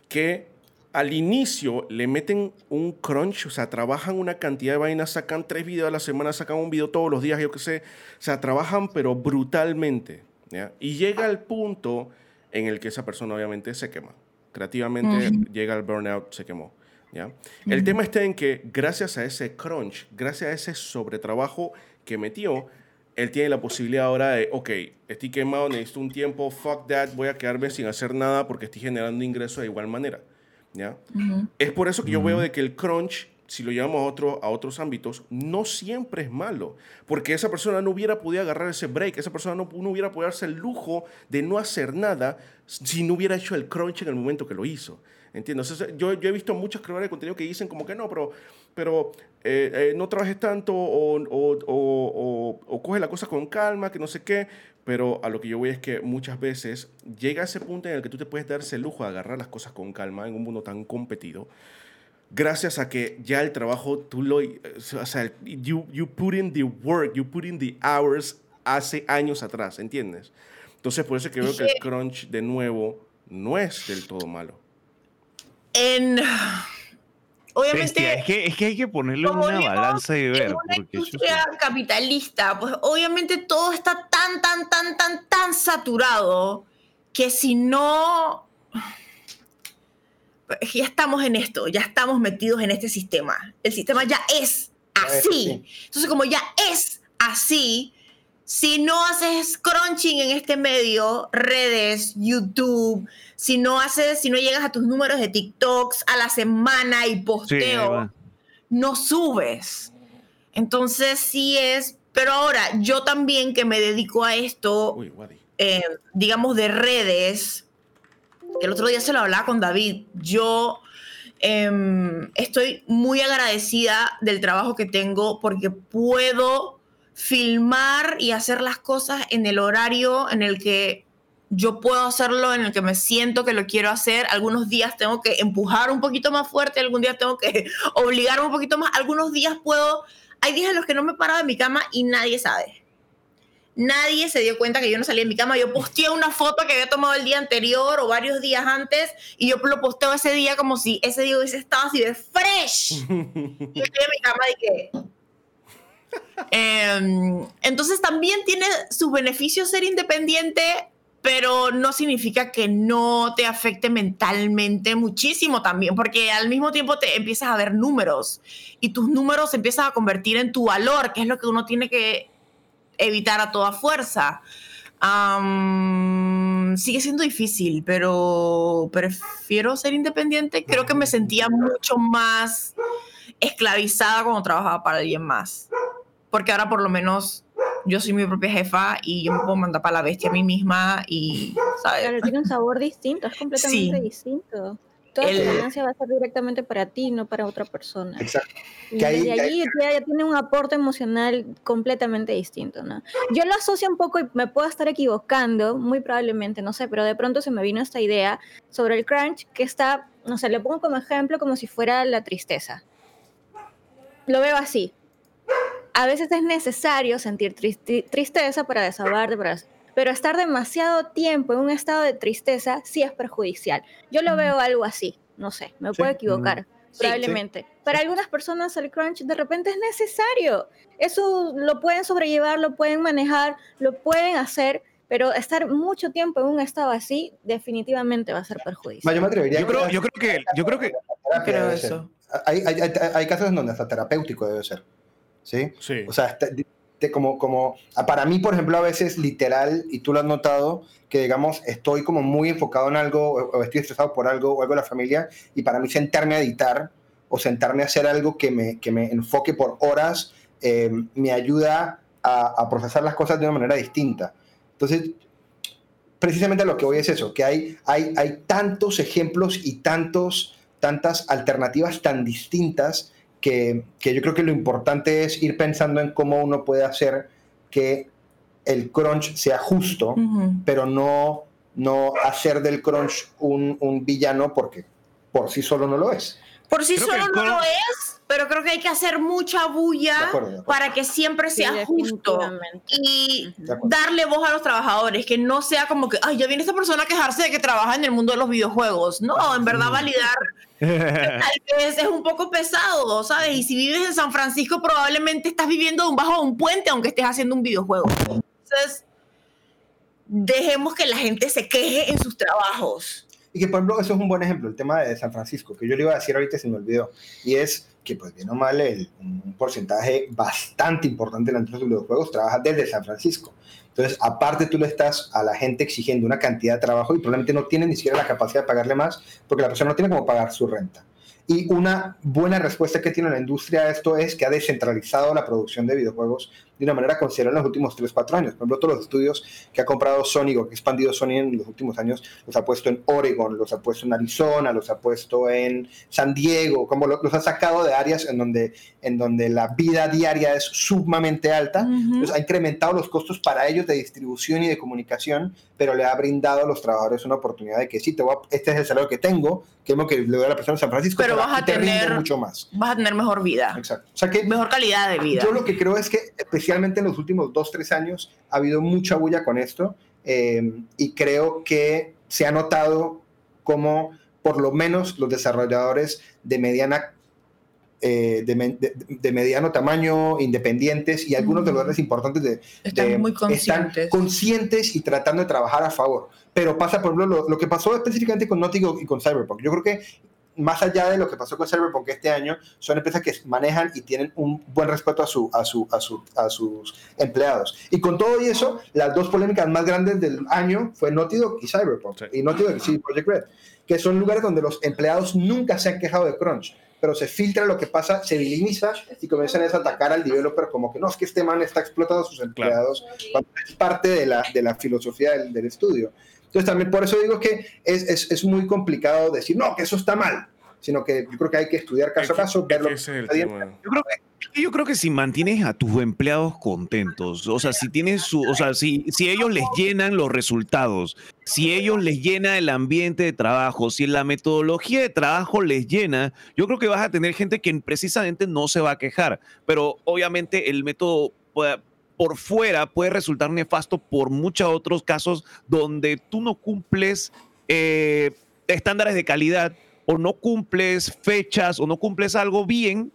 que al inicio le meten un crunch, o sea, trabajan una cantidad de vainas, sacan tres videos a la semana, sacan un video todos los días, yo qué sé, o sea, trabajan pero brutalmente, ¿ya? Y llega el punto en el que esa persona obviamente se quema. Creativamente llega al burnout, se quemó, ¿ya? El tema está en que gracias a ese crunch, gracias a ese sobretrabajo que metió, él tiene la posibilidad ahora de, ok, estoy quemado, necesito un tiempo, fuck that, voy a quedarme sin hacer nada porque estoy generando ingresos de igual manera. ¿ya? Es por eso que yo veo de que el crunch, si lo llevamos a, otro, a otros ámbitos, no siempre es malo. Porque esa persona no hubiera podido agarrar ese break, esa persona no, hubiera podido darse el lujo de no hacer nada si no hubiera hecho el crunch en el momento que lo hizo. Entonces, yo, yo he visto muchos creadores de contenido que dicen como que no, pero, eh, eh, no trabajes tanto o, o, o, o- coge la cosa con calma, que no sé qué. Pero a lo que yo voy es que muchas veces llega ese punto en el que tú te puedes dar ese lujo de agarrar las cosas con calma en un mundo tan competido. Gracias a que ya el trabajo tú lo... eh, O sea, you, you put in the work, you put in the hours hace años atrás, ¿entiendes? Entonces por eso es que veo que el crunch de nuevo no es del todo malo. En. Obviamente. Bestia, es, que, es que hay que ponerlo en como una vivimos balanza y ver. en una industria capitalista, pues obviamente todo está tan, tan, tan, tan, tan saturado que si no... *laughs* Ya estamos en esto, ya estamos metidos en este sistema. El sistema ya es así. Entonces, como ya es así, si no haces crunching en este medio, redes, YouTube, si no haces, si no llegas a tus números de TikToks a la semana y posteo, no subes. Entonces sí es, pero ahora yo también que me dedico a esto, Uy, eh, digamos, de redes, que el otro día se lo hablaba con David, yo em, estoy muy agradecida del trabajo que tengo porque puedo filmar y hacer las cosas en el horario en el que yo puedo hacerlo, en el que me siento que lo quiero hacer. Algunos días tengo que empujar un poquito más fuerte, algún día tengo que *laughs* obligarme un poquito más, algunos días puedo, hay días en los que no me paro de mi cama y nadie sabe. Nadie se dio cuenta que yo no salía de mi cama. Yo posteé una foto que había tomado el día anterior o varios días antes y yo lo posteo ese día como si ese día hubiese estado así de fresh. *laughs* y estoy en mi cama y que... Em, entonces también tiene sus beneficios ser independiente, pero no significa que no te afecte mentalmente muchísimo también, porque al mismo tiempo te empiezas a ver números y tus números se empiezan a convertir en tu valor, que es lo que uno tiene que evitar a toda fuerza. Sigue siendo difícil, pero prefiero ser independiente. Creo que me sentía mucho más esclavizada cuando trabajaba para alguien más. Porque ahora por lo menos yo soy mi propia jefa y yo me puedo mandar para la bestia a mí misma y, ¿sabes? Claro, tiene un sabor distinto, es completamente Sí. distinto. Toda El- tu ganancia va a ser directamente para ti, no para otra persona. Exacto. Y Que desde allí ya, ya tiene un aporte emocional completamente distinto, ¿no? Yo lo asocio un poco y me puedo estar equivocando, muy probablemente, no sé, pero de pronto se me vino esta idea sobre el crunch que está, no sé, le pongo como ejemplo como si fuera la tristeza. Lo veo así. A veces es necesario sentir tristeza para desahogarte, para pero estar demasiado tiempo en un estado de tristeza sí es perjudicial. Yo lo veo algo así, no sé, me Sí. puedo equivocar, Sí, probablemente. Para algunas personas el crunch de repente es necesario. Eso lo pueden sobrellevar, lo pueden manejar, lo pueden hacer, pero estar mucho tiempo en un estado así definitivamente va a ser perjudicial. Yo me atrevería Yo creo, que- yo creo que, yo creo que Creo eso. Hay, hay, hay, hay casos en donde hasta terapéutico debe ser. ¿Sí? Sí. O sea, como, como, ah, para mí, por ejemplo, a veces literal, y tú lo has notado, que digamos, estoy como muy enfocado en algo, o, estoy estresado por algo, o algo de la familia, y para mí sentarme a editar, o sentarme a hacer algo que me, que me enfoque por horas, eh, me ayuda a, procesar las cosas de una manera distinta. Entonces, precisamente lo que voy es eso, que hay, hay, hay tantos ejemplos y tantos, tantas alternativas tan distintas que, que yo creo que lo importante es ir pensando en cómo uno puede hacer que el crunch sea justo, pero no, no hacer del crunch un, un villano porque por sí solo no lo es. Por sí Creo solo no lo es, pero creo que hay que hacer mucha De bulla acuerdo, de acuerdo. para que siempre Sí, sea justo definitivamente. y De darle voz a los trabajadores, que no sea como que, ay, ya viene esta persona a quejarse de que trabaja en el mundo de los videojuegos. No, en verdad validar *laughs* tal vez es un poco pesado, ¿sabes? Y si vives en San Francisco, probablemente estás viviendo bajo un puente, aunque estés haciendo un videojuego. Entonces, dejemos que la gente se queje en sus trabajos. Y que, por ejemplo, eso es un buen ejemplo, el tema de San Francisco, que yo le iba a decir ahorita y se me olvidó. Y es que, pues, bien o mal, el- un porcentaje bastante importante de la industria de los videojuegos trabaja desde San Francisco. Entonces, aparte, tú le estás a la gente exigiendo una cantidad de trabajo y probablemente no tiene ni siquiera la capacidad de pagarle más porque la persona no tiene cómo pagar su renta. Y una buena respuesta que tiene la industria a esto es que ha descentralizado la producción de videojuegos de una manera considerable en los últimos 3, 4 años. Por ejemplo, todos los estudios que ha comprado Sony o que ha expandido Sony en los últimos años los ha puesto en Oregon, los ha puesto en Arizona, los ha puesto en San Diego, como lo- los ha sacado de áreas en donde, en donde la vida diaria es sumamente alta. Entonces, ha incrementado los costos para ellos de distribución y de comunicación, pero le ha brindado a los trabajadores una oportunidad de que sí, te voy a- este es el salario que tengo, que es lo que le doy a la persona en San Francisco, Pero vas a tener- mucho más. Vas a tener mejor vida, Exacto. O sea que mejor calidad de vida. yo lo que creo es que especialmente en los últimos dos, tres años ha habido mucha bulla con esto eh, y creo que se ha notado como por lo menos los desarrolladores de mediana eh, de, me- de- de mediano tamaño, independientes y algunos de los grandes importantes de, Están de- muy están conscientes. conscientes y tratando de trabajar a favor. Pero pasa, por ejemplo, lo, lo que pasó específicamente con Naughty y con Cyberpunk. Yo creo que más allá de lo que pasó con Cyberpunk este año, son empresas que manejan y tienen un buen respeto a, su, a, su, a, su, a sus empleados. Y con todo y eso, las dos polémicas más grandes del año fue Naughty Dog y Cyberpunk. Sí. Y Naughty Dog y CD Projekt Red, que son lugares donde los empleados nunca se han quejado de crunch. Pero se filtra lo que pasa, se minimiza y comienzan a atacar al developer como que no, es que este man está explotando a sus empleados, cuando es parte de la, de la filosofía del, del estudio. Entonces también por eso digo que es, es, es muy complicado decir, no, que eso está mal, sino que yo creo que hay que estudiar caso a caso, ver lo que Ese es el tema. Yo creo que yo creo que si mantienes a tus empleados contentos, o sea, si tienes su, o sea, si, si ellos les llenan los resultados, si ellos les llena el ambiente de trabajo, si la metodología de trabajo les llena, yo creo que vas a tener gente que precisamente no se va a quejar, pero obviamente el método por fuera puede resultar nefasto por muchos otros casos donde tú no cumples eh, estándares de calidad o no cumples fechas o no cumples algo bien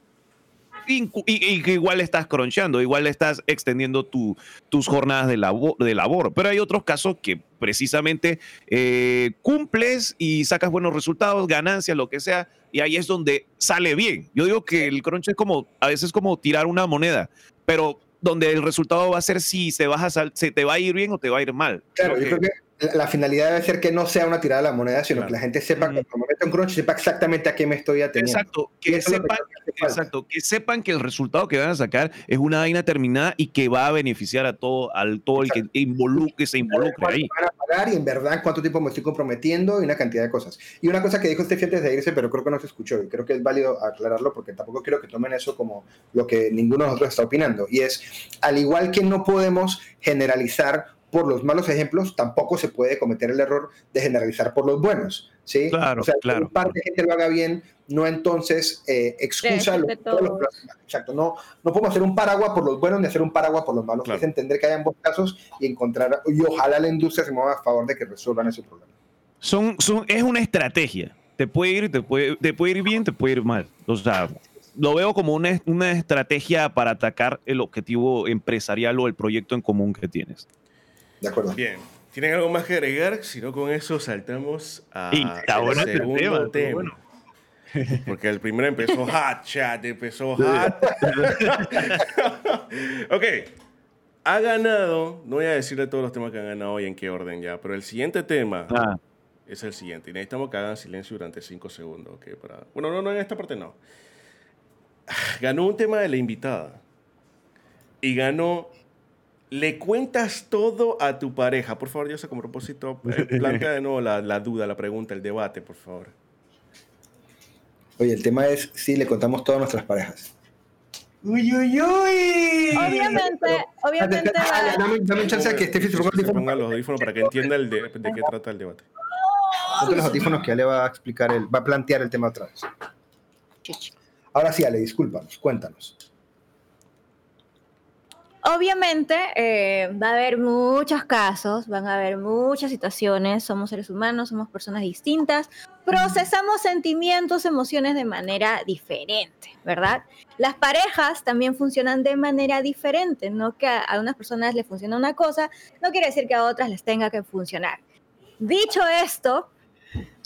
y, y- igual estás cronchando, igual estás extendiendo tu- tus jornadas de, labo- de labor. Pero hay otros casos que precisamente eh, cumples y sacas buenos resultados, ganancias, lo que sea, y ahí es donde sale bien. Yo digo que el crunch es como, a veces como tirar una moneda, pero donde el resultado va a ser si se, vas a sal- se te va a ir bien o te va a ir mal. Claro, yo creo que la, la finalidad debe ser que no sea una tirada de la moneda, sino Claro. que la gente sepa, Ujú. cuando me meto en crunch, sepa exactamente a qué me estoy ateniendo. Exacto, que que sepan, que exacto, que sepan que el resultado que van a sacar es una vaina terminada y que va a beneficiar a todo, al todo el que, involucre, que se involucre cuánto ahí. van a pagar y en verdad cuánto tiempo me estoy comprometiendo y una cantidad de cosas. Y una cosa que dijo Steffi antes de irse, pero creo que no se escuchó y creo que es válido aclararlo porque tampoco quiero que tomen eso como lo que ninguno de nosotros está opinando. Y es, al igual que no podemos generalizar por los malos ejemplos, tampoco se puede cometer el error de generalizar por los buenos. ¿sí? Claro, o sea, claro. que un par de gente lo haga bien, no entonces eh, excusa Sí, lo- todos los. Exacto, no, no podemos hacer un paraguas por los buenos ni hacer un paraguas por los malos. Claro. Es entender que hay ambos casos y encontrar, y ojalá la industria se mueva a favor de que resuelvan ese problema. Son, son, es una estrategia. Te puede ir, te puede, te puede ir bien, te puede ir mal. O sea, lo veo como una, una estrategia para atacar el objetivo empresarial o el proyecto en común que tienes. ¿De acuerdo? Bien. ¿Tienen algo más que agregar? Si no, con eso saltamos a Y está bueno el segundo tema, tema. bueno. Porque el primero empezó hot, chat, empezó *laughs* hot. ok. Ha ganado, no voy a decirle todos los temas que han ganado y en qué orden ya, pero el siguiente tema Ah, es el siguiente. Y necesitamos que hagan silencio durante 5 segundos. ok, para... Bueno, no, no, en esta parte no. Ganó un tema de la invitada. Y ganó. Le cuentas todo a tu pareja. Por favor, yo sé como propósito. eh, *laughs* plantea de nuevo la, la duda, la pregunta, el debate, por favor. Oye, el tema es si le contamos todas nuestras parejas. ¡Uy, uy, uy! Obviamente, obviamente Ah, la- dame, dame un chance a que Steffi se ponga los audífonos para que entienda el de, de qué trata el debate. Ponte los audífonos que ya le va a explicar, el, va a plantear el tema otra vez. Ahora sí, Ale, discúlpanos, cuéntanos. Obviamente eh, va a haber muchos casos, van a haber muchas situaciones, somos seres humanos, somos personas distintas, procesamos sentimientos, emociones de manera diferente, ¿verdad? Las parejas también funcionan de manera diferente, no que a, a unas personas les funciona una cosa, no quiere decir que a otras les tenga que funcionar. Dicho esto,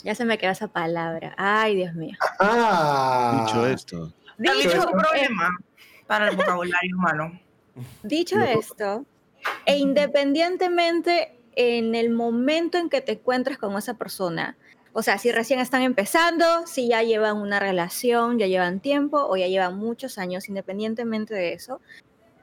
ya se me quedó esa palabra, ay Dios mío. Ah, dicho esto. Dicho, es un problema para el vocabulario humano. Dicho No. esto, e independientemente en el momento en que te encuentres con esa persona, o sea, si recién están empezando, si ya llevan una relación, ya llevan tiempo o ya llevan muchos años, independientemente de eso,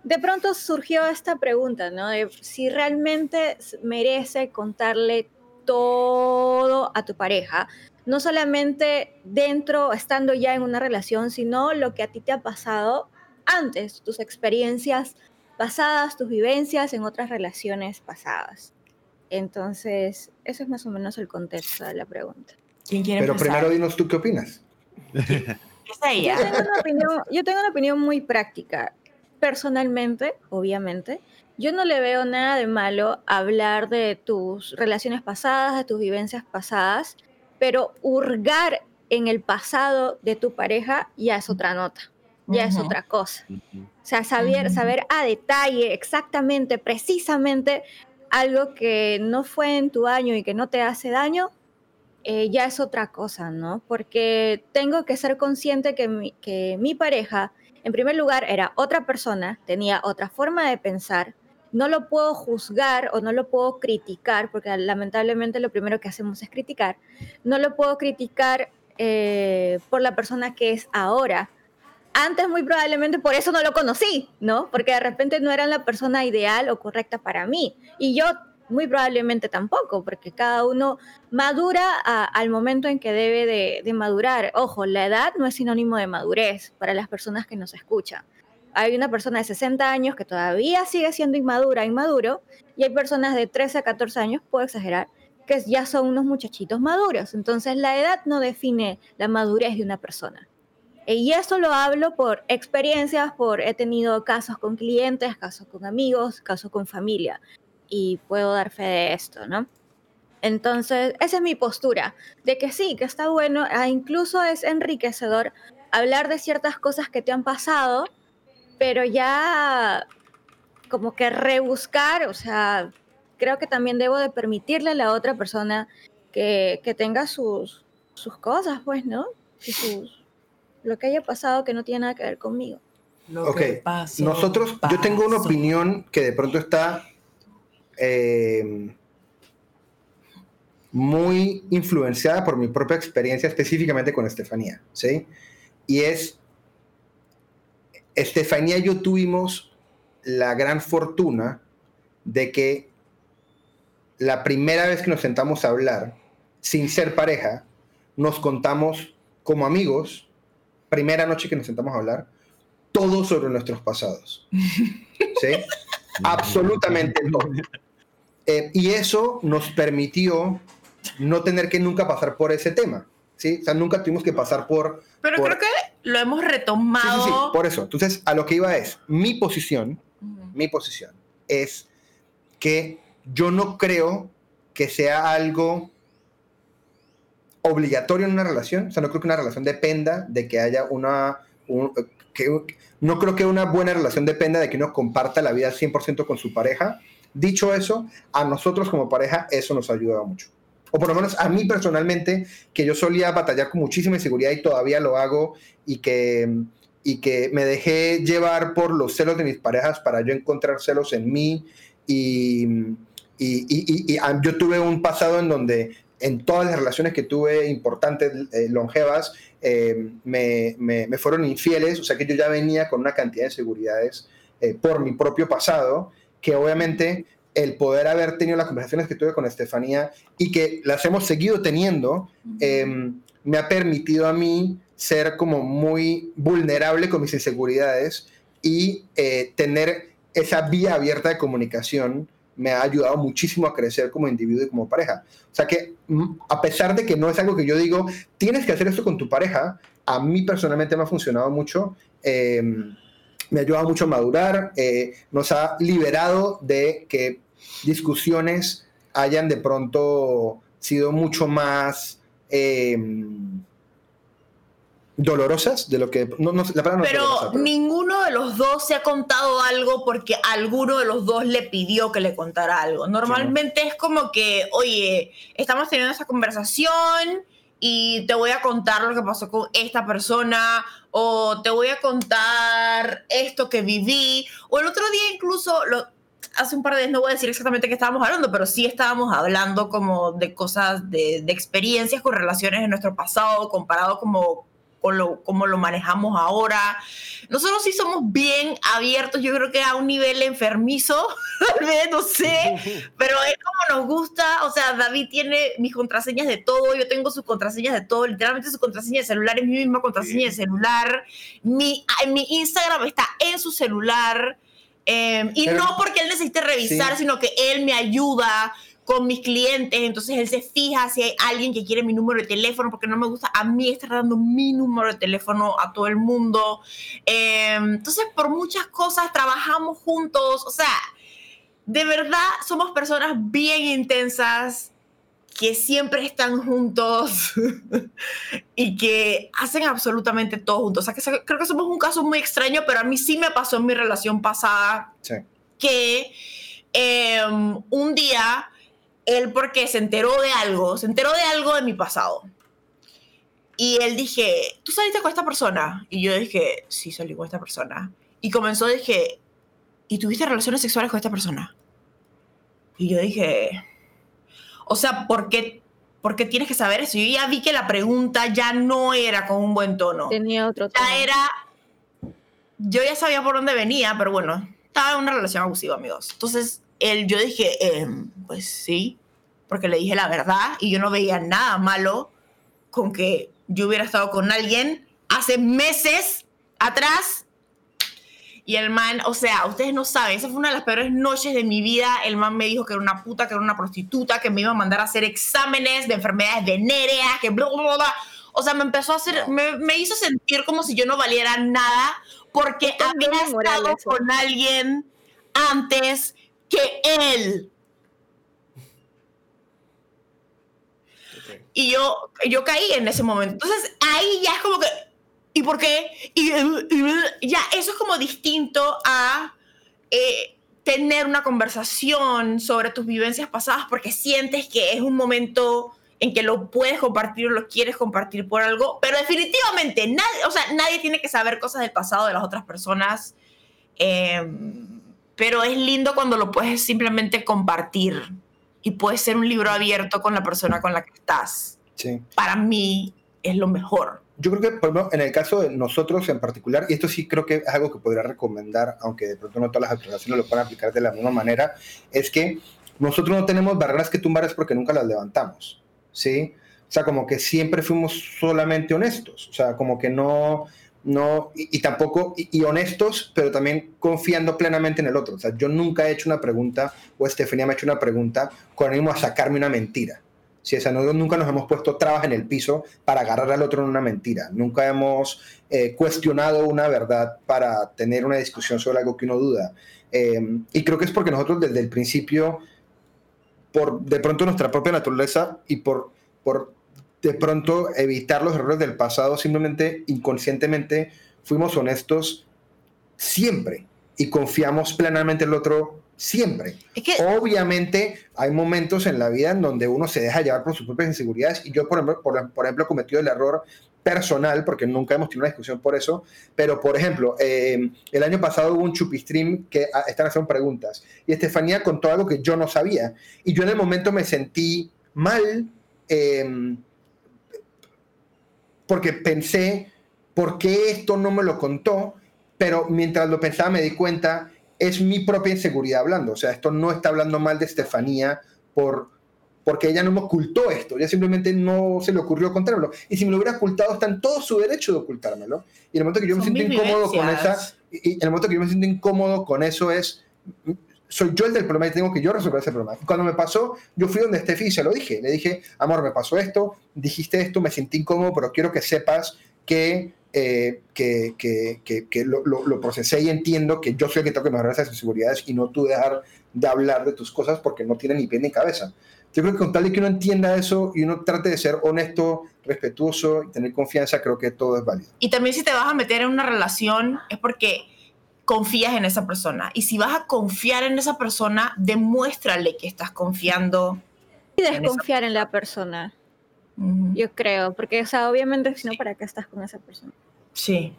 de pronto surgió esta pregunta, ¿no? De si realmente merece contarle todo a tu pareja, no solamente dentro, estando ya en una relación, sino lo que a ti te ha pasado antes, tus experiencias pasadas, tus vivencias en otras relaciones pasadas. Entonces, eso es más o menos el contexto de la pregunta. ¿Quién quiere pero empezar? primero dinos tú qué opinas. *laughs* Es Yo ella. tengo, una opinión, yo tengo una opinión muy práctica. Personalmente, obviamente, yo no le veo nada de malo hablar de tus relaciones pasadas, de tus vivencias pasadas, pero hurgar en el pasado de tu pareja ya es otra nota, ya es otra cosa. O sea, saber, saber a detalle, exactamente, precisamente algo que no fue en tu año y que no te hace daño, eh, ya es otra cosa, ¿no? Porque tengo que ser consciente que mi, que mi pareja, en primer lugar, era otra persona, tenía otra forma de pensar, no lo puedo juzgar o no lo puedo criticar, porque lamentablemente lo primero que hacemos es criticar, no lo puedo criticar eh, por la persona que es ahora. Antes muy probablemente por eso no lo conocí, ¿no? Porque de repente no era la persona ideal o correcta para mí. Y yo muy probablemente tampoco, porque cada uno madura a- al momento en que debe de, de madurar. Ojo, la edad no es sinónimo de madurez para las personas que nos escuchan. Hay una persona de 60 años que todavía sigue siendo inmadura, inmaduro, y hay personas de 13 a 14 años, puedo exagerar, que ya son unos muchachitos maduros. Entonces la edad no define la madurez de una persona. Y esto lo hablo por experiencias, por he tenido casos con clientes, casos con amigos, casos con familia, y puedo dar fe de esto, ¿no? Entonces, esa es mi postura, de que sí, que está bueno, ah, incluso es enriquecedor hablar de ciertas cosas que te han pasado, pero ya como que rebuscar, o sea, creo que también debo de permitirle a la otra persona que, que tenga sus, sus cosas, pues, ¿no? Y sus, lo que haya pasado que no tiene nada que ver conmigo. Lo Ok, que pasó, Nosotros, yo tengo una opinión que de pronto está eh, muy influenciada por mi propia experiencia específicamente con Estefanía, ¿sí? Y es, Estefanía y yo tuvimos la gran fortuna de que la primera vez que nos sentamos a hablar, sin ser pareja, nos contamos como amigos, primera noche que nos sentamos a hablar, todo sobre nuestros pasados. ¿Sí? *laughs* Absolutamente todo. Eh, y eso nos permitió no tener que nunca pasar por ese tema. ¿sí? O sea, nunca tuvimos que pasar por... Pero por- creo que lo hemos Sí, sí, retomado. sí, por eso. Entonces, a lo que iba es, mi posición, mi posición es que yo no creo que sea algo obligatorio en una relación. O sea, no creo que una relación dependa de que haya una... no creo que una buena relación dependa de que uno comparta la vida 100% con su pareja. Dicho eso, a nosotros como pareja eso nos ha ayudado mucho. O por lo menos a mí personalmente, que yo solía batallar con muchísima inseguridad y todavía lo hago y que, y que me dejé llevar por los celos de mis parejas para yo encontrar celos en mí y, y- yo tuve un pasado en donde en todas las relaciones que tuve importantes, eh, longevas, eh, me, me- me fueron infieles, o sea que yo ya venía con una cantidad de inseguridades eh, por mi propio pasado, que obviamente el poder haber tenido las conversaciones que tuve con Estefanía y que las hemos seguido teniendo, eh, me ha permitido a mí ser como muy vulnerable con mis inseguridades y eh, tener esa vía abierta de comunicación me ha ayudado muchísimo a crecer como individuo y como pareja. O sea que mm, a pesar de que no es algo que yo digo, tienes que hacer esto con tu pareja, a mí personalmente me ha funcionado mucho. eh, me ha ayudado mucho a madurar, eh, nos ha liberado de que discusiones hayan de pronto sido mucho más eh, dolorosas de lo que... No, no, la palabra no es Pero dolorosa, pero- ninguno de los dos se ha contado algo porque alguno de los dos le pidió que le contara algo. Normalmente es como que, oye, estamos teniendo esta conversación y te voy a contar lo que pasó con esta persona o te voy a contar esto que viví o el otro día incluso lo, hace un par de días no voy a decir exactamente qué estábamos hablando pero sí estábamos hablando como de cosas de, de experiencias con relaciones en nuestro pasado comparado como con lo, cómo lo manejamos ahora. Nosotros sí somos bien abiertos, yo creo que a un nivel enfermizo, *laughs* tal vez, no sé, *laughs* pero es como nos gusta, o sea, David tiene mis contraseñas de todo, yo tengo sus contraseñas de todo, literalmente su contraseña de celular es mi misma contraseña de celular, mi, ah, mi Instagram está en su celular, eh, y Pero- no porque él necesite revisar, Sí. sino que él me ayuda con mis clientes, entonces él se fija si hay alguien que quiere mi número de teléfono, porque no me gusta a mí estar dando mi número de teléfono a todo el mundo. Eh, entonces, por muchas cosas trabajamos juntos, o sea, de verdad somos personas bien intensas que siempre están juntos *laughs* y que hacen absolutamente todo juntos. O sea, que creo que somos un caso muy extraño, pero a mí sí me pasó en mi relación pasada Sí. que eh, un día él porque se enteró de algo, se enteró de algo de mi pasado. Y él dije, ¿tú saliste con esta persona? Y yo dije, sí, salí con esta persona. Y comenzó, dije, ¿y tuviste relaciones sexuales con esta persona? Y yo dije, o sea, ¿por qué, ¿por qué tienes que saber eso? Yo ya vi que la pregunta ya no era con un buen tono Tenía otro tono. ya era. Yo ya sabía por dónde venía, pero bueno, estaba en una relación abusiva, amigos. Entonces, él, yo dije, em, pues sí, porque le dije la verdad y yo no veía nada malo con que yo hubiera estado con alguien hace meses atrás. Y el man, o sea, ustedes no saben, esa fue una de las peores noches de mi vida. El man me dijo que era una puta, que era una prostituta, que me iba a mandar a hacer exámenes de enfermedades venéreas, que bla, bla, bla. O sea, me empezó a hacer, me, me hizo sentir como si yo no valiera nada porque había estado con alguien antes que él. Y yo, yo caí en ese momento. Entonces ahí ya es como que, ¿y por qué? Y, y- ya, eso es como distinto a eh, tener una conversación sobre tus vivencias pasadas porque sientes que es un momento en que lo puedes compartir o lo quieres compartir por algo, pero definitivamente nadie, o sea, nadie tiene que saber cosas del pasado de las otras personas, eh, pero es lindo cuando lo puedes simplemente compartir y puede ser un libro abierto con la persona con la que estás. Sí. Para mí es lo mejor. Yo creo que, por ejemplo, en el caso de nosotros en particular, y esto sí creo que es algo que podría recomendar, aunque de pronto no todas las aplicaciones lo puedan aplicar de la misma manera, es que nosotros no tenemos barreras que tumbar es porque nunca las levantamos, ¿sí? O sea, como que siempre fuimos solamente honestos, o sea, como que no, no, y, tampoco, y, honestos, pero también confiando plenamente en el otro. O sea, yo nunca he hecho una pregunta, o Estefanía me ha hecho una pregunta con ánimo a sacarme una mentira. Si esa, nosotros nunca nos hemos puesto trabas en el piso para agarrar al otro en una mentira. Nunca hemos eh, cuestionado una verdad para tener una discusión sobre algo que uno duda. Eh, y creo que es porque nosotros desde el principio, por de pronto nuestra propia naturaleza y por, por de pronto evitar los errores del pasado, simplemente inconscientemente fuimos honestos siempre y confiamos plenamente en el otro siempre. Obviamente hay momentos en la vida en donde uno se deja llevar por sus propias inseguridades y yo, por ejemplo, por, ejemplo he cometido el error personal, porque nunca hemos tenido una discusión por eso, pero por ejemplo, eh, el año pasado hubo un chupistream que ah, están haciendo preguntas y Estefanía contó algo que yo no sabía y yo en el momento me sentí mal. Eh, porque pensé, ¿por qué esto no me lo contó? Pero mientras lo pensaba me di cuenta, es mi propia inseguridad hablando. O sea, esto no está hablando mal de Estefanía por, porque ella no me ocultó esto, ella simplemente no se le ocurrió contármelo. Y si me lo hubiera ocultado, está en todo su derecho de ocultármelo. Y el momento que yo me siento incómodo con esa, y el momento que yo me siento incómodo con eso es, soy yo el del problema y tengo que yo resolver ese problema. Cuando me pasó, yo fui donde Steffi y se lo dije. Le dije, amor, me pasó esto, dijiste esto, me sentí incómodo, pero quiero que sepas que, eh, que, que, que, lo, lo, procesé y entiendo que yo soy el que tengo que mejorar esas inseguridades y no tú dejar de hablar de tus cosas porque no tiene ni pie ni cabeza. Yo creo que con tal de que uno entienda eso y uno trate de ser honesto, respetuoso y tener confianza, creo que todo es válido. Y también si te vas a meter en una relación es porque confías en esa persona. Y si vas a confiar en esa persona, demuéstrale que estás confiando. Y desconfiar en, la persona. Yo creo, porque, o sea, obviamente, si no, ¿para qué estás con esa persona? Sí.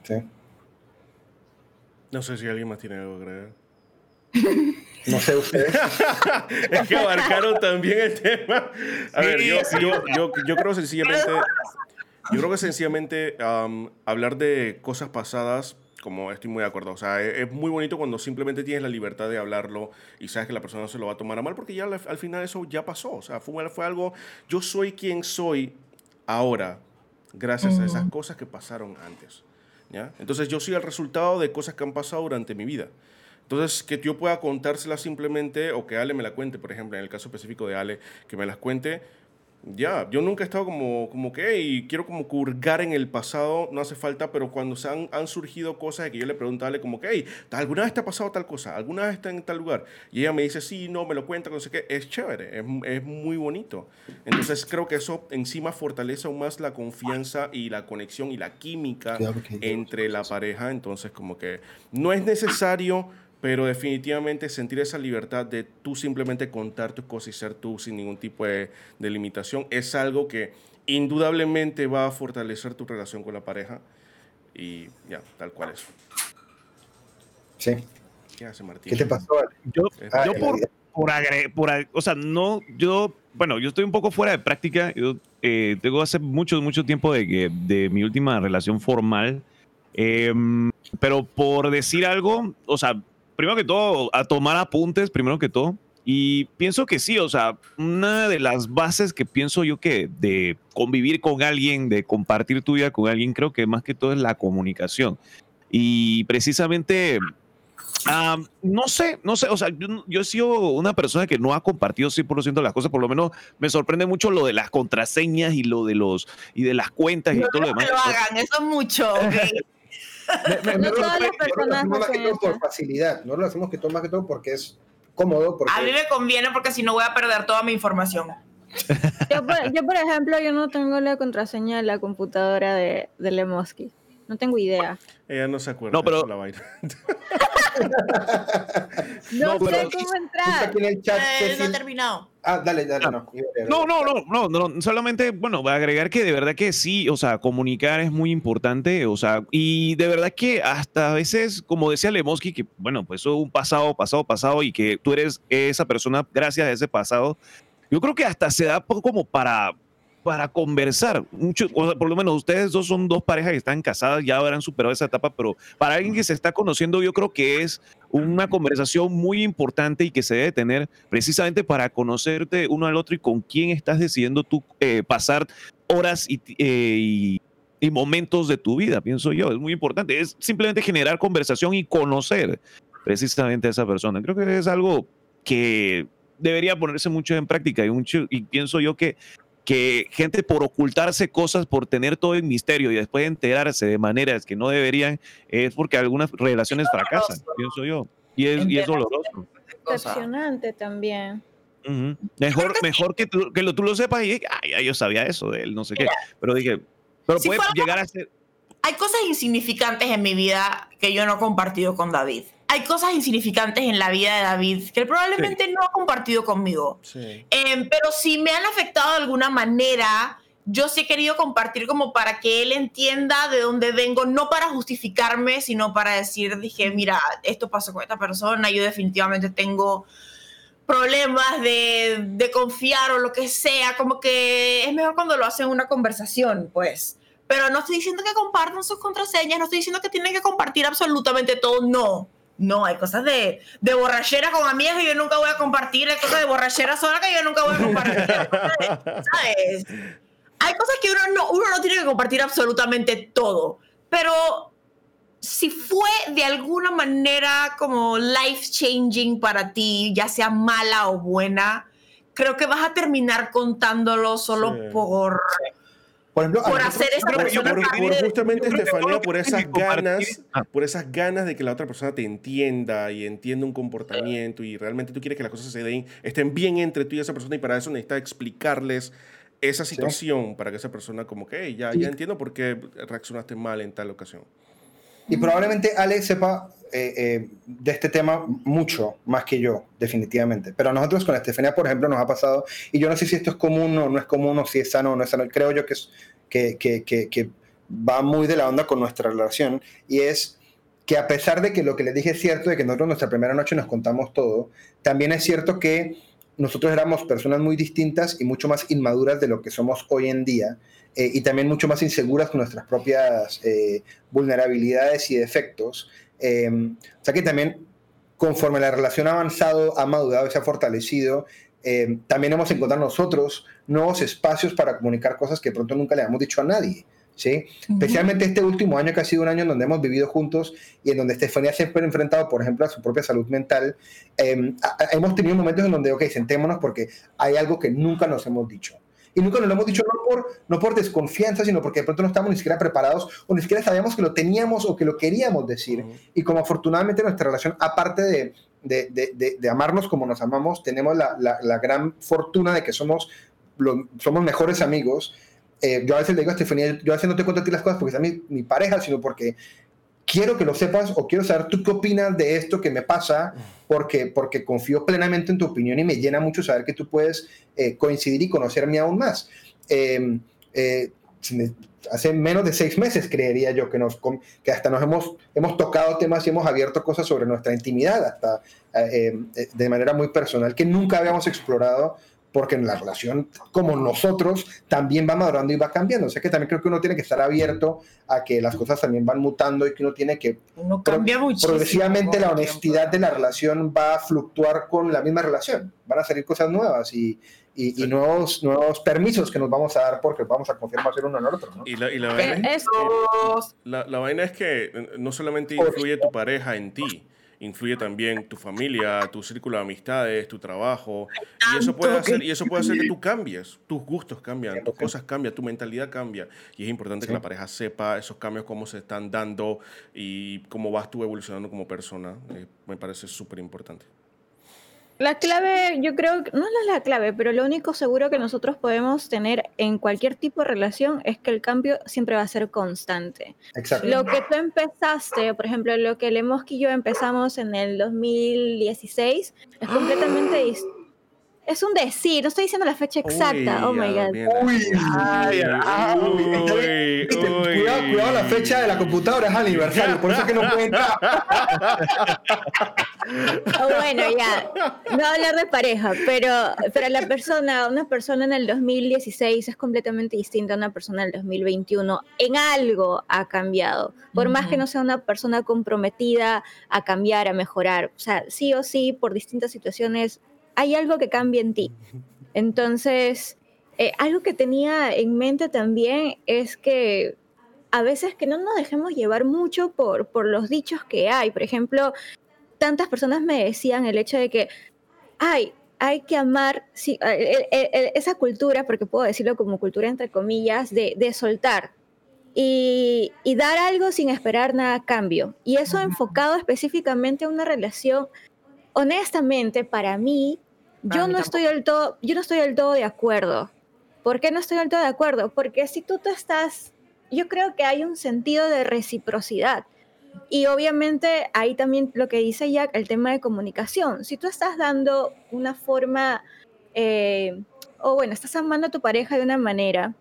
No sé si alguien más tiene algo que agregar. *laughs* No sé ustedes. *laughs* es que abarcaron también el tema. A ver, yo, yo, yo, creo sencillamente, *laughs* yo creo que sencillamente hablar de cosas pasadas como estoy muy de acuerdo. O sea, e-, es, muy bonito cuando simplemente tienes la libertad de hablarlo y sabes que la persona no se lo va a tomar a mal porque ya al, final eso ya pasó. O sea, fue, fue algo, yo soy quien soy ahora gracias a esas cosas que pasaron antes. ¿ya? Entonces yo soy el resultado de cosas que han pasado durante mi vida. Entonces, que yo pueda contársela simplemente o que Ale me la cuente, por ejemplo, en el caso específico de Ale, que me las cuente, ya, yo nunca he estado como, como que, y quiero como curgar en el pasado, no hace falta, pero cuando se han, han surgido cosas de que yo le pregunto a como que, hey, ¿alguna vez te ha pasado tal cosa? ¿Alguna vez está en tal lugar? Y ella me dice, sí, no, me lo cuenta, no sé qué, es chévere, es, es muy bonito. Entonces creo que eso encima fortalece aún más la confianza y la conexión y la química entre la pareja, entonces como que no es necesario pero definitivamente sentir esa libertad de tú simplemente contar tus cosas y ser tú sin ningún tipo de, limitación es algo que indudablemente va a fortalecer tu relación con la pareja y ya, tal cual es. Sí. ¿Qué hace Martín? ¿Qué te pasó? Yo, yo por, por, por, o sea, no, yo, bueno, yo estoy un poco fuera de práctica. Yo eh, tengo hace mucho, mucho tiempo de, de mi última relación formal. Em, pero por decir algo, o sea, primero que todo, a tomar apuntes, primero que todo. Y pienso que sí, o sea, una de las bases que pienso yo que de convivir con alguien, de compartir tu vida con alguien, creo que más que todo es la comunicación. Y precisamente, no sé, no sé, o sea, yo, he sido una persona que no ha compartido 100% de las cosas, por lo menos me sorprende mucho lo de las contraseñas y lo de los y de las cuentas y todo lo demás. No lo hagan, eso es mucho. *laughs* no todas las personas lo hacen eso. por facilidad, no lo hacemos que todo más que todo porque es cómodo. Porque... A mí me conviene porque si no voy a perder toda mi información. Yo por, ejemplo, yo no tengo la contraseña de la computadora de, de Lemoski. No tengo idea. Ella no se acuerda. No, pero. La vaina. *laughs* no, sé cómo entrar. En el chat, eh, no ha terminado. Ah, dale, dale. Ah. No. No, no, no, no, Solamente, bueno, voy a agregar que de verdad que sí, o sea, comunicar es muy importante, o sea, y de verdad que hasta a veces, como decía Lemoski, que bueno, pues eso un pasado, pasado, pasado, y que tú eres esa persona gracias a ese pasado, yo creo que hasta se da como para para conversar. Mucho, por lo menos ustedes dos son dos parejas que están casadas, ya habrán superado esa etapa, pero para alguien que se está conociendo, yo creo que es una conversación muy importante y que se debe tener precisamente para conocerte uno al otro y con quién estás decidiendo tú eh, pasar horas y, eh, y momentos de tu vida, pienso yo. Es muy importante. Es simplemente generar conversación y conocer precisamente a esa persona. Creo que es algo que debería ponerse mucho en práctica y, mucho, y pienso yo que, que gente por ocultarse cosas, por tener todo el misterio y después enterarse de maneras que no deberían, es porque algunas relaciones fracasan, pienso yo. Y es, y es doloroso. Decepcionante también. Mejor, mejor que, tú, que lo, tú lo sepas y ay, yo sabía eso de él, no sé qué. Pero dije, pero Si puede fuera- llegar a ser. Hay cosas insignificantes en mi vida que yo no he compartido con David. Hay cosas insignificantes en la vida de David que él probablemente no ha compartido conmigo. Sí. Em, pero si me han afectado de alguna manera, yo sí he querido compartir como para que él entienda de dónde vengo, no para justificarme, sino para decir, dije, mira, esto pasó con esta persona, yo definitivamente tengo problemas de, de confiar o lo que sea, como que es mejor cuando lo hacen en una conversación, pues. Pero no estoy diciendo que compartan sus contraseñas, no estoy diciendo que tienen que compartir absolutamente todo, no. No, hay cosas de, de borrachera con amigas que yo nunca voy a compartir, hay cosas de borrachera sola que yo nunca voy a compartir. *laughs* ¿Sabes? Hay cosas que uno no, uno no tiene que compartir absolutamente todo, pero si fue de alguna manera como life changing para ti, ya sea mala o buena, creo que vas a terminar contándolo solo Sí. por, Por ejemplo, a por nosotros- hacer esa persona por- justamente Estefanía, por esas ganas, Ah. por esas ganas de que la otra persona te entienda y entienda un comportamiento y realmente tú quieres que las cosas se den, estén bien entre tú y esa persona y para eso necesitas explicarles esa situación para que esa persona como que "Hey, ya, Sí. ya entiendo por qué reaccionaste mal en tal ocasión. Y probablemente Ale sepa eh, eh, de este tema mucho más que yo, definitivamente. Pero a nosotros con Estefania, por ejemplo, nos ha pasado, y yo no sé si esto es común o no es común, o si es sano o no es sano, creo yo que, que, que, que, va muy de la onda con nuestra relación, y es que a pesar de que lo que les dije es cierto, de que nosotros nuestra primera noche nos contamos todo, también es cierto que nosotros éramos personas muy distintas y mucho más inmaduras de lo que somos hoy en día, eh, y también mucho más inseguras con nuestras propias vulnerabilidades y defectos. Eh, o sea que también, conforme la relación ha avanzado, ha madurado y se ha fortalecido, eh, también hemos encontrado nosotros nuevos espacios para comunicar cosas que pronto nunca le habíamos dicho a nadie. ¿sí? Especialmente este último año, que ha sido un año en donde hemos vivido juntos y en donde Estefanía siempre ha enfrentado, por ejemplo, a su propia salud mental. eh, hemos tenido momentos en donde, ok, sentémonos porque hay algo que nunca nos hemos dicho. Y nunca nos lo hemos dicho no por, no por desconfianza, sino porque de pronto no estamos ni siquiera preparados o ni siquiera sabíamos que lo teníamos o que lo queríamos decir. Ujú. Y como afortunadamente nuestra relación, aparte de, de, de- de- de amarnos como nos amamos, tenemos la, la- la gran fortuna de que somos, lo- somos mejores amigos. Eh, yo a veces le digo a Estefanía, yo a veces no te cuento a ti las cosas porque es mi, mi pareja, sino porque quiero que lo sepas o quiero saber tú qué opinas de esto que me pasa, porque, porque confío plenamente en tu opinión y me llena mucho saber que tú puedes eh, coincidir y conocerme aún más. Eh, eh, me- hace menos de seis meses creería yo que, nos, que hasta nos hemos, hemos tocado temas y hemos abierto cosas sobre nuestra intimidad, hasta eh, eh, de manera muy personal, que nunca habíamos explorado porque en la relación como nosotros también va madurando y va cambiando. O sea que también creo que uno tiene que estar abierto a que las cosas también van mutando y que uno tiene que Uno cambia muchísimo. progresivamente la honestidad de la relación va a fluctuar con la misma relación. Van a salir cosas nuevas y, y, y nuevos, nuevos permisos que nos vamos a dar porque vamos a confiar más en uno en el otro. ¿no? Y la, y la Eh, vaina es-. La, la vaina es que eh, no solamente influye tu pareja en ti, influye también tu familia, tu círculo de amistades, tu trabajo. Y eso puede hacer, y eso puede hacer que tú cambies, tus gustos cambian, tus cosas cambian, tu mentalidad cambia. Y es importante que la pareja sepa esos cambios, cómo se están dando y cómo vas tú evolucionando como persona. Eh, me parece súper importante. La clave, yo creo, que no es la clave, pero lo único seguro que nosotros podemos tener en cualquier tipo de relación es que el cambio siempre va a ser constante. Exacto. Lo que tú empezaste, por ejemplo, lo que Lemos y yo empezamos en el 2016, es completamente *gasps* dis- Es un decir, no estoy diciendo la fecha exacta. oh Uy, my ya, god. Uy, Ay, ah, uy, uy. Cuidado, cuidado la fecha de la computadora, es aniversario, por eso es que no puede entrar. *laughs* Oh, bueno, ya. No hablar de pareja, pero, pero la persona, una persona en el 2016 es completamente distinta a una persona en el 2021. En algo ha cambiado. Por más que no sea una persona comprometida a cambiar, a mejorar. O sea, sí o sí, por distintas situaciones, hay algo que cambia en ti. Entonces, eh, algo que tenía en mente también es que a veces que no nos dejemos llevar mucho por, por los dichos que hay. Por ejemplo, tantas personas me decían el hecho de que, ay, hay que amar sí, eh, eh, eh, esa cultura, porque puedo decirlo como cultura entre comillas, de, de soltar y, y, dar algo sin esperar nada a cambio. Y eso enfocado específicamente a una relación, honestamente, para mí, yo no, estoy del todo, yo no estoy del todo de acuerdo. ¿Por qué no estoy del todo de acuerdo? Porque si tú te estás, yo creo que hay un sentido de reciprocidad. Y obviamente ahí también lo que dice Jack, el tema de comunicación. Si tú estás dando una forma, eh, o bueno, estás amando a tu pareja de una manera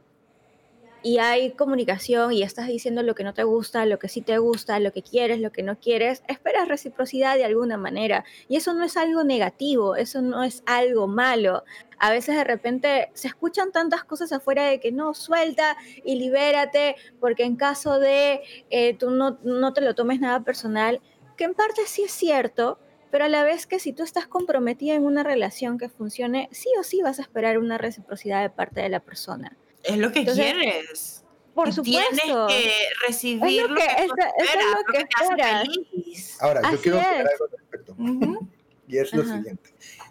y hay comunicación y estás diciendo lo que no te gusta, lo que sí te gusta, lo que quieres, lo que no quieres, esperas reciprocidad de alguna manera. Y eso no es algo negativo, eso no es algo malo. A veces de repente se escuchan tantas cosas afuera de que no, suelta y libérate, porque en caso de eh, tú no, no te lo tomes nada personal, que en parte sí es cierto, pero a la vez que si tú estás comprometida en una relación que funcione, sí o sí vas a esperar una reciprocidad de parte de la persona. Es lo que quieres. Por supuesto. Tienes que recibir es lo que, es, es lo que esperas. Ahora, yo Así quiero es. decir algo al respecto. Ujú. Y es lo Ajá. siguiente.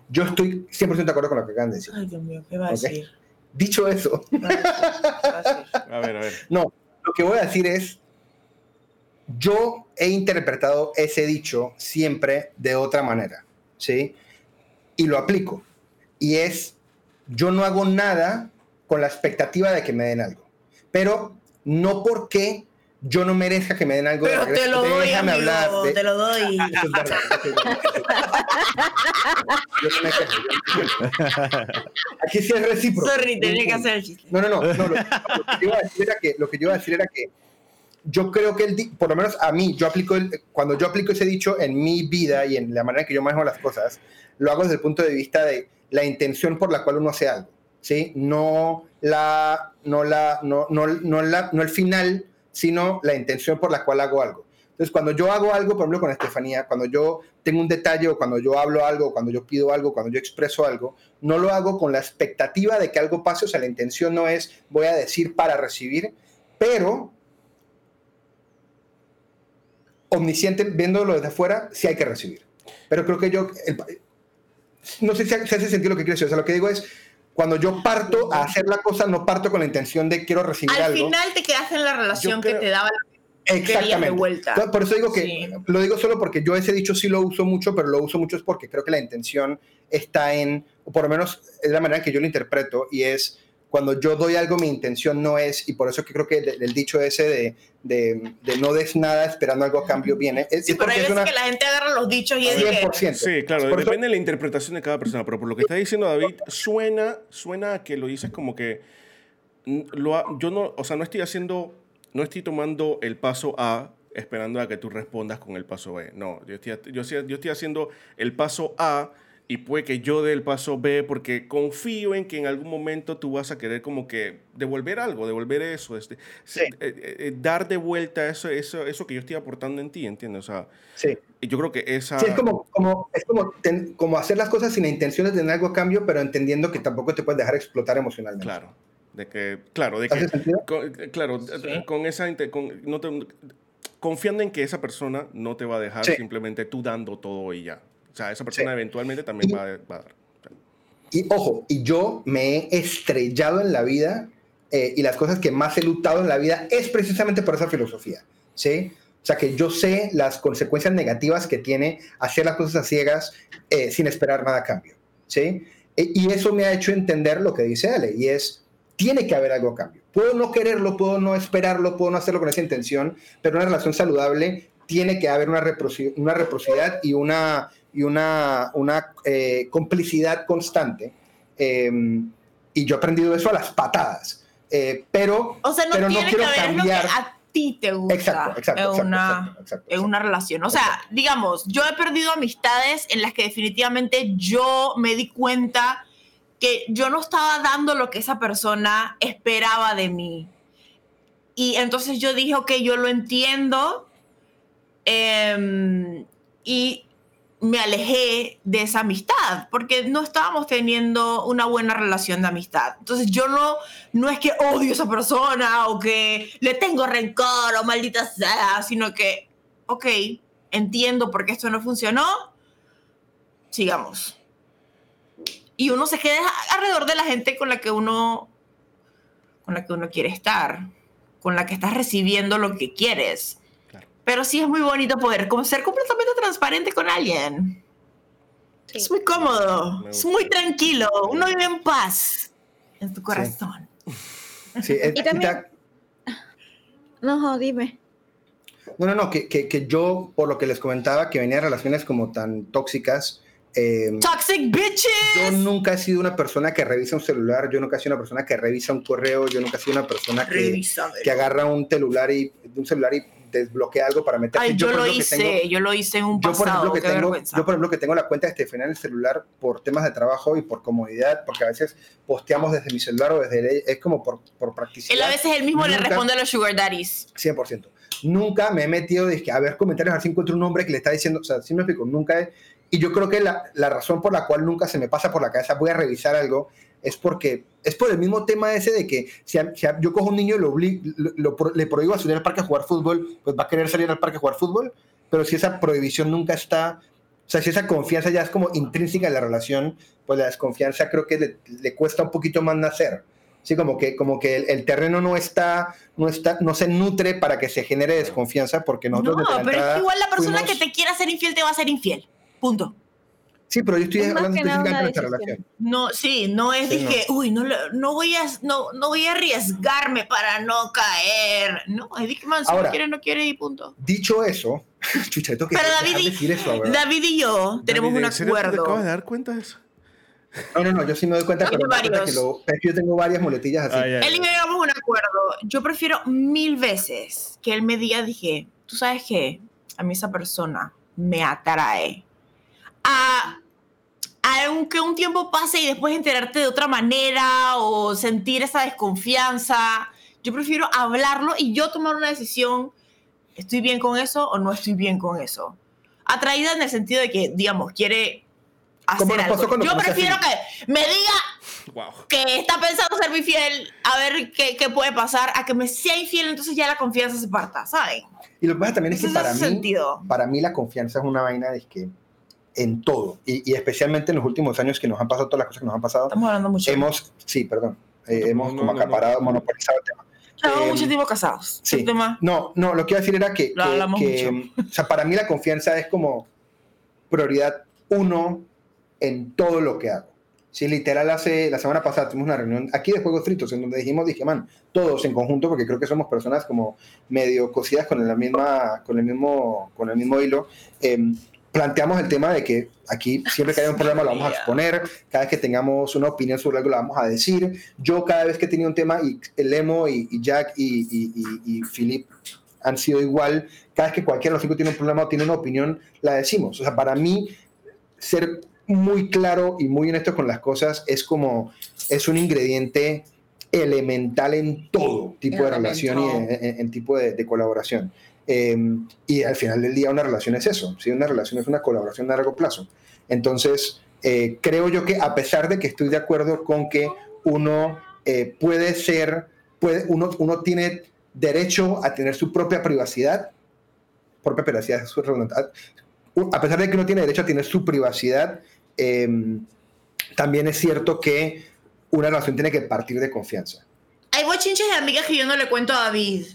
Yo estoy 100% de acuerdo con lo que acaban de decir. Ay, Dios mío, ¿qué va a Ok. decir? Dicho eso, *laughs* ¿Qué va a a? A ver, a ver. no, lo que voy a decir es, yo he interpretado ese dicho siempre de otra manera, ¿sí? Y lo aplico. Y es, yo no hago nada con la expectativa de que me den algo. Pero no porque yo no merezca que me den algo. de Pero te regreso. lo doy, Déjame amigo, hablar de- te lo doy. *laughs* Eso es verdad. Yo no me. Aquí sí es recíproco. Sorry, tenía que hacer el chiste. No, no, no. no, lo, lo que yo iba a decir era que, lo que yo iba a decir era que yo creo que, el, por lo menos a mí, yo aplico el, cuando yo aplico ese dicho en mi vida y en la manera en que yo manejo las cosas, lo hago desde el punto de vista de la intención por la cual uno hace algo, ¿sí? No la, no la, no, no, no la, no el final, sino la intención por la cual hago algo. Entonces, cuando yo hago algo, por ejemplo, con Estefanía, cuando yo tengo un detalle o cuando yo hablo algo, cuando yo pido algo, cuando yo expreso algo, no lo hago con la expectativa de que algo pase, o sea, la intención no es voy a decir para recibir, pero omnisciente, viéndolo desde afuera, sí hay que recibir. Pero creo que yo, el- no sé si hace sentido lo que quiero decir, o sea, lo que digo es, cuando yo parto a hacer la cosa, no parto con la intención de quiero recibir Al algo. final te quedaste en la relación que te daba de Exactamente. vuelta. Entonces, Por eso digo que Sí. lo digo solo porque yo ese dicho sí lo uso mucho, pero lo uso mucho es porque creo que la intención está en, o por lo menos es la manera en que yo lo interpreto, y es cuando yo doy algo, mi intención no es, y por eso que creo que el, el dicho ese de, de, de no des nada esperando algo a cambio viene. Es, Sí, es pero hay porque es veces una que la gente agarra los dichos y es de que 100%. Sí, claro, Por eso- depende de la interpretación de cada persona, pero por lo que está diciendo David, suena, suena a que lo dices como que lo ha- yo no, o sea, no estoy haciendo, no estoy tomando el paso A esperando a que tú respondas con el paso B. No, yo estoy, yo, estoy- yo estoy haciendo el paso A y puede que yo dé el paso B porque confío en que en algún momento tú vas a querer como que devolver algo, devolver eso, este, Sí. eh, eh, eh, dar de vuelta eso, eso, eso que yo estoy aportando en ti, ¿entiendes? O sea, Sí. yo creo que esa... Sí, es como, como, es como, ten- como hacer las cosas sin la intención de tener algo a cambio, pero entendiendo que tampoco te puedes dejar explotar emocionalmente. Claro, de que, claro, de ¿Hace que, con- eh, claro, Sí. eh, con esa, con- no te- confiando en que esa persona no te va a dejar simplemente tú dando todo y ya. O sea, esa persona Sí. eventualmente también Y- va, a- va a dar. Y ojo, y yo me he estrellado en la vida eh, y las cosas que más he luchado en la vida es precisamente por esa filosofía, ¿sí? O sea, que yo sé las consecuencias negativas que tiene hacer las cosas a ciegas eh, sin esperar nada a cambio, ¿sí? E- y eso me ha hecho entender lo que dice Ale, y es, tiene que haber algo a cambio. Puedo no quererlo, puedo no esperarlo, puedo no hacerlo con esa intención, pero una relación saludable tiene que haber una, reciprocidad y una, y una, una eh, complicidad constante. Eh, y yo he aprendido eso a las patadas. Eh, pero, O sea, no pero no tiene quiero que ver cambiar. lo que a ti te gusta Exacto, exacto, en, exacto, una, exacto, exacto, una relación. O sea, digamos, yo he perdido amistades en las que definitivamente yo me di cuenta que yo no estaba dando lo que esa persona esperaba de mí. Y entonces yo dije, ok, yo lo entiendo. em, y me alejé de esa amistad porque no estábamos teniendo una buena relación de amistad. Entonces yo no, no es que odio a esa persona o que le tengo rencor o maldita sea, sino que, ok, entiendo por qué esto no funcionó, sigamos. Y uno se queda alrededor de la gente con la que uno, con la que uno quiere estar, con la que estás recibiendo lo que quieres. Pero sí es muy bonito poder como ser completamente transparente con alguien. Sí. Es muy cómodo, es muy tranquilo, uno vive en paz en tu corazón. Sí, eh, Y *laughs* y también- ta- No, dime. No, no, no, que, que, que yo, por lo que les comentaba, que venía de relaciones como tan tóxicas, eh, Toxic yo bitches. nunca he sido una persona que revisa un celular, yo nunca he sido una persona que revisa un correo, yo nunca he sido una persona que, que agarra un celular y un celular y desbloquea algo para meterse. Ay, yo, por lo hice, tengo- yo lo hice en un yo por pasado, ejemplo que qué tengo vergüenza. yo por ejemplo que tengo la cuenta de Estefania en el celular por temas de trabajo y por comodidad porque a veces posteamos desde mi celular o desde el- es como por, por practicidad Él a veces él mismo le Nunca- responde a los sugar daddies. 100%. Nunca me he metido que a ver comentarios, a ver si encuentro un hombre que le está diciendo, o sea, sí me explico, nunca he, y yo creo que la, la razón por la cual nunca se me pasa por la cabeza voy a revisar algo es porque es por el mismo tema ese de que si, a- si a- yo cojo un niño y lo, obli- lo- lo pro- le prohíbo salir al parque a jugar fútbol, pues va a querer salir al parque a jugar fútbol, pero si esa prohibición nunca está, o sea, si esa confianza ya es como intrínseca en la relación, pues la desconfianza creo que le, le cuesta un poquito más nacer. Sí, como que, como que el, el terreno no está, no está, no se nutre para que se genere desconfianza, porque No, nosotros pero es entrada que igual la persona fuimos- que te quiera ser infiel te va a ser infiel. Punto. Sí, pero yo estoy Es hablando específicamente de decisión. relación. No, sí, no es Sí, de que, uy, no, no, voy a, no, no voy a arriesgarme para no caer. No, es que, man, si Ahora- no quiere, no quiere y punto. Dicho eso, *laughs* chucha, tengo que Pero David y- decir eso, ¿verdad? David y yo tenemos David, un ¿en serio te acuerdo. acabas de dar cuenta de eso? No, no, no, yo sí me doy cuenta, pero, cuenta que lo- es que yo tengo varias muletillas así. Ay, ay, Él y yo llegamos a un acuerdo. Yo prefiero mil veces que él me diga, dije, tú sabes que a mí esa persona me atrae. A, aunque un tiempo pase y después enterarte de otra manera o sentir esa desconfianza, yo prefiero hablarlo y yo tomar una decisión, ¿estoy bien con eso o no estoy bien con eso? Atraída en el sentido de que, digamos, quiere Como hacer nos pasó algo. Yo a prefiero que me diga Wow. que está pensando ser infiel, a ver qué, qué puede pasar, a que me sea infiel, entonces ya la confianza se parta, ¿saben? Y lo que pasa también es que para mí, sentido. para mí la confianza es una vaina de que en todo, y, y especialmente en los últimos años que nos han pasado todas las cosas que nos han pasado, Estamos hablando mucho. hemos, sí, perdón, eh, No, hemos no, como no, no. acaparado, monopolizado el tema. Llevamos eh, mucho tiempo casados. sí. Tema- No, no, lo que iba a decir era que, Lo que- que, o sea, para mí la confianza es como prioridad uno en todo lo que hago. Sí, literal, hace, la semana pasada tuvimos una reunión aquí de Juegos Fritos en donde dijimos, dije, man, todos en conjunto, porque creo que somos personas como medio cosidas con, la misma, con, el, mismo, con el mismo hilo, em, planteamos el tema de que aquí siempre que haya un problema lo vamos a exponer, cada vez que tengamos una opinión sobre algo lo vamos a decir. Yo cada vez que tenía un tema, y el Emo y, y Jack y, y, y, y Philip han sido igual, cada vez que cualquiera de los cinco tiene un problema o tiene una opinión, la decimos. O sea, para mí, ser muy claro y muy honesto con las cosas es como, es un ingrediente elemental en todo tipo de relación y en, en- en tipo de, de colaboración. Eh, y al final del día una relación es eso, ¿sí? una relación es una colaboración a largo plazo. Entonces, eh, creo yo que a pesar de que estoy de acuerdo con que uno eh, puede ser, puede, uno, uno tiene derecho a tener su propia privacidad, propia privacidad, es redundante, a- pesar de que uno tiene derecho a tener su privacidad, eh, también es cierto que una relación tiene que partir de confianza. Hay bochinches de amigas que yo no le cuento a David.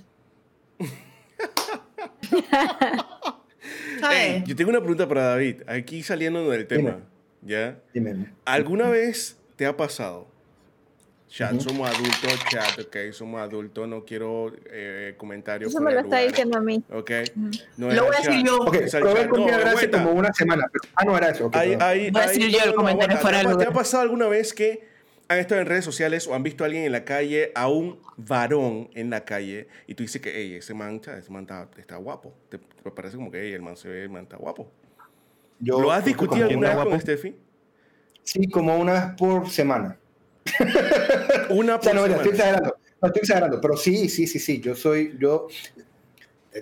*laughs* ¿Sabes? Ey, yo tengo una pregunta para David, aquí saliendo del tema, Dime. ¿ya? Dime. ¿Alguna vez te ha pasado? Chat, Ujú. somos adultos, chat, ok, somos adultos, no quiero eh, comentarios. Eso me lo está diciendo a mí. Ok. No Lo voy a decir yo. Ok, probé con No, aguanta. como una semana, pero... Ah, no, era eso. ok, Hay- hay- Voy a hay- decir yo el no, no, comentario fuera ¿Te ¿Te ha pasado alguna vez que han estado en redes sociales o han visto a alguien en la calle, a un varón en la calle, y tú dices que, hey, ese man, ese man está, está guapo? Te, te parece como que, hey, el man se ve, el man está guapo. Yo ¿Lo has discutido alguna una- vez con Steffi? Sí, como una vez por semana. Una *laughs* O sea, por no, semana. estoy exagerando. No estoy exagerando, pero sí, sí, sí, sí. Yo soy, yo,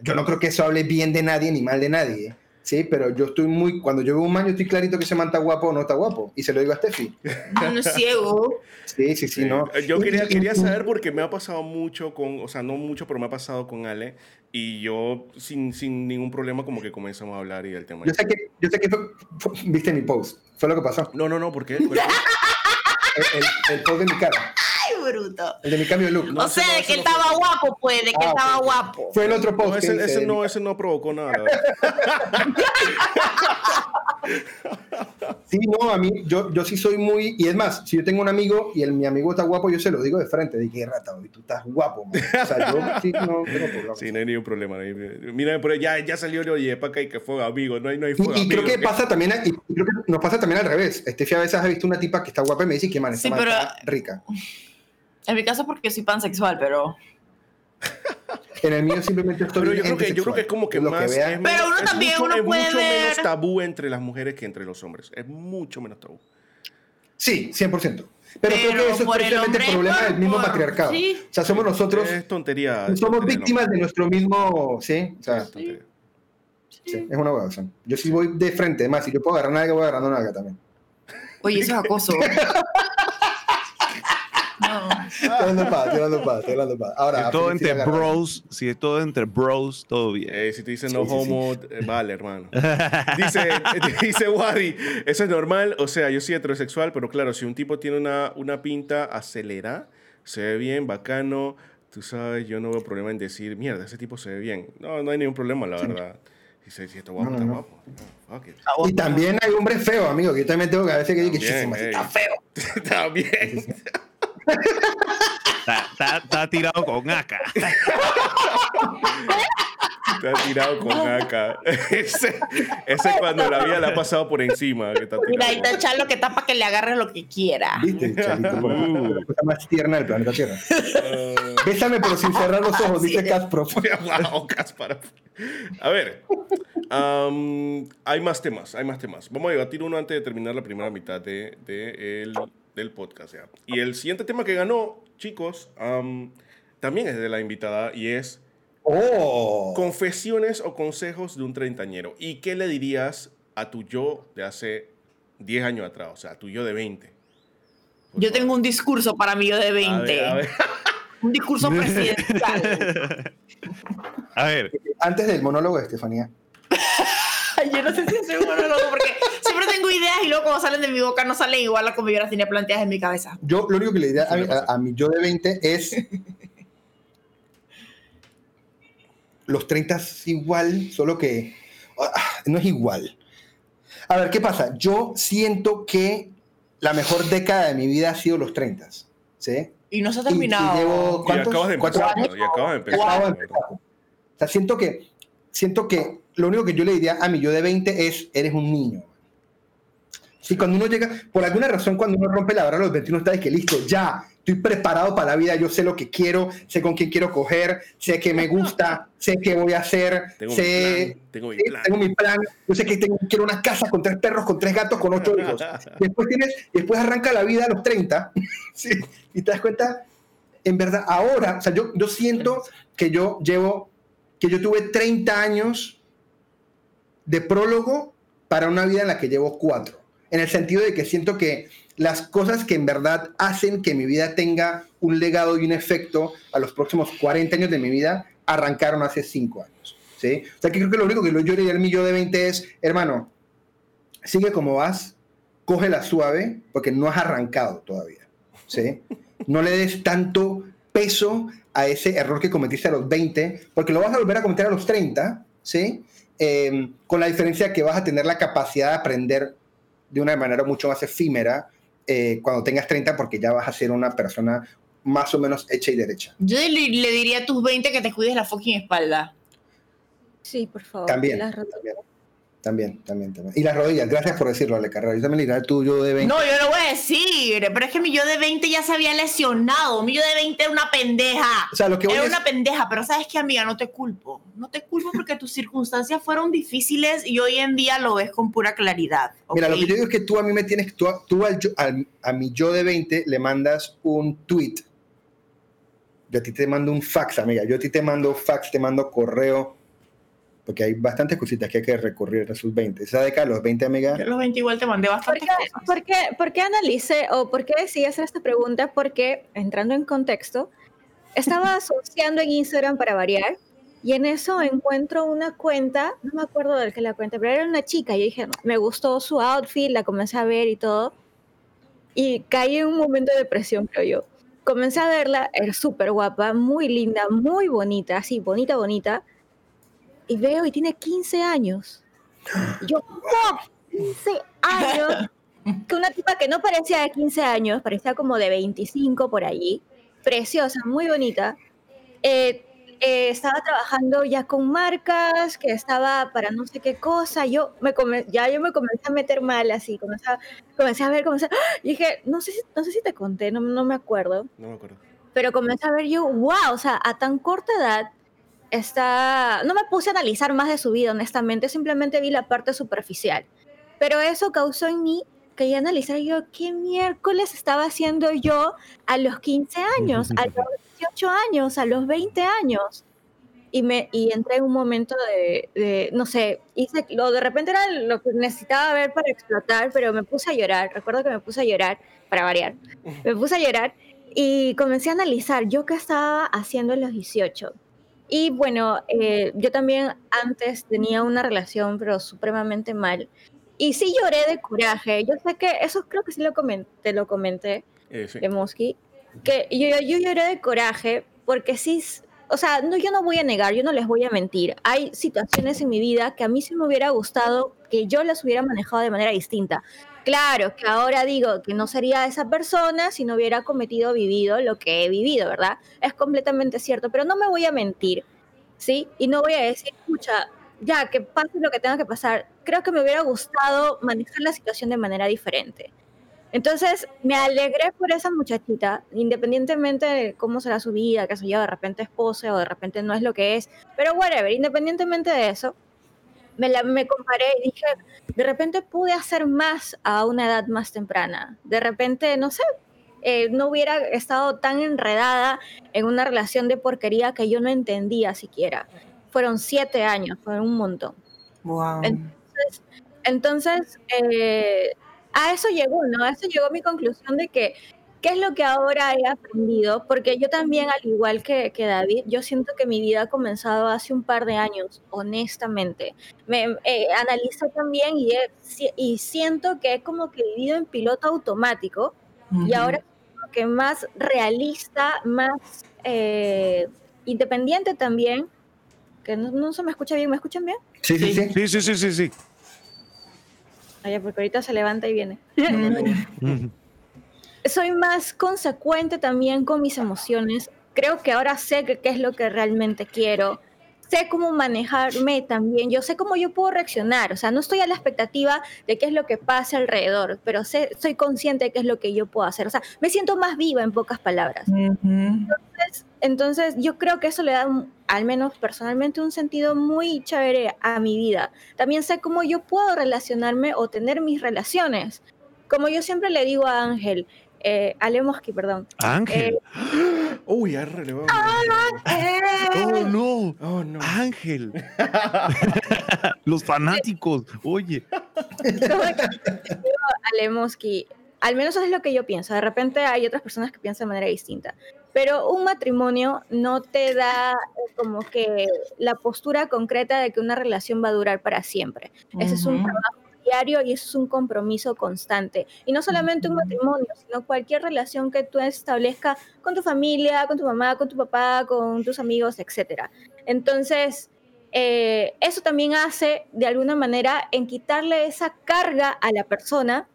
yo no creo que eso hable bien de nadie ni mal de nadie. Sí, pero yo estoy muy. Cuando yo veo un man, yo estoy clarito que ese man está guapo o no está guapo. Y se lo digo a Steffi. No es ciego. Sí, sí, sí, no. Yo Y- quería, quería saber porque me ha pasado mucho con, o sea, no mucho, pero me ha pasado con Ale y yo sin, sin ningún problema como que comenzamos a hablar y el tema. Yo sé que, yo sé que fue- fue- viste mi post. Fue lo que pasó. No, no, no, ¿por qué? ¿Por qué? *laughs* El, el- el post de mi cara. Bruto. El de mi cambio de look. No, o sea, de que no estaba fue. guapo, pues, de que Ah, estaba guapo. Fue el otro post. No, ese, no, ese no provocó nada. la *laughs* verdad. Sí, no, a mí, yo, yo sí soy muy. Y es más, si yo tengo un amigo y el, mi amigo está guapo, yo se lo digo de frente. Dije, rata, hoy tú estás guapo. man". O sea, yo *laughs* sí no tengo problema. Sí, no hay ningún problema. no hay- Mira, pero ya, ya salió el oye, para acá y que fue amigo. No hay, no hay Y, fuego y creo que pasa también, y creo que nos pasa también al revés. Estefi a veces ha visto una tipa que está guapa y me dice que man, Sí, pero- está rica. En mi caso porque soy pansexual, pero... En el mío simplemente estoy Pero yo creo, que, yo creo que es como que Lo más. vea. es Pero menos- uno es también, mucho, uno es puede mucho menos ver- tabú entre las mujeres que entre los hombres. Es mucho menos tabú. Sí, 100%. Pero, creo Pero que eso es el precisamente el problema por- del mismo por- patriarcado. sí. O sea, somos nosotros, Es tontería. somos tontería, víctimas no. de nuestro mismo, ¿sí? O sea, Es tontería. sí, es una huevada. Yo sí voy de frente, además, si yo puedo agarrar nalga, voy agarrando nalga también. Oye, eso es acoso. *laughs* no. Estoy hablando paz, estoy hablando paz, estoy hablando paz. Ahora, es todo sí entre bros, si es todo entre bros, todo bien. Eh, si te dicen Sí, no sí, sí. homo, eh, vale, hermano. *laughs* Dice, *laughs* dice Wadi, eso es normal. O sea, yo soy heterosexual, pero claro, si un tipo tiene una, una pinta acelera, se ve bien, bacano, tú sabes, yo no veo problema en decir, mierda, ese tipo se ve bien. No, no hay ningún problema, la verdad. Dice, si está guapo, No, está no. guapo. Fuck it. Y también hay hombres feos, amigo, que yo también tengo que a veces que decir que También, "Chis, ey. está feo. *laughs* Bien. Está, está- está tirado con AK. Te ha tirado con acá. Ese, ese cuando la vida le ha pasado por encima. Que está Mira, ahí está Charlo que está para que le agarres lo que quiera. *laughs* La cosa más tierna del planeta Tierra. Eh, Bésame, pero sin cerrar los ojos, dice *laughs* wow, Caspar. A ver, hay más temas, hay más temas. Vamos a debatir uno antes de terminar la primera mitad de, de el- del podcast. ya. Y el siguiente tema que ganó, chicos, am, también es de la invitada y es ¡Oh! confesiones o consejos de un treintañero. ¿Y qué le dirías a tu yo de hace 10 años atrás? O sea, a tu yo de 20. Por Yo favor. tengo un discurso para mi yo de A 20. ver, a ver. *laughs* Un discurso *laughs* presidencial. A ver, Antes del monólogo de Estefanía. *laughs* Yo no sé si es un monólogo porque ideas y luego cuando salen de mi boca no salen igual a como yo las tenía planteadas en mi cabeza. Yo lo único que le diría a, a- a mi yo de 20 es. *laughs* Los 30 es igual, solo que. ah, no es igual. A ver, ¿qué pasa? Yo siento que la mejor década de mi vida ha sido los 30. ¿Sí? Y no se ha Y- y terminado. llevo- Y ¿Cuántos? acabas de ¿Cuatro empezar. años? Y acabas de empezar. Acabo de empezar. O sea, siento que, siento que lo único que yo le diría a mi yo de 20 es, eres un niño. Sí, cuando uno llega, por alguna razón, cuando uno rompe la barra a los 21, está de que listo, ya, estoy preparado para la vida, yo sé lo que quiero, sé con quién quiero coger, sé que me gusta, sé qué voy a hacer, Tengo mi sé, plan, tengo mi plan. tengo mi plan, yo sé que tengo, quiero una casa con tres perros, con tres gatos, con ocho hijos. *laughs* Después tienes, después arranca la vida a los 30, *laughs* sí, y te das cuenta, en verdad, ahora, o sea, yo, yo siento que yo llevo, que yo tuve 30 años de prólogo para una vida en la que llevo cuatro. En el sentido de que siento que las cosas que en verdad hacen que mi vida tenga un legado y un efecto a los próximos 40 años de mi vida arrancaron hace cinco años. ¿sí? O sea, que creo que lo único que yo le diría al mi yo de 20 es, hermano, sigue como vas, cógela suave, porque no has arrancado todavía. ¿sí? No le des tanto peso a ese error que cometiste a los 20, porque lo vas a volver a cometer a los 30, ¿sí? Eh, con la diferencia que vas a tener la capacidad de aprender de una manera mucho más efímera eh, cuando tengas 30, porque ya vas a ser una persona más o menos hecha y derecha. Yo le, le diría a tus 20 que te cuides la fucking espalda. Sí, por favor. También, las rotas. también, también, también, también. Y las rodillas, gracias por decirlo, Ale Carrera. Yo también le tuyo de 20. No, yo lo voy a decir, pero es que mi yo de 20 ya se había lesionado. Mi yo de 20 era una pendeja. O sea, lo que Era es- una pendeja, pero sabes qué, amiga, no te culpo. No te culpo porque tus circunstancias fueron difíciles y hoy en día lo ves con pura claridad. Mira, lo que yo digo es que tú a mí me tienes, tú, tú al yo- al- a mi yo de 20 le mandas un tweet. Yo a ti te mando un fax, amiga. Yo a ti te mando fax, te mando correo. Porque hay bastantes cositas que hay que recurrir a sus 20. Esa década de los 20 Yo amigas, a los 20 igual te mandé ¿Por bastante qué, cosas. por qué- por qué analicé o por qué decidí hacer esta pregunta? Porque, entrando en contexto, estaba asociando en Instagram para variar y en eso encuentro una cuenta, no me acuerdo de qué la cuenta, pero era una chica y yo dije, me gustó su outfit, la comencé a ver y todo y caí en un momento de depresión, creo yo. Comencé a verla, era súper guapa, muy linda, muy bonita, así, bonita, bonita. Y veo y tiene 15 años. Y yo, ¡wow! 15 años. *laughs* Que una tipa que no parecía de 15 años, parecía como de 25 por allí. Preciosa, muy bonita. Eh, eh, estaba trabajando ya con marcas, que estaba para no sé qué cosa. Yo me come- ya yo me comencé a meter mal así, comencé a, comencé a ver, comencé a- ¡Ah! *gasps* y dije, no sé, si, no sé si te conté, no, no me acuerdo No me acuerdo. pero comencé a ver yo, wow, o sea, a tan corta edad está, no me puse a analizar más de su vida, honestamente, simplemente vi la parte superficial. Pero eso causó en mí que ya analizar yo, ¿qué miércoles estaba haciendo yo a los 15 años, a los *laughs* 18 años, a los 20 años? Y, me, y entré en un momento de, de, no sé, hice, lo de repente era lo que necesitaba ver para explotar, pero me puse a llorar, recuerdo que me puse a llorar, para variar, me puse a llorar y comencé a analizar yo qué estaba haciendo en los 18. Y bueno, eh, yo también antes tenía una relación, pero supremamente mal. Y sí lloré de coraje. Yo sé que eso creo que sí lo comenté, lo comenté Eh, sí. de Mosky, que yo, yo lloré de coraje porque sí, o sea, no, yo no voy a negar, yo no les voy a mentir. Hay situaciones en mi vida que a mí sí me hubiera gustado que yo las hubiera manejado de manera distinta. Claro, que ahora digo que no sería esa persona si no hubiera cometido vivido lo que he vivido, ¿verdad? Es completamente cierto, pero no me voy a mentir, ¿sí? Y no voy a decir, escucha, ya, que pase lo que tenga que pasar. Creo que me hubiera gustado manejar la situación de manera diferente. Entonces me alegré por esa muchachita, independientemente de cómo será su vida, que sé yo, de repente es pose o de repente no es lo que es, pero whatever, independientemente de eso, me, la, me comparé y dije, de repente pude hacer más a una edad más temprana, de repente, no sé, eh, no hubiera estado tan enredada en una relación de porquería que yo no entendía siquiera. Fueron siete años, fue un montón. Wow. Entonces, entonces eh, a eso llegó, ¿no? A eso llegó mi conclusión de que, ¿qué es lo que ahora he aprendido? Porque yo también, al igual que, que David, yo siento que mi vida ha comenzado hace un par de años, honestamente. Me eh, analizo también y, he- si- y siento que he como que vivido en piloto automático y ahora como que más realista, más eh, independiente también, que no, no se me escucha bien, ¿me escuchan bien? Sí, sí, sí. Sí, sí, sí, sí, sí. Porque ahorita se levanta y viene. *laughs* Soy más consecuente también con mis emociones. Creo que ahora sé qué es lo que realmente quiero. Sé cómo manejarme también. Yo sé cómo yo puedo reaccionar. O sea, no estoy a la expectativa de qué es lo que pasa alrededor, pero sé, soy consciente de qué es lo que yo puedo hacer. O sea, me siento más viva en pocas palabras. Entonces, entonces, yo creo que eso le da, un- al menos personalmente, un sentido muy chévere a mi vida. También sé cómo yo puedo relacionarme o tener mis relaciones. Como yo siempre le digo a Ángel, eh, a Lemoski, perdón. Ángel. *gasps* Uy, ya relevado. oh, no. Oh, no. Ángel. *laughs* Los fanáticos. Oye. a Lemoski, al menos eso es lo que yo pienso. De repente hay otras personas que piensan de manera distinta. Pero un matrimonio no te da eh, como que la postura concreta de que una relación va a durar para siempre. Ese es un trabajo diario y eso es un compromiso constante. Y no solamente un matrimonio, sino cualquier relación que tú establezcas con tu familia, con tu mamá, con tu papá, con tus amigos, etc. Entonces, eh, eso también hace de alguna manera en quitarle esa carga a la persona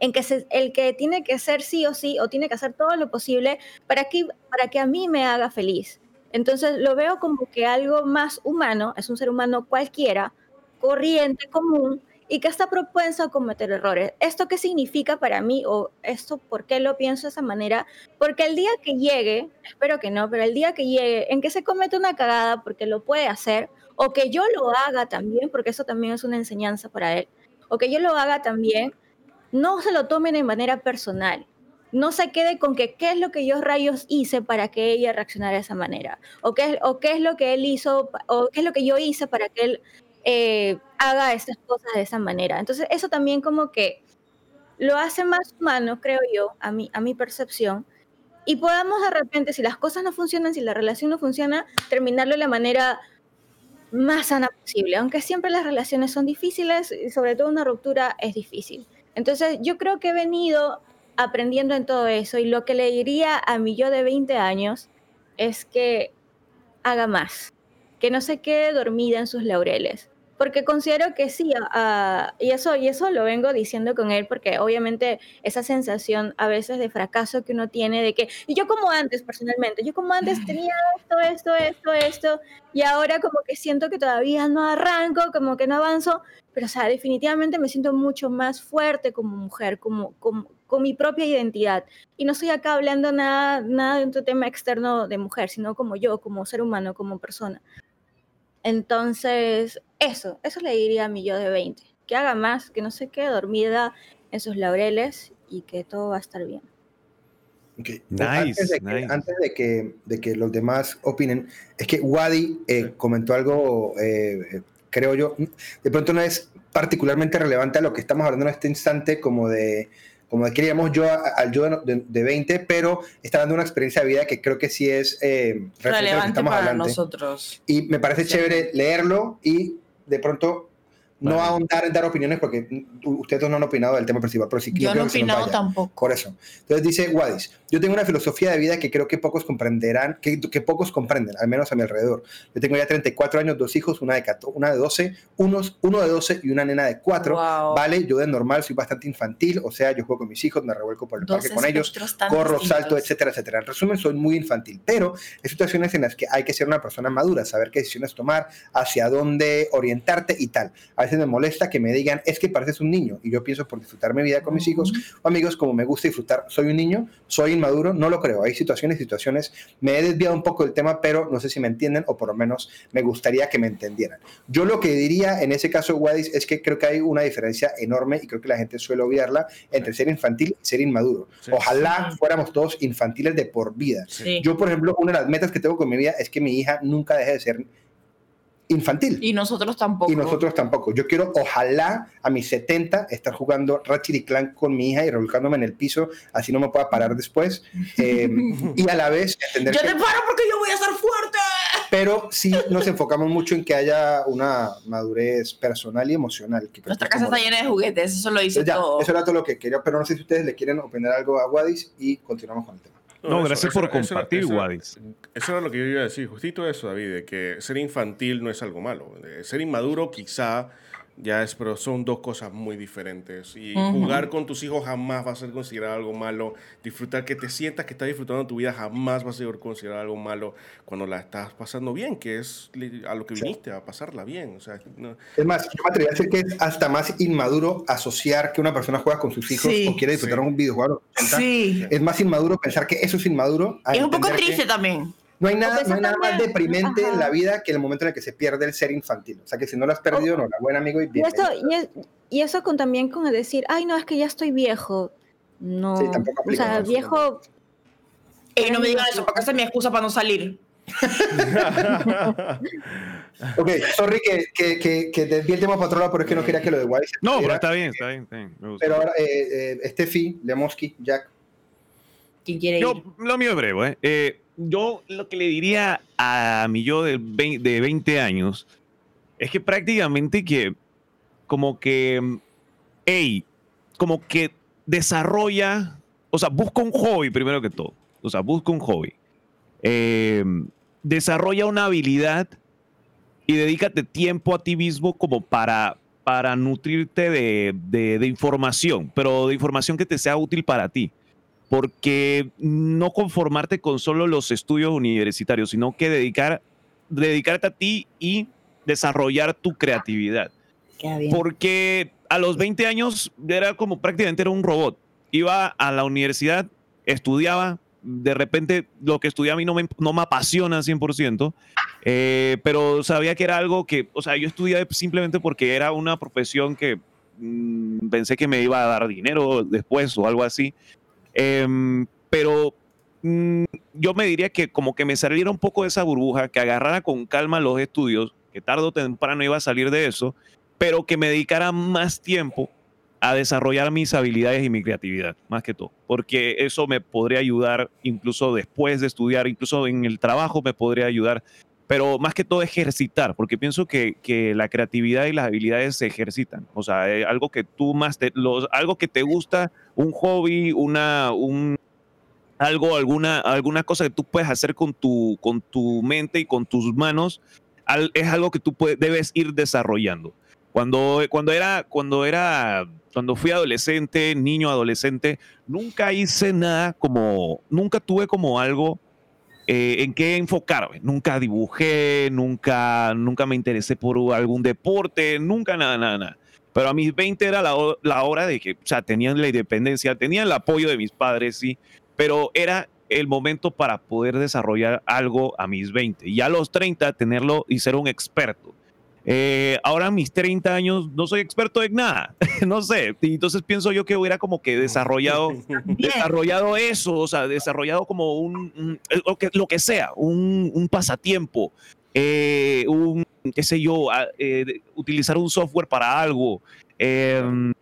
en que se- el que tiene que ser sí o sí o tiene que hacer todo lo posible para que, para que a mí me haga feliz. Entonces lo veo como que algo más humano, es un ser humano cualquiera, corriente, común, y que está propenso a cometer errores. ¿Esto qué significa para mí o esto por qué lo pienso de esa manera? Porque el día que llegue, espero que no, pero el día que llegue en que se comete una cagada porque lo puede hacer, o que yo lo haga también, porque eso también es una enseñanza para él, o que yo lo haga también, no se lo tomen de manera personal. no se quede con que qué es lo que yo rayos hice para que ella reaccionara de esa manera, o qué, o qué es lo que él hizo, o qué es lo que yo hice para que él eh, haga estas cosas de esa manera. Entonces eso también como que lo hace más humano, creo yo, a mi, a mi percepción, y podamos de repente, si las cosas no funcionan, si la relación no funciona, terminarlo de la manera más sana posible, aunque siempre las relaciones son difíciles y sobre todo una ruptura es difícil. Entonces yo creo que he venido aprendiendo en todo eso y lo que le diría a mi yo de 20 años es que haga más, que no se quede dormida en sus laureles, porque considero que sí, y, eso, y eso lo vengo diciendo con él, porque obviamente esa sensación a veces de fracaso que uno tiene de que, y yo como antes personalmente, yo como antes *laughs* tenía esto, esto, esto, esto, y ahora como que siento que todavía no arranco, como que no avanzo, pero o sea, definitivamente me siento mucho más fuerte como mujer, como, como con mi propia identidad. Y no estoy acá hablando nada, nada de un tema externo de mujer, sino como yo, como ser humano, como persona. Entonces, eso, eso le diría a mi yo de 20. Que haga más, que no se quede dormida en sus laureles y que todo va a estar bien. Okay. antes, de que, antes de, que, de que, los demás opinen, es que Wadi eh, comentó algo, eh, creo yo, de pronto no es particularmente relevante a lo que estamos hablando en este instante, como de como queríamos yo al yo de, de, 20, pero está dando una experiencia de vida que creo que sí es eh, relevante para nosotros. Y me parece chévere leerlo y de pronto no ahondar en dar opiniones porque ustedes no han opinado del tema principal, pero sí Yo no he opinado tampoco. Por eso. Entonces dice Wadis, yo tengo una filosofía de vida que creo que pocos comprenderán, que, que pocos comprenden, al menos a mi alrededor. Yo tengo ya 34 años, dos hijos, una de, 14, una de 12, unos, uno de 12 y una nena de 4. ¿Vale? Yo de normal soy bastante infantil, o sea, yo juego con mis hijos, me revuelco por el parque con ellos, corro, salto, etcétera, etcétera. En resumen, soy muy infantil, pero hay situaciones en las que hay que ser una persona madura, saber qué decisiones tomar, hacia dónde orientarte y tal. A veces me molesta que me digan, es que pareces un niño, y yo pienso por disfrutar mi vida con mis hijos o amigos, como me gusta disfrutar, soy un niño, soy inmaduro, no lo creo. Hay situaciones, situaciones. Me he desviado un poco del tema, pero no sé si me entienden o por lo menos me gustaría que me entendieran. Yo lo que diría en ese caso, Wadis, es que creo que hay una diferencia enorme y creo que la gente suele obviarla entre ser infantil y ser inmaduro. Ojalá fuéramos todos infantiles de por vida. Yo, por ejemplo, una de las metas que tengo con mi vida es que mi hija nunca deje de ser infantil. Y nosotros tampoco. Y nosotros tampoco. Yo quiero, ojalá, a mis 70, estar jugando Ratchet y Clank con mi hija y revolcándome en el piso, así no me pueda parar después. *laughs* Eh, y a la vez entender. ¡Yo te paro porque yo voy a ser fuerte! Pero sí nos enfocamos mucho en que haya una madurez personal y emocional. Que Nuestra casa está llena de juguetes, eso lo dice todo. Eso era todo lo que quería, pero no sé si ustedes le quieren opinar algo a Wadis y continuamos con el tema. No, gracias por compartir, Wadis. Eso era lo que yo iba a decir, justito eso, David, de que ser infantil no es algo malo. Ser inmaduro quizá ya es, pero son dos cosas muy diferentes. Y jugar con tus hijos jamás va a ser considerado algo malo. Disfrutar, que te sientas que estás disfrutando tu vida jamás va a ser considerado algo malo cuando la estás pasando bien, que es a lo que viniste, a pasarla bien. O sea, Es más, yo me atrevería a decir que es hasta más inmaduro asociar que una persona juega con sus hijos o quiere disfrutar un videojuego. Sí. Es más inmaduro pensar que eso es inmaduro. Es un poco triste también. No hay nada, no hay nada más deprimente en la vida que el momento en el que se pierde el ser infantil. O sea, que si no lo has perdido, no, la buen amigo y bien. Y, eso con, también con decir, ay, no, es que ya estoy viejo. No. Sí, tampoco aplica, o sea, viejo. Y no me digan eso, porque esa es mi excusa para no salir. *laughs* ok, sorry que, que, que, que desvié el tema para otro lado, pero es que no quería que lo de Wise. No, pero está bien, está bien. Está bien pero ahora, eh, eh, Steffi, Lemoski, Jack. ¿Quién quiere Yo, Lo mío es breve, ¿eh? eh yo lo que le diría a mi yo de 20, años es que prácticamente que como que, hey, como que desarrolla, o sea, busca un hobby primero que todo, o sea, busca un hobby, em, desarrolla una habilidad y dedícate tiempo a ti mismo como para, para nutrirte de, de información, pero de información que te sea útil para ti porque no conformarte con solo los estudios universitarios, sino que dedicar, dedicarte a ti y desarrollar tu creatividad. Porque a los 20 años era como prácticamente era un robot. Iba a la universidad, estudiaba, de repente lo que estudiaba a mí no me, no me apasiona 100%, eh, pero sabía que era algo que, o sea, yo estudié simplemente porque era una profesión que mm, pensé que me iba a dar dinero después o algo así. Em, pero mm, yo me diría que como que me saliera un poco de esa burbuja, que agarrara con calma los estudios, que tarde o temprano iba a salir de eso, pero que me dedicara más tiempo a desarrollar mis habilidades y mi creatividad, más que todo, porque eso me podría ayudar incluso después de estudiar, incluso en el trabajo me podría ayudar, pero más que todo ejercitar, porque pienso que, que la creatividad y las habilidades se ejercitan, o sea, eh, algo que tú más, te, los, algo que te gusta, un hobby, una, un, algo, alguna, alguna cosa que tú puedes hacer con tu, con tu mente y con tus manos, al, es algo que tú puedes, debes ir desarrollando. Cuando, cuando, era, cuando era, cuando fui adolescente, niño adolescente, nunca hice nada como, nunca tuve como algo eh, en qué enfocarme. Nunca dibujé, nunca, nunca me interesé por algún deporte, nunca nada, nada, nada. Pero a mis 20 era la, la hora de que, o sea, tenían la independencia, tenían el apoyo de mis padres, sí, pero era el momento para poder desarrollar algo a mis 20 y a los 30 tenerlo y ser un experto. Eh, ahora a mis 30 años no soy experto en nada, *laughs* no sé, y entonces pienso yo que hubiera como que desarrollado *laughs* desarrollado eso, o sea, desarrollado como un, un- eh, lo, que, lo que sea, un, un pasatiempo, eh, un, qué sé yo, eh, utilizar un software para algo, em,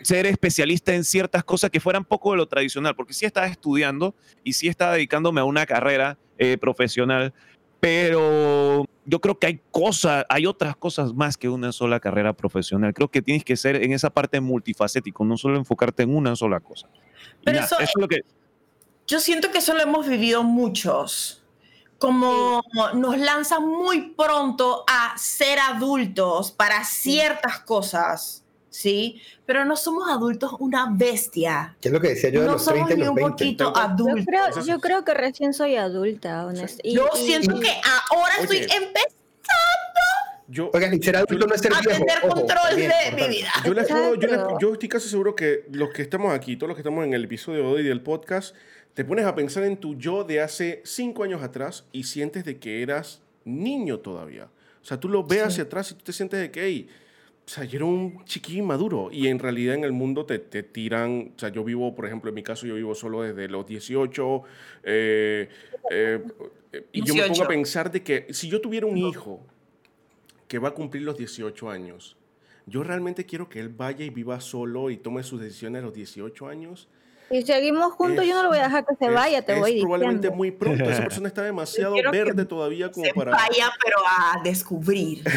ser especialista en ciertas cosas que fueran poco de lo tradicional, porque sí estaba estudiando y sí estaba dedicándome a una carrera profesional, pero yo creo que hay cosas, hay otras cosas más que una sola carrera profesional. Creo que tienes que ser en esa parte multifacético, no solo enfocarte en una sola cosa. Pero nada, eso- eso es lo que Yo siento que eso lo hemos vivido muchos. Como nos lanzan muy pronto a ser adultos para ciertas cosas, ¿sí? Pero no somos adultos una bestia. Que es lo que decía yo de No los 30 somos y ni los un 20. poquito Yo adultos. creo, yo creo que recién soy adulta, honestamente. Yo siento que ahora estoy empezando Yo, Oigan, y ser adulto no es ser a viejo. tener ojo, control también, de mi vida. Yo, les puedo- yo, les- yo estoy casi seguro que los que estamos aquí, todos los que estamos en el episodio de hoy del podcast, te pones a pensar en tu yo de hace cinco años atrás y sientes de que eras niño todavía. O sea, tú lo ves hacia atrás y tú te sientes de que, hey, o sea, yo era un chiquín maduro y en realidad en el mundo te, te tiran, o sea, yo vivo, por ejemplo, en mi caso, yo vivo solo desde los 18 eh, eh, y yo me pongo 18. a pensar de que si yo tuviera un hijo que va a cumplir los 18 años, yo realmente quiero que él vaya y viva solo y tome sus decisiones a los 18 años. Si seguimos juntos, Es- yo no lo voy a dejar que se es- vaya, te es voy probablemente diciendo. muy pronto. Esa *laughs* persona está demasiado verde todavía como Se para... vaya, pero a descubrir. *laughs*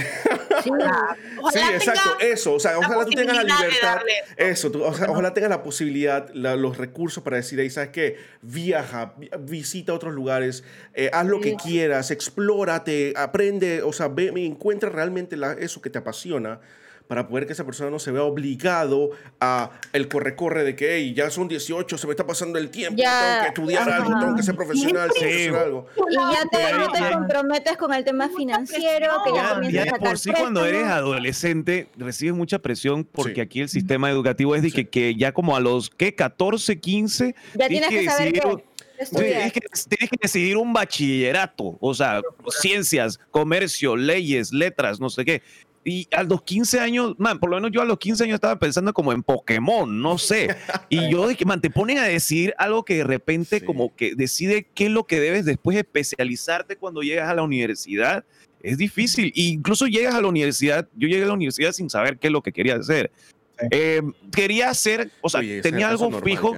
Sí. Ojalá Sí, exacto, eso, o sea, ojalá tú tengas la libertad, eso, tú- o sea, ojalá tengas la posibilidad, la- los recursos para decir, ahí, ¿sabes qué? Viaja, vi- visita otros lugares, eh, haz lo que quieras, explórate, aprende, o sea, ve, encuentra realmente la- eso que te apasiona para poder que esa persona no se vea obligado a el corre-corre de que, hey, ya son 18, se me está pasando el tiempo, Ya, tengo que estudiar algo, ajá. tengo que ser profesional, tengo que Sí. hacer algo. Y ya te, no te comprometes con el tema financiero, que ya Ya, comienzas ya a sacar por sí cuando eres adolescente recibes mucha presión porque Sí. aquí el sistema educativo es de que, que ya como a los ¿qué? 14, 15 Ya tienes que saber decidir- Sí, estudiar. tienes, que, tienes que decidir un bachillerato, o sea, ciencias, comercio, leyes, letras, no sé qué. Y a los 15 años, man, por lo menos yo a los 15 años estaba pensando como en Pokémon, no sé. *laughs* Y yo dije, man, te ponen a decidir algo que de repente Sí. como que decide qué es lo que debes después especializarte cuando llegas a la universidad. Es difícil. E incluso llegas a la universidad, yo llegué a la universidad sin saber qué es lo que quería hacer. Sí. Eh, quería hacer, o sea, Oye, tenía algo normal, fijo.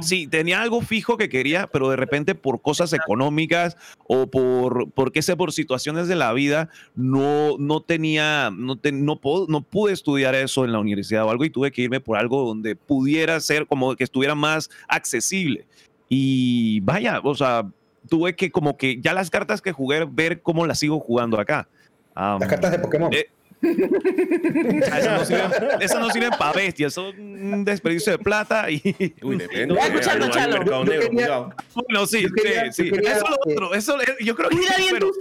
Sí, tenía algo fijo que quería, pero de repente por cosas económicas o por, por qué sé, por situaciones de la vida, no, no tenía, no, te- no, puedo- no pude estudiar eso en la universidad o algo y tuve que irme por algo donde pudiera ser como que estuviera más accesible. Y vaya, o sea, tuve que como que ya las cartas que jugué, ver cómo las sigo jugando acá. Las cartas de Pokémon. Eh, *laughs* Esas no sirven, esas no sirven para bestias, son un desperdicio de plata y... *laughs* Uy, depende. Chalo. Yo negro, quería-. Bueno, sí, Yo quería- sí, sí. yo quería, eso es lo otro. Eso, yo creo que. Cuida bien tus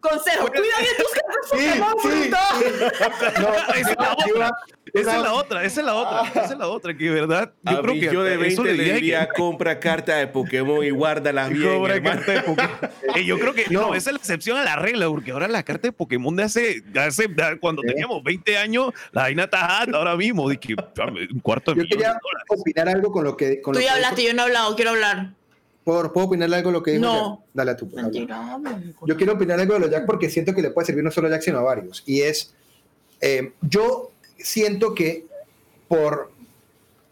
consejos, cuida bien tus cartas Sí, Pokémon, sí. bruto. No, Esa es la yo iba- Esa es la otra, esa es la otra, esa es la otra, que verdad, yo a creo mí que yo de eso 20 le le diría que- compra carta de Pokémon y guárdalas *laughs* bien, Cobra hermano. carta de Pokémon. *laughs* Eh, yo creo que no. esa es la excepción a la regla, porque ahora la carta de Pokémon de hace, de hace de cuando Sí. teníamos 20 años, la vaina está ahora mismo, de que un cuarto de Yo quería de opinar algo con lo que. Con Tú lo ya que hablaste, dijo- yo no he hablado, quiero hablar. ¿Puedo, ¿Puedo opinar algo de lo que dijo No. Jack? Dale a tú. pues. Mentira. Yo quiero opinar algo de los Jack porque siento que le puede servir no solo a Jack, sino a varios. Y es, eh, yo siento que por,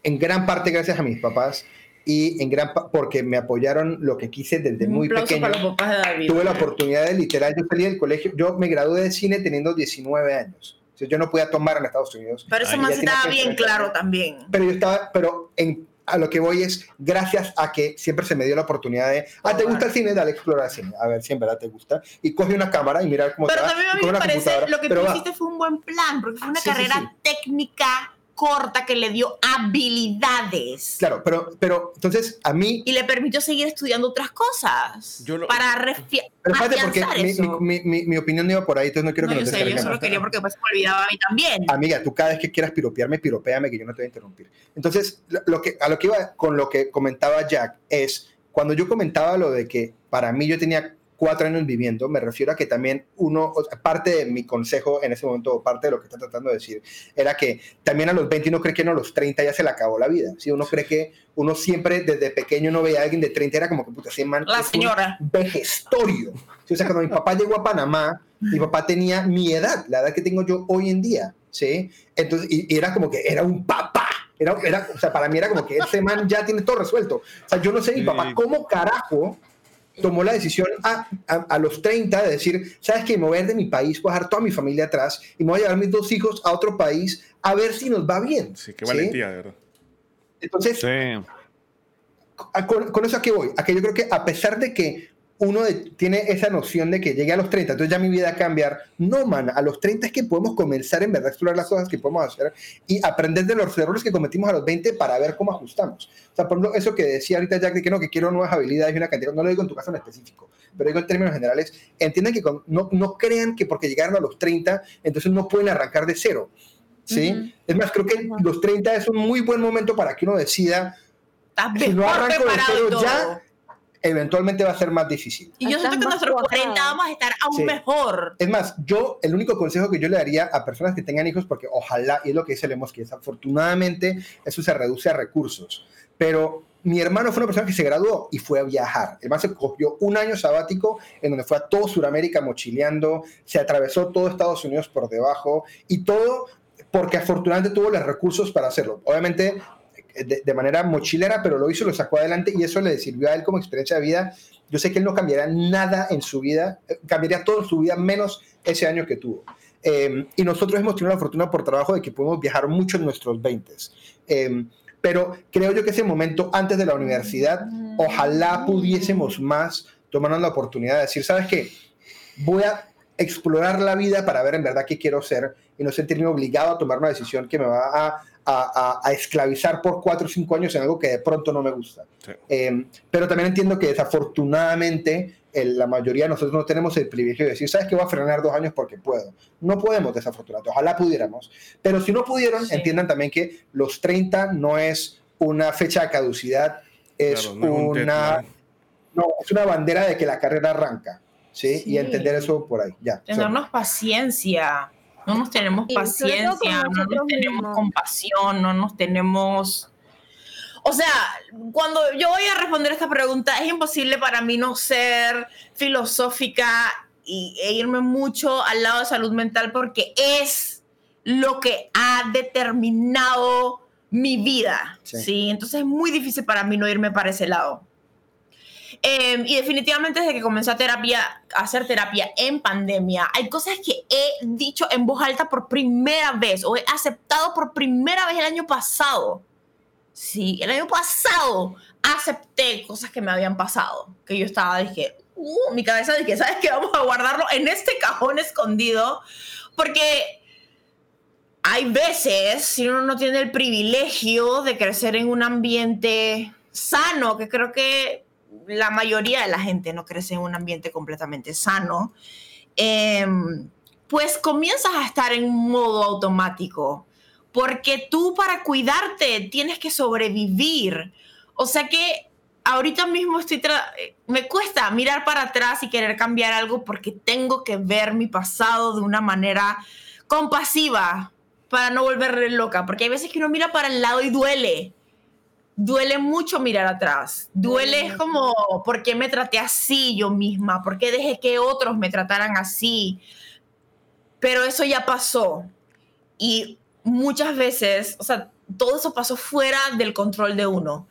en gran parte gracias a mis papás y en gran porque me apoyaron lo que quise desde muy pequeño. para los papás de David. Tuve la oportunidad de literal, yo salí del colegio, yo me gradué de cine teniendo 19 años. O sea, yo no podía tomar en Estados Unidos. Pero eso más estaba bien claro también. Pero yo estaba, pero en, a lo que voy es gracias a que siempre se me dio la oportunidad de, ah, ¿te gusta el cine? Dale, explora el cine. A ver si en verdad te gusta. Y coge una cámara y mirar cómo Pero te va, también a mí me parece lo que tú hiciste fue un buen plan, porque fue una Sí, sí, carrera sí. técnica corta que le dio habilidades. Claro, pero, pero entonces a mí, Y le permitió seguir estudiando otras cosas. Yo lo- para refi- pero fíjate porque mi, mi, mi, mi opinión no iba por ahí, entonces no quiero no, que yo nos sé, yo solo quería porque después me olvidaba a mí también. Amiga, tú cada vez que quieras piropearme, piropéame, que yo no te voy a interrumpir. Entonces, lo que, a lo que iba con lo que comentaba Jack es, cuando yo comentaba lo de que para mí yo tenía cuatro años viviendo, me refiero a que también uno, o sea, parte de mi consejo en ese momento, o parte de lo que está tratando de decir, era que también a los 20 uno cree que no, a los 30 ya se le acabó la vida. Si uno cree que uno siempre desde pequeño no veía a alguien de 30, era como que puta, ese man La es un señora. vejestorio. Sí, O sea, cuando mi papá llegó a Panamá, mi papá tenía mi edad, la edad que tengo yo hoy en día, ¿sí? Entonces, y, y era como que era un papá. Era, era, o sea, para mí era como que ese man ya tiene todo resuelto. O sea, yo no sé mi Sí. papá cómo carajo tomó la decisión a, a, a los 30 de decir, ¿sabes qué? Me voy a ir de mi país, voy a dejar toda mi familia atrás y me voy a llevar mis dos hijos a otro país a ver si nos va bien. Sí, qué valentía, de verdad. Entonces, Sí. a- con, con eso a qué voy, a que yo creo que a pesar de que uno de- tiene esa noción de que llegue a los 30, entonces ya mi vida va a cambiar, no, man, a los 30 es que podemos comenzar en verdad a explorar las cosas que podemos hacer y aprender de los errores que cometimos a los 20 para ver cómo ajustamos. O sea, por ejemplo, eso que decía ahorita Jack de que no, que quiero nuevas habilidades y una cantidad, no lo digo en tu caso en específico, pero digo en términos generales, entiendan que con- no, no crean que porque llegaron a los 30, entonces no pueden arrancar de cero. ¿Sí? Ujú. Es más, creo que los 30 es un muy buen momento para que uno decida si no arranco de cero ya, eventualmente va a ser más difícil. Y yo siento que nosotros cuajado. 40 vamos a estar aún Sí. mejor. Es más, yo, el único consejo que yo le daría a personas que tengan hijos, porque ojalá, y es lo que dice Lemos, que desafortunadamente eso se reduce a recursos, pero mi hermano fue una persona que se graduó y fue a viajar. El man se cogió un año sabático en donde fue a todo Sudamérica mochileando, se atravesó todo Estados Unidos por debajo y todo porque afortunadamente tuvo los recursos para hacerlo. Obviamente de, de manera mochilera, pero lo hizo, lo sacó adelante y eso le sirvió a él como experiencia de vida. Yo sé que él no cambiaría nada en su vida, eh, cambiaría todo en su vida menos ese año que tuvo. Eh, y nosotros hemos tenido la fortuna por trabajo de que podemos viajar mucho en nuestros 20. Eh, pero creo yo que ese momento antes de la universidad, ojalá pudiésemos más tomarnos la oportunidad de decir, ¿sabes qué? Voy a explorar la vida para ver en verdad qué quiero ser y no sentirme obligado a tomar una decisión que me va a, a- a- a esclavizar por cuatro o cinco años en algo que de pronto no me gusta. Sí. Eh, pero también entiendo que desafortunadamente el- la mayoría de nosotros no tenemos el privilegio de decir, ¿sabes qué? Voy a frenar dos años porque puedo. No podemos, desafortunadamente. Ojalá pudiéramos. Pero si no pudieron, Sí. entiendan también que los 30 no es una fecha de caducidad, es, Claro, no una, no, es una bandera de que la carrera arranca. ¿sí? Sí. Y entender eso por ahí. Ya. so- Tenernos paciencia. No nos tenemos Sí, paciencia, no nos tenemos mismos. compasión, no nos tenemos... O sea, cuando yo voy a responder esta pregunta, es imposible para mí no ser filosófica y, e irme mucho al lado de salud mental porque es lo que ha determinado mi vida. Sí. ¿sí? Entonces es muy difícil para mí no irme para ese lado. Eh, y definitivamente desde que comencé a, terapia, hacer terapia en pandemia, hay cosas que he dicho en voz alta por primera vez o he aceptado por primera vez el año pasado. Sí, el año pasado acepté cosas que me habían pasado, que yo estaba, dije, uh, mi cabeza dije, ¿sabes qué? Vamos a guardarlo en este cajón escondido, porque hay veces, si uno no tiene el privilegio de crecer en un ambiente sano, que creo que la mayoría de la gente no crece en un ambiente completamente sano, em, pues comienzas a estar en modo automático porque tú para cuidarte tienes que sobrevivir. O sea que ahorita mismo estoy me cuesta mirar para atrás y querer cambiar algo porque tengo que ver mi pasado de una manera compasiva para no volverle loca, porque hay veces que uno mira para el lado y duele. Duele mucho mirar atrás. Duele es como, ¿por qué me traté así yo misma? ¿Por qué dejé que otros me trataran así? Pero eso ya pasó. Y muchas veces, o sea, todo eso pasó fuera del control de uno.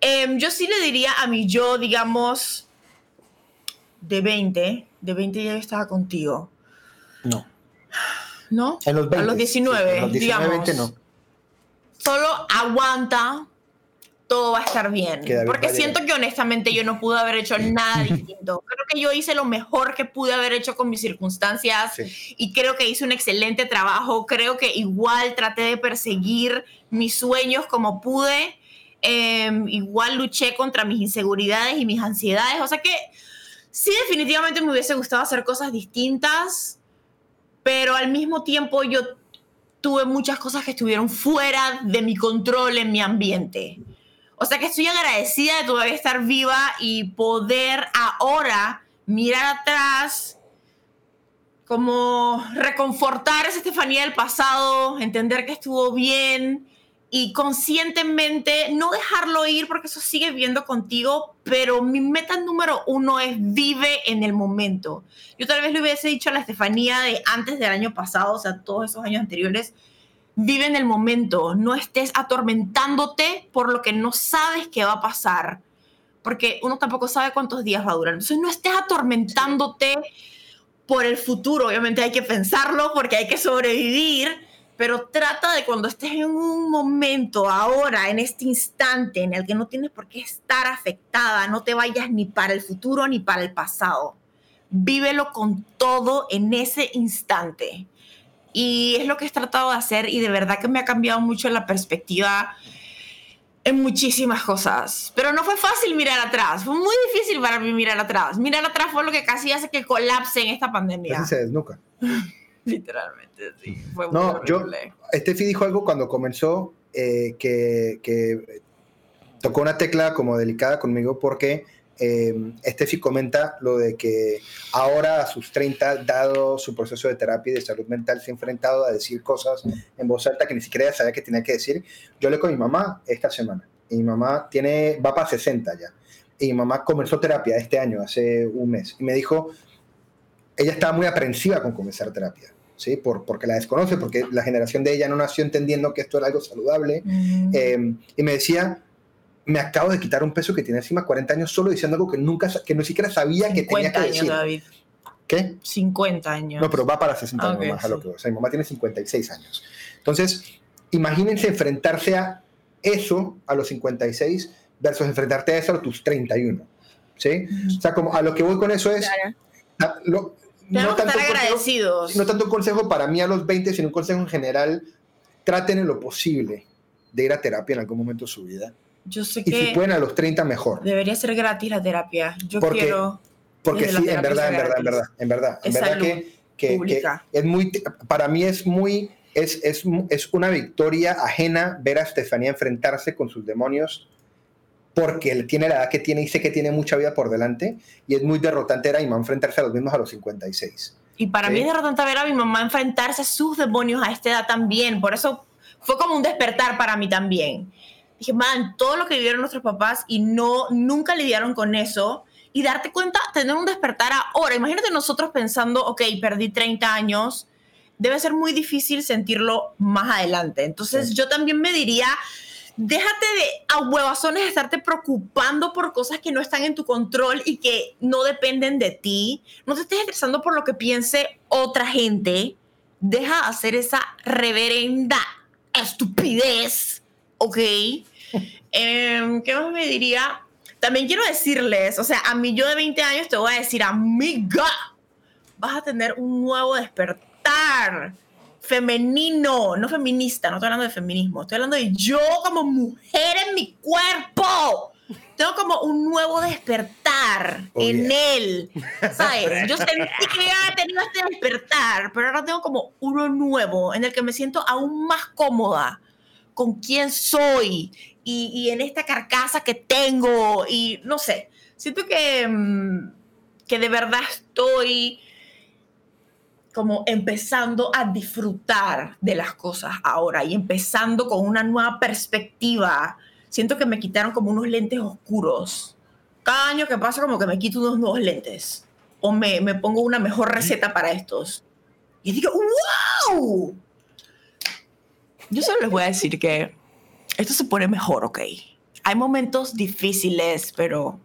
Em, yo sí le diría a mi yo, digamos, de 20, de 20 ya estaba contigo. No. ¿No? En los 20, a los 19, sí, los 19 digamos. 20 no. Solo aguanta, todo va a estar bien. Porque siento que honestamente yo no pude haber hecho nada distinto. Creo que yo hice lo mejor que pude haber hecho con mis circunstancias Sí. y creo que hice un excelente trabajo. Creo que igual traté de perseguir mis sueños como pude. Em, igual luché contra mis inseguridades y mis ansiedades. O sea que sí, definitivamente me hubiese gustado hacer cosas distintas, pero al mismo tiempo yo tuve muchas cosas que estuvieron fuera de mi control en mi ambiente. O sea que estoy agradecida de todavía estar viva y poder ahora mirar atrás, como reconfortar a esa Estefanía del pasado, entender que estuvo bien y conscientemente no dejarlo ir porque eso sigue viviendo contigo, pero mi meta número uno es vive en el momento. Yo tal vez le hubiese dicho a la Estefanía de antes del año pasado, o sea, todos esos años anteriores, vive en el momento, no estés atormentándote por lo que no sabes que va a pasar, porque uno tampoco sabe cuántos días va a durar. Entonces no estés atormentándote por el futuro, obviamente hay que pensarlo porque hay que sobrevivir, pero trata de cuando estés en un momento, ahora, en este instante en el que no tienes por qué estar afectada, no te vayas ni para el futuro ni para el pasado. Vívelo con todo en ese instante. Y es lo que he tratado de hacer y de verdad que me ha cambiado mucho la perspectiva en muchísimas cosas. Pero no fue fácil mirar atrás, fue muy difícil para mí mirar atrás. Mirar atrás fue lo que casi hace que colapse en esta pandemia. Casi se desnuca. *laughs* Literalmente, sí. Fue muy No, yo, horrible. Steffi dijo algo cuando comenzó eh, que, que tocó una tecla como delicada conmigo porque eh, Steffi comenta lo de que ahora a sus 30, dado su proceso de terapia y de salud mental, se ha enfrentado a decir cosas en voz alta que ni siquiera sabía que tenía que decir. Yo hablé con mi mamá esta semana y mi mamá tiene, va para 60 ya. Y mi mamá comenzó terapia este año, hace un mes, y me dijo, ella estaba muy aprensiva con comenzar terapia. ¿Sí? Por, porque la desconoce, porque la generación de ella no nació entendiendo que esto era algo saludable. Mm. Eh, y me decía, me acabo de quitar un peso que tiene encima 40 años solo diciendo algo que nunca, que no siquiera sabía que tenía 50 que años, decir. David. ¿Qué? 50 años. No, pero va para 60 años Ok, más a lo sí. que o sea, mi mamá tiene 56 años. Entonces, imagínense enfrentarse a eso a los 56 versus enfrentarte a eso a tus 31. ¿Sí? O sea, como a lo que voy con eso es... A- lo- Tenemos que estar un consejo- agradecidos. no tanto un consejo para mí a los 20, sino un consejo en general. Traten en lo posible de ir a terapia en algún momento de su vida. Yo sé Y que si pueden a los 30, mejor. debería ser gratis la terapia. Yo Porque- quiero. Porque sí, en verdad, en verdad, en verdad, en verdad. En verdad que, que- que pública. es muy, para mí es muy, es, es, es una victoria ajena ver a Estefanía enfrentarse con sus demonios porque él tiene la edad que tiene y sé que tiene mucha vida por delante y es muy derrotante era y va a enfrentarse a los mismos a los 56. Y para Sí. mí es derrotante ver a mi mamá enfrentarse a sus demonios a esta edad también. Por eso fue como un despertar para mí también. Dije, man, todo lo que vivieron nuestros papás y no, nunca lidiaron con eso. Y darte cuenta, tener un despertar ahora. Imagínate nosotros pensando, ok, perdí 30 años. Debe ser muy difícil sentirlo más adelante. Entonces Sí. yo también me diría, déjate de a huevazones estarte preocupando por cosas que no están en tu control y que no dependen de ti. No te estés estresando por lo que piense otra gente. Deja de hacer esa reverenda estupidez, ¿ok? Em, ¿Qué más me diría? También quiero decirles, o sea, a mí yo de 20 años te voy a decir, amiga, vas a tener un nuevo despertar femenino, no feminista, no estoy hablando de feminismo, estoy hablando de yo como mujer en mi cuerpo. tengo como un nuevo despertar Oh, en yeah. él, ¿sabes? *laughs* Yo sentí que había tenido este despertar, pero ahora tengo como uno nuevo en el que me siento aún más cómoda con quién soy y, y en esta carcasa que tengo y no sé, siento que, mm, que de verdad estoy como empezando a disfrutar de las cosas ahora y empezando con una nueva perspectiva. Siento que me quitaron como unos lentes oscuros. Cada año que pasa como que me quito unos nuevos lentes o me, me pongo una mejor receta para estos. Y digo, ¡wow! Yo solo les voy a decir que esto se pone mejor, ¿ok? Hay momentos difíciles, pero...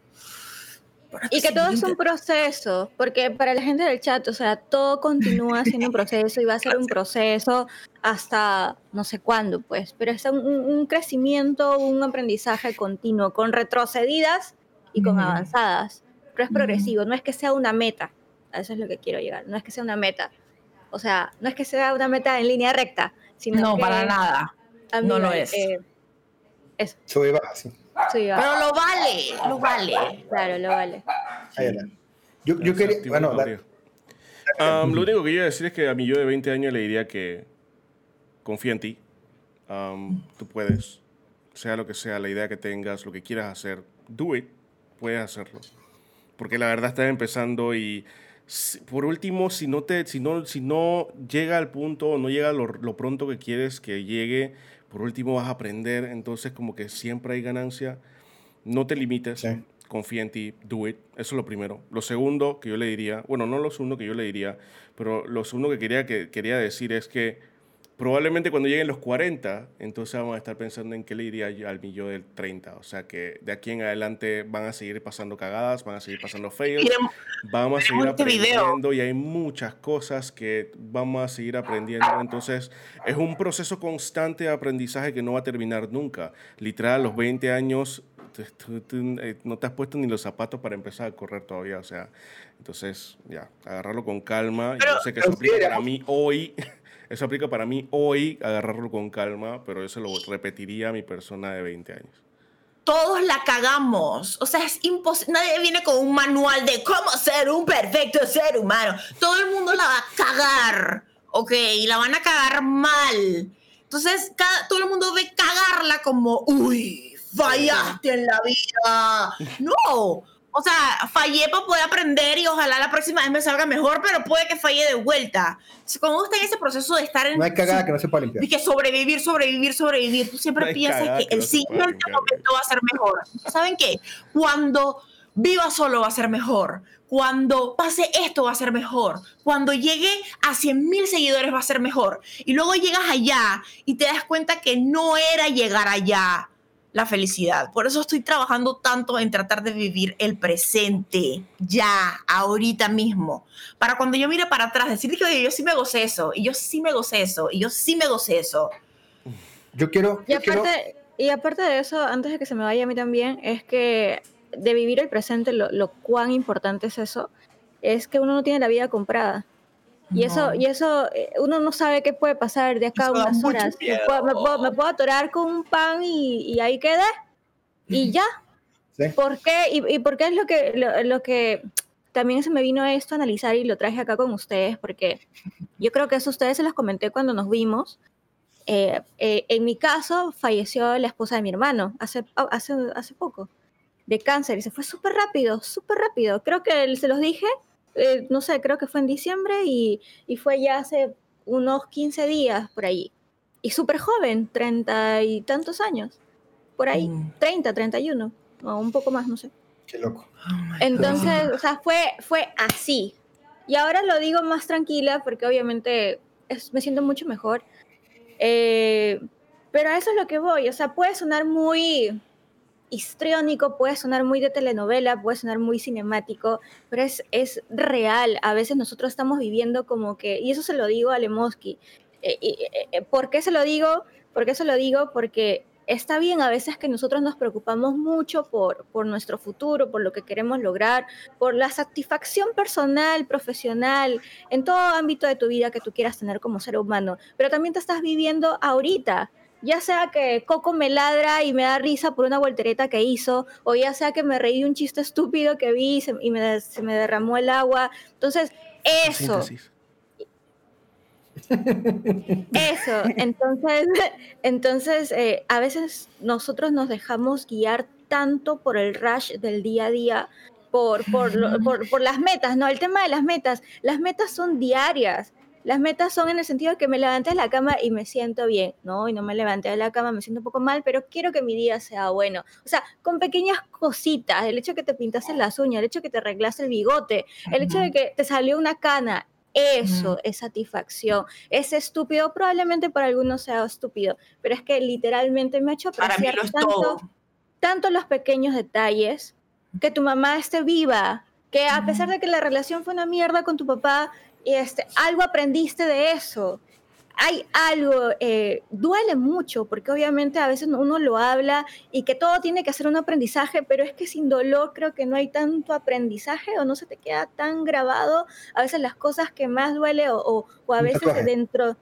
pero Y que todo es un proceso, porque para la gente del chat, o sea, todo continúa siendo un proceso y va a ser un proceso hasta no sé cuándo, pues, pero es un, un- crecimiento, un aprendizaje continuo, con retrocedidas y con Ujú. avanzadas, pero es Ujú. progresivo, no es que sea una meta, a eso es lo que quiero llegar, no es que sea una meta, o sea, no es que sea una meta en línea recta, sino No, que, para nada. amiga, no lo es. eh, eso, Sube y baja, sí. sí, va, Pero lo vale, lo vale. claro, lo vale. Ahí está. Yo, yo quería. Bueno. Um, lo único que yo iba a decir es que a mi yo de 20 años le diría que confía en ti. Um, tú puedes. Sea lo que sea, la idea que tengas, lo que quieras hacer, do it. Puedes hacerlo. Porque la verdad estás empezando y por último, si no, te, si no, si no llega al punto o no llega lo, lo pronto que quieres que llegue, por último vas a aprender. Entonces como que siempre hay ganancia. No te limites. Sí. Confía en ti, do it. Eso es lo primero. Lo segundo que yo le diría, bueno, no lo segundo que yo le diría, pero lo segundo que quería, que quería decir es que probablemente cuando lleguen los 40, entonces vamos a estar pensando en qué le diría al millón del 30. O sea que de aquí en adelante van a seguir pasando cagadas, van a seguir pasando fails, vamos a seguir este aprendiendo y hay muchas cosas que vamos a seguir aprendiendo. Entonces es un proceso constante de aprendizaje que no va a terminar nunca. Literal, a los 20 años tú- tú- tú, eh, no te has puesto ni los zapatos para empezar a correr todavía. O sea, entonces ya, agarrarlo con calma. Pero- yo sé que eso aplica para mí hoy. *laughs* Eso aplica para mí hoy, agarrarlo con calma, pero eso lo repetiría a mi persona de 20 años. todos la cagamos. O sea, es imposible. Nadie viene con un manual de cómo ser un perfecto ser humano. Todo el mundo la va a cagar, ¿ok? Y la van a cagar mal. Entonces, cada- todo el mundo ve cagarla como, uy, fallaste en la vida. No. O sea, fallé para poder aprender y ojalá la próxima vez me salga mejor, pero puede que falle de vuelta. Si Cuando está en ese proceso de estar en no hay cagada que no se pueda limpiar. y que sobrevivir, sobrevivir, sobrevivir. Tú siempre No piensas que que el no siguiente momento va a ser mejor. ¿Saben qué? Cuando viva solo va a ser mejor. Cuando pase esto va a ser mejor. Cuando llegue a 100 mil seguidores va a ser mejor. Y luego llegas allá y te das cuenta que no era llegar allá la felicidad. Por eso estoy trabajando tanto en tratar de vivir el presente, ya, ahorita mismo. Para cuando yo mire para atrás, decir que oye, yo sí me gocé eso, y yo sí me gocé eso, y yo sí me gocé eso. Yo quiero. Y yo quiero- aparte, y aparte de eso, antes de que se me vaya a mí también, es que de vivir el presente, lo, lo cuán importante es eso, es que uno no tiene la vida comprada. Y eso, No. y eso, eh, uno no sabe qué puede pasar de acá a Eso unas horas. Me puedo, me puedo- me puedo atorar con un pan y, y ahí quedé. Y ya. Sí. ¿Por qué? Y, y por qué es lo que, lo, lo que también se me vino esto a analizar y lo traje acá con ustedes, porque yo creo que eso a ustedes se los comenté cuando nos vimos. Eh, eh, en mi caso, falleció la esposa de mi hermano hace, hace, hace poco, de cáncer, y se fue súper rápido, súper rápido. Creo que se los dije, eh, no sé, creo que fue en diciembre y, y fue ya hace unos 15 días por ahí. Y súper joven, treinta y tantos años, por ahí, Mm. 30, 31, o un poco más, no sé. Qué loco. Oh Entonces, God. o sea, fue, fue así. Y ahora lo digo más tranquila porque obviamente es- me siento mucho mejor. Eh, pero a eso es lo que voy. O sea, puede sonar muy histriónico, puede sonar muy de telenovela, puede sonar muy cinemático, pero es, es real. A veces nosotros estamos viviendo como que, y eso se lo digo a Lemoski. Eh, eh, eh, ¿Por qué se lo digo? ¿Por qué se lo digo? Porque está bien a veces que nosotros nos preocupamos mucho por, por nuestro futuro, por lo que queremos lograr, por la satisfacción personal, profesional, en todo ámbito de tu vida que tú quieras tener como ser humano, pero también te estás viviendo ahorita. Ya sea que Coco me ladra y me da risa por una voltereta que hizo, o ya sea que me reí de un chiste estúpido que vi y se, y me, se me derramó el agua. Entonces, eso, Síntesis. eso. *laughs* Entonces, entonces eh, a veces nosotros nos dejamos guiar tanto por el rush del día a día, por, por, lo- por, por las metas, ¿no? El tema de las metas, las metas son diarias. Las metas son en el sentido de que me levanté de la cama y me siento bien, ¿no? Y no me levanté de la cama, me siento un poco mal, pero quiero que mi día sea bueno. O sea, con pequeñas cositas, el hecho de que te pintaste las uñas, el hecho de que te arreglaste el bigote, el hecho de que te salió una cana, eso es satisfacción. Es estúpido, probablemente para algunos sea estúpido, pero es que literalmente me ha hecho apreciar tanto, tanto los pequeños detalles, que tu mamá esté viva, que a pesar de que la relación fue una mierda con tu papá, este, algo aprendiste de eso. Hay algo, eh, duele mucho, porque obviamente a veces uno lo habla y que todo tiene que ser un aprendizaje, pero es que sin dolor creo que no hay tanto aprendizaje o no se te queda tan grabado. A veces las cosas que más duele o, o- o a veces dentro,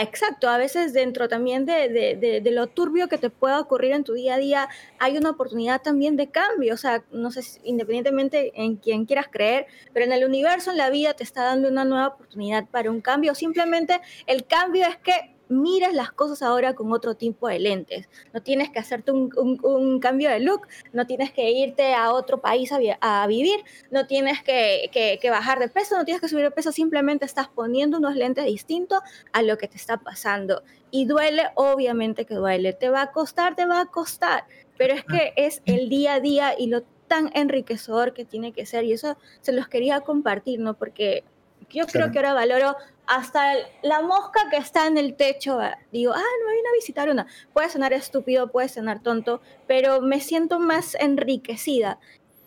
exacto, a veces dentro también de, de- lo turbio que te pueda ocurrir en tu día a día, hay una oportunidad también de cambio. O sea, no sé, independientemente en quien quieras creer, pero en el universo, en la vida, te está dando una nueva oportunidad para un cambio. Simplemente el cambio es que mires las cosas ahora con otro tipo de lentes. No tienes que hacerte un, un- un cambio de look, no tienes que irte a otro país a, vi- a vivir, no tienes que, que- que bajar de peso, no tienes que subir de peso, simplemente estás poniendo unos lentes distintos a lo que te está pasando. Y duele, obviamente que duele. Te va a costar, te va a costar. Pero es que es el día a día y lo tan enriquecedor que tiene que ser. Y eso se los quería compartir, ¿no? Porque yo creo que ahora valoro hasta el- la mosca que está en el techo. ah, Digo, ah, no me vine a visitar una. Puede sonar estúpido, puede sonar tonto, pero me siento más enriquecida.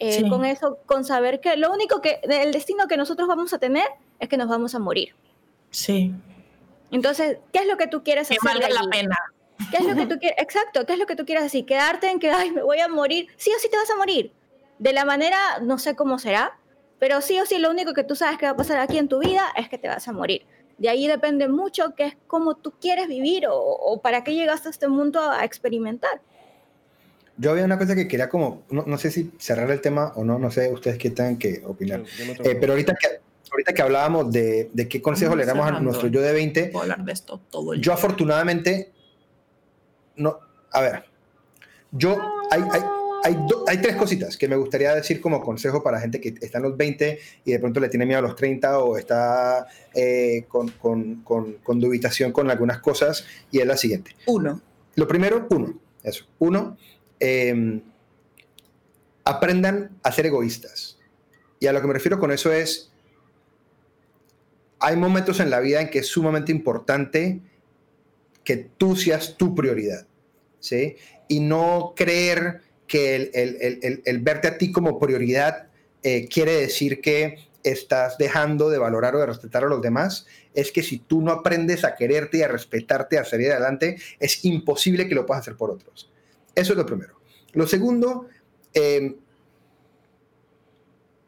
eh, Sí. Con eso, con saber que lo único que, el destino que nosotros vamos a tener es que nos vamos a morir. Sí. Entonces, ¿qué es lo que tú quieres Que hacer? de valga la pena. ¿Qué es lo que tú quieres? Exacto, ¿qué es lo que tú quieres decir? Quedarte en que, ay, me voy a morir. Sí o sí te vas a morir. De la manera, no sé cómo será, pero sí o sí lo único que tú sabes que va a pasar aquí en tu vida es que te vas a morir. De ahí depende mucho qué es cómo tú quieres vivir o, o para qué llegaste a este mundo a experimentar. Yo había una cosa que quería como, no, no sé si cerrar el tema o no, no sé ustedes qué tengan que opinar. Yo- yo no Eh, pero ahorita que, ahorita que hablábamos de, de qué consejo le damos a nuestro yo de 20, Puedo hablar de esto todo el yo día. afortunadamente, no, a ver, yo, hay, hay, hay, do- hay tres cositas que me gustaría decir como consejo para gente que está en los 20 y de pronto le tiene miedo a los 30 o está eh, con, con, con, con dubitación con algunas cosas y es la siguiente. Uno. Lo primero, uno, eso. Uno, eh, aprendan a ser egoístas. Y a lo que me refiero con eso es, hay momentos en la vida en que es sumamente importante que tú seas tu prioridad, ¿sí? Y no creer que el, el- el- el- verte a ti como prioridad eh, quiere decir que estás dejando de valorar o de respetar a los demás. Es que si tú no aprendes a quererte y a respetarte, a salir adelante, es imposible que lo puedas hacer por otros. Eso es lo primero. Lo segundo, eh,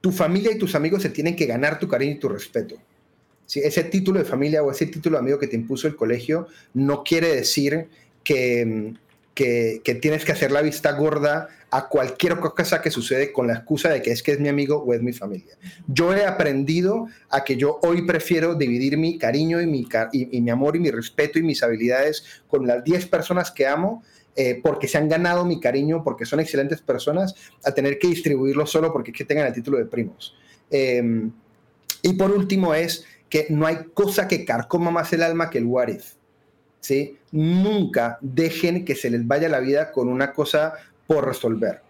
tu familia y tus amigos se tienen que ganar tu cariño y tu respeto. ¿Sí? Ese título de familia o ese título de amigo que te impuso el colegio no quiere decir que, que, tienes que hacer la vista gorda a cualquier cosa que sucede con la excusa de que es que es mi amigo o es mi familia. Yo he aprendido a que yo hoy prefiero dividir mi cariño y mi, y, y mi amor y mi respeto y mis habilidades con las 10 personas que amo eh, porque se han ganado mi cariño, porque son excelentes personas, a tener que distribuirlo solo porque es que tengan el título de primos. Eh, y por último es que no hay cosa que carcoma más el alma que el what. ¿Sí? Nunca dejen que se les vaya la vida con una cosa por resolver.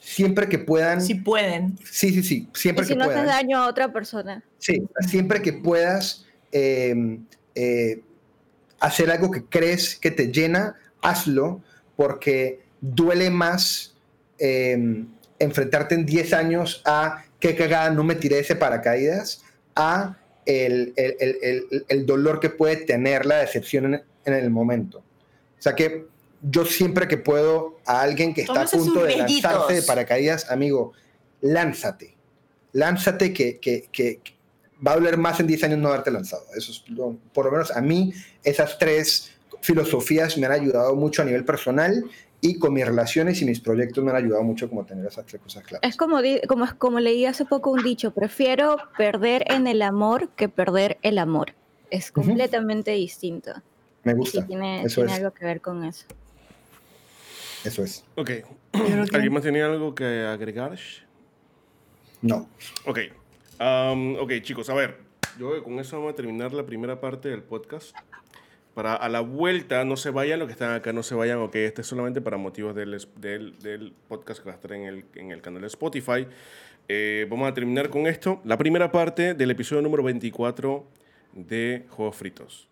Siempre que puedan, Si pueden. sí, sí, sí, siempre Y si que no puedan. haces daño a otra persona. Sí, siempre que puedas eh, eh, hacer algo que crees que te llena, hazlo, porque duele más eh, enfrentarte en 10 años a qué cagada no me tiré ese paracaídas, a el, el- el- el- el dolor que puede tener la decepción en, en el momento. O sea que yo siempre que puedo a alguien que está a Tómese punto de riesguitos. lanzarse de paracaídas, amigo, lánzate. Lánzate que, que- que va a doler más en 10 años no haberte lanzado. Eso es por lo menos a mí, esas tres filosofías me han ayudado mucho a nivel personal y con mis relaciones y mis proyectos me han ayudado mucho como tener esas tres cosas claras. Es como, como, como leí hace poco un dicho, prefiero perder en el amor que perder el amor. Es completamente distinto. Me Y sí, gusta. tiene, Eso tiene es. algo que ver con eso. Eso es. Ok. ¿Alguien más tenía algo que agregar? No. Ok. Am, ok, chicos, a ver. Yo creo que con eso vamos a terminar la primera parte del podcast. Para a la vuelta, no se vayan, los que están acá no se vayan, ok, este es solamente para motivos del, del, del podcast que va a estar en el, en el canal de Spotify. Eh, vamos a terminar con esto, la primera parte del episodio número 24 de Juegos Fritos.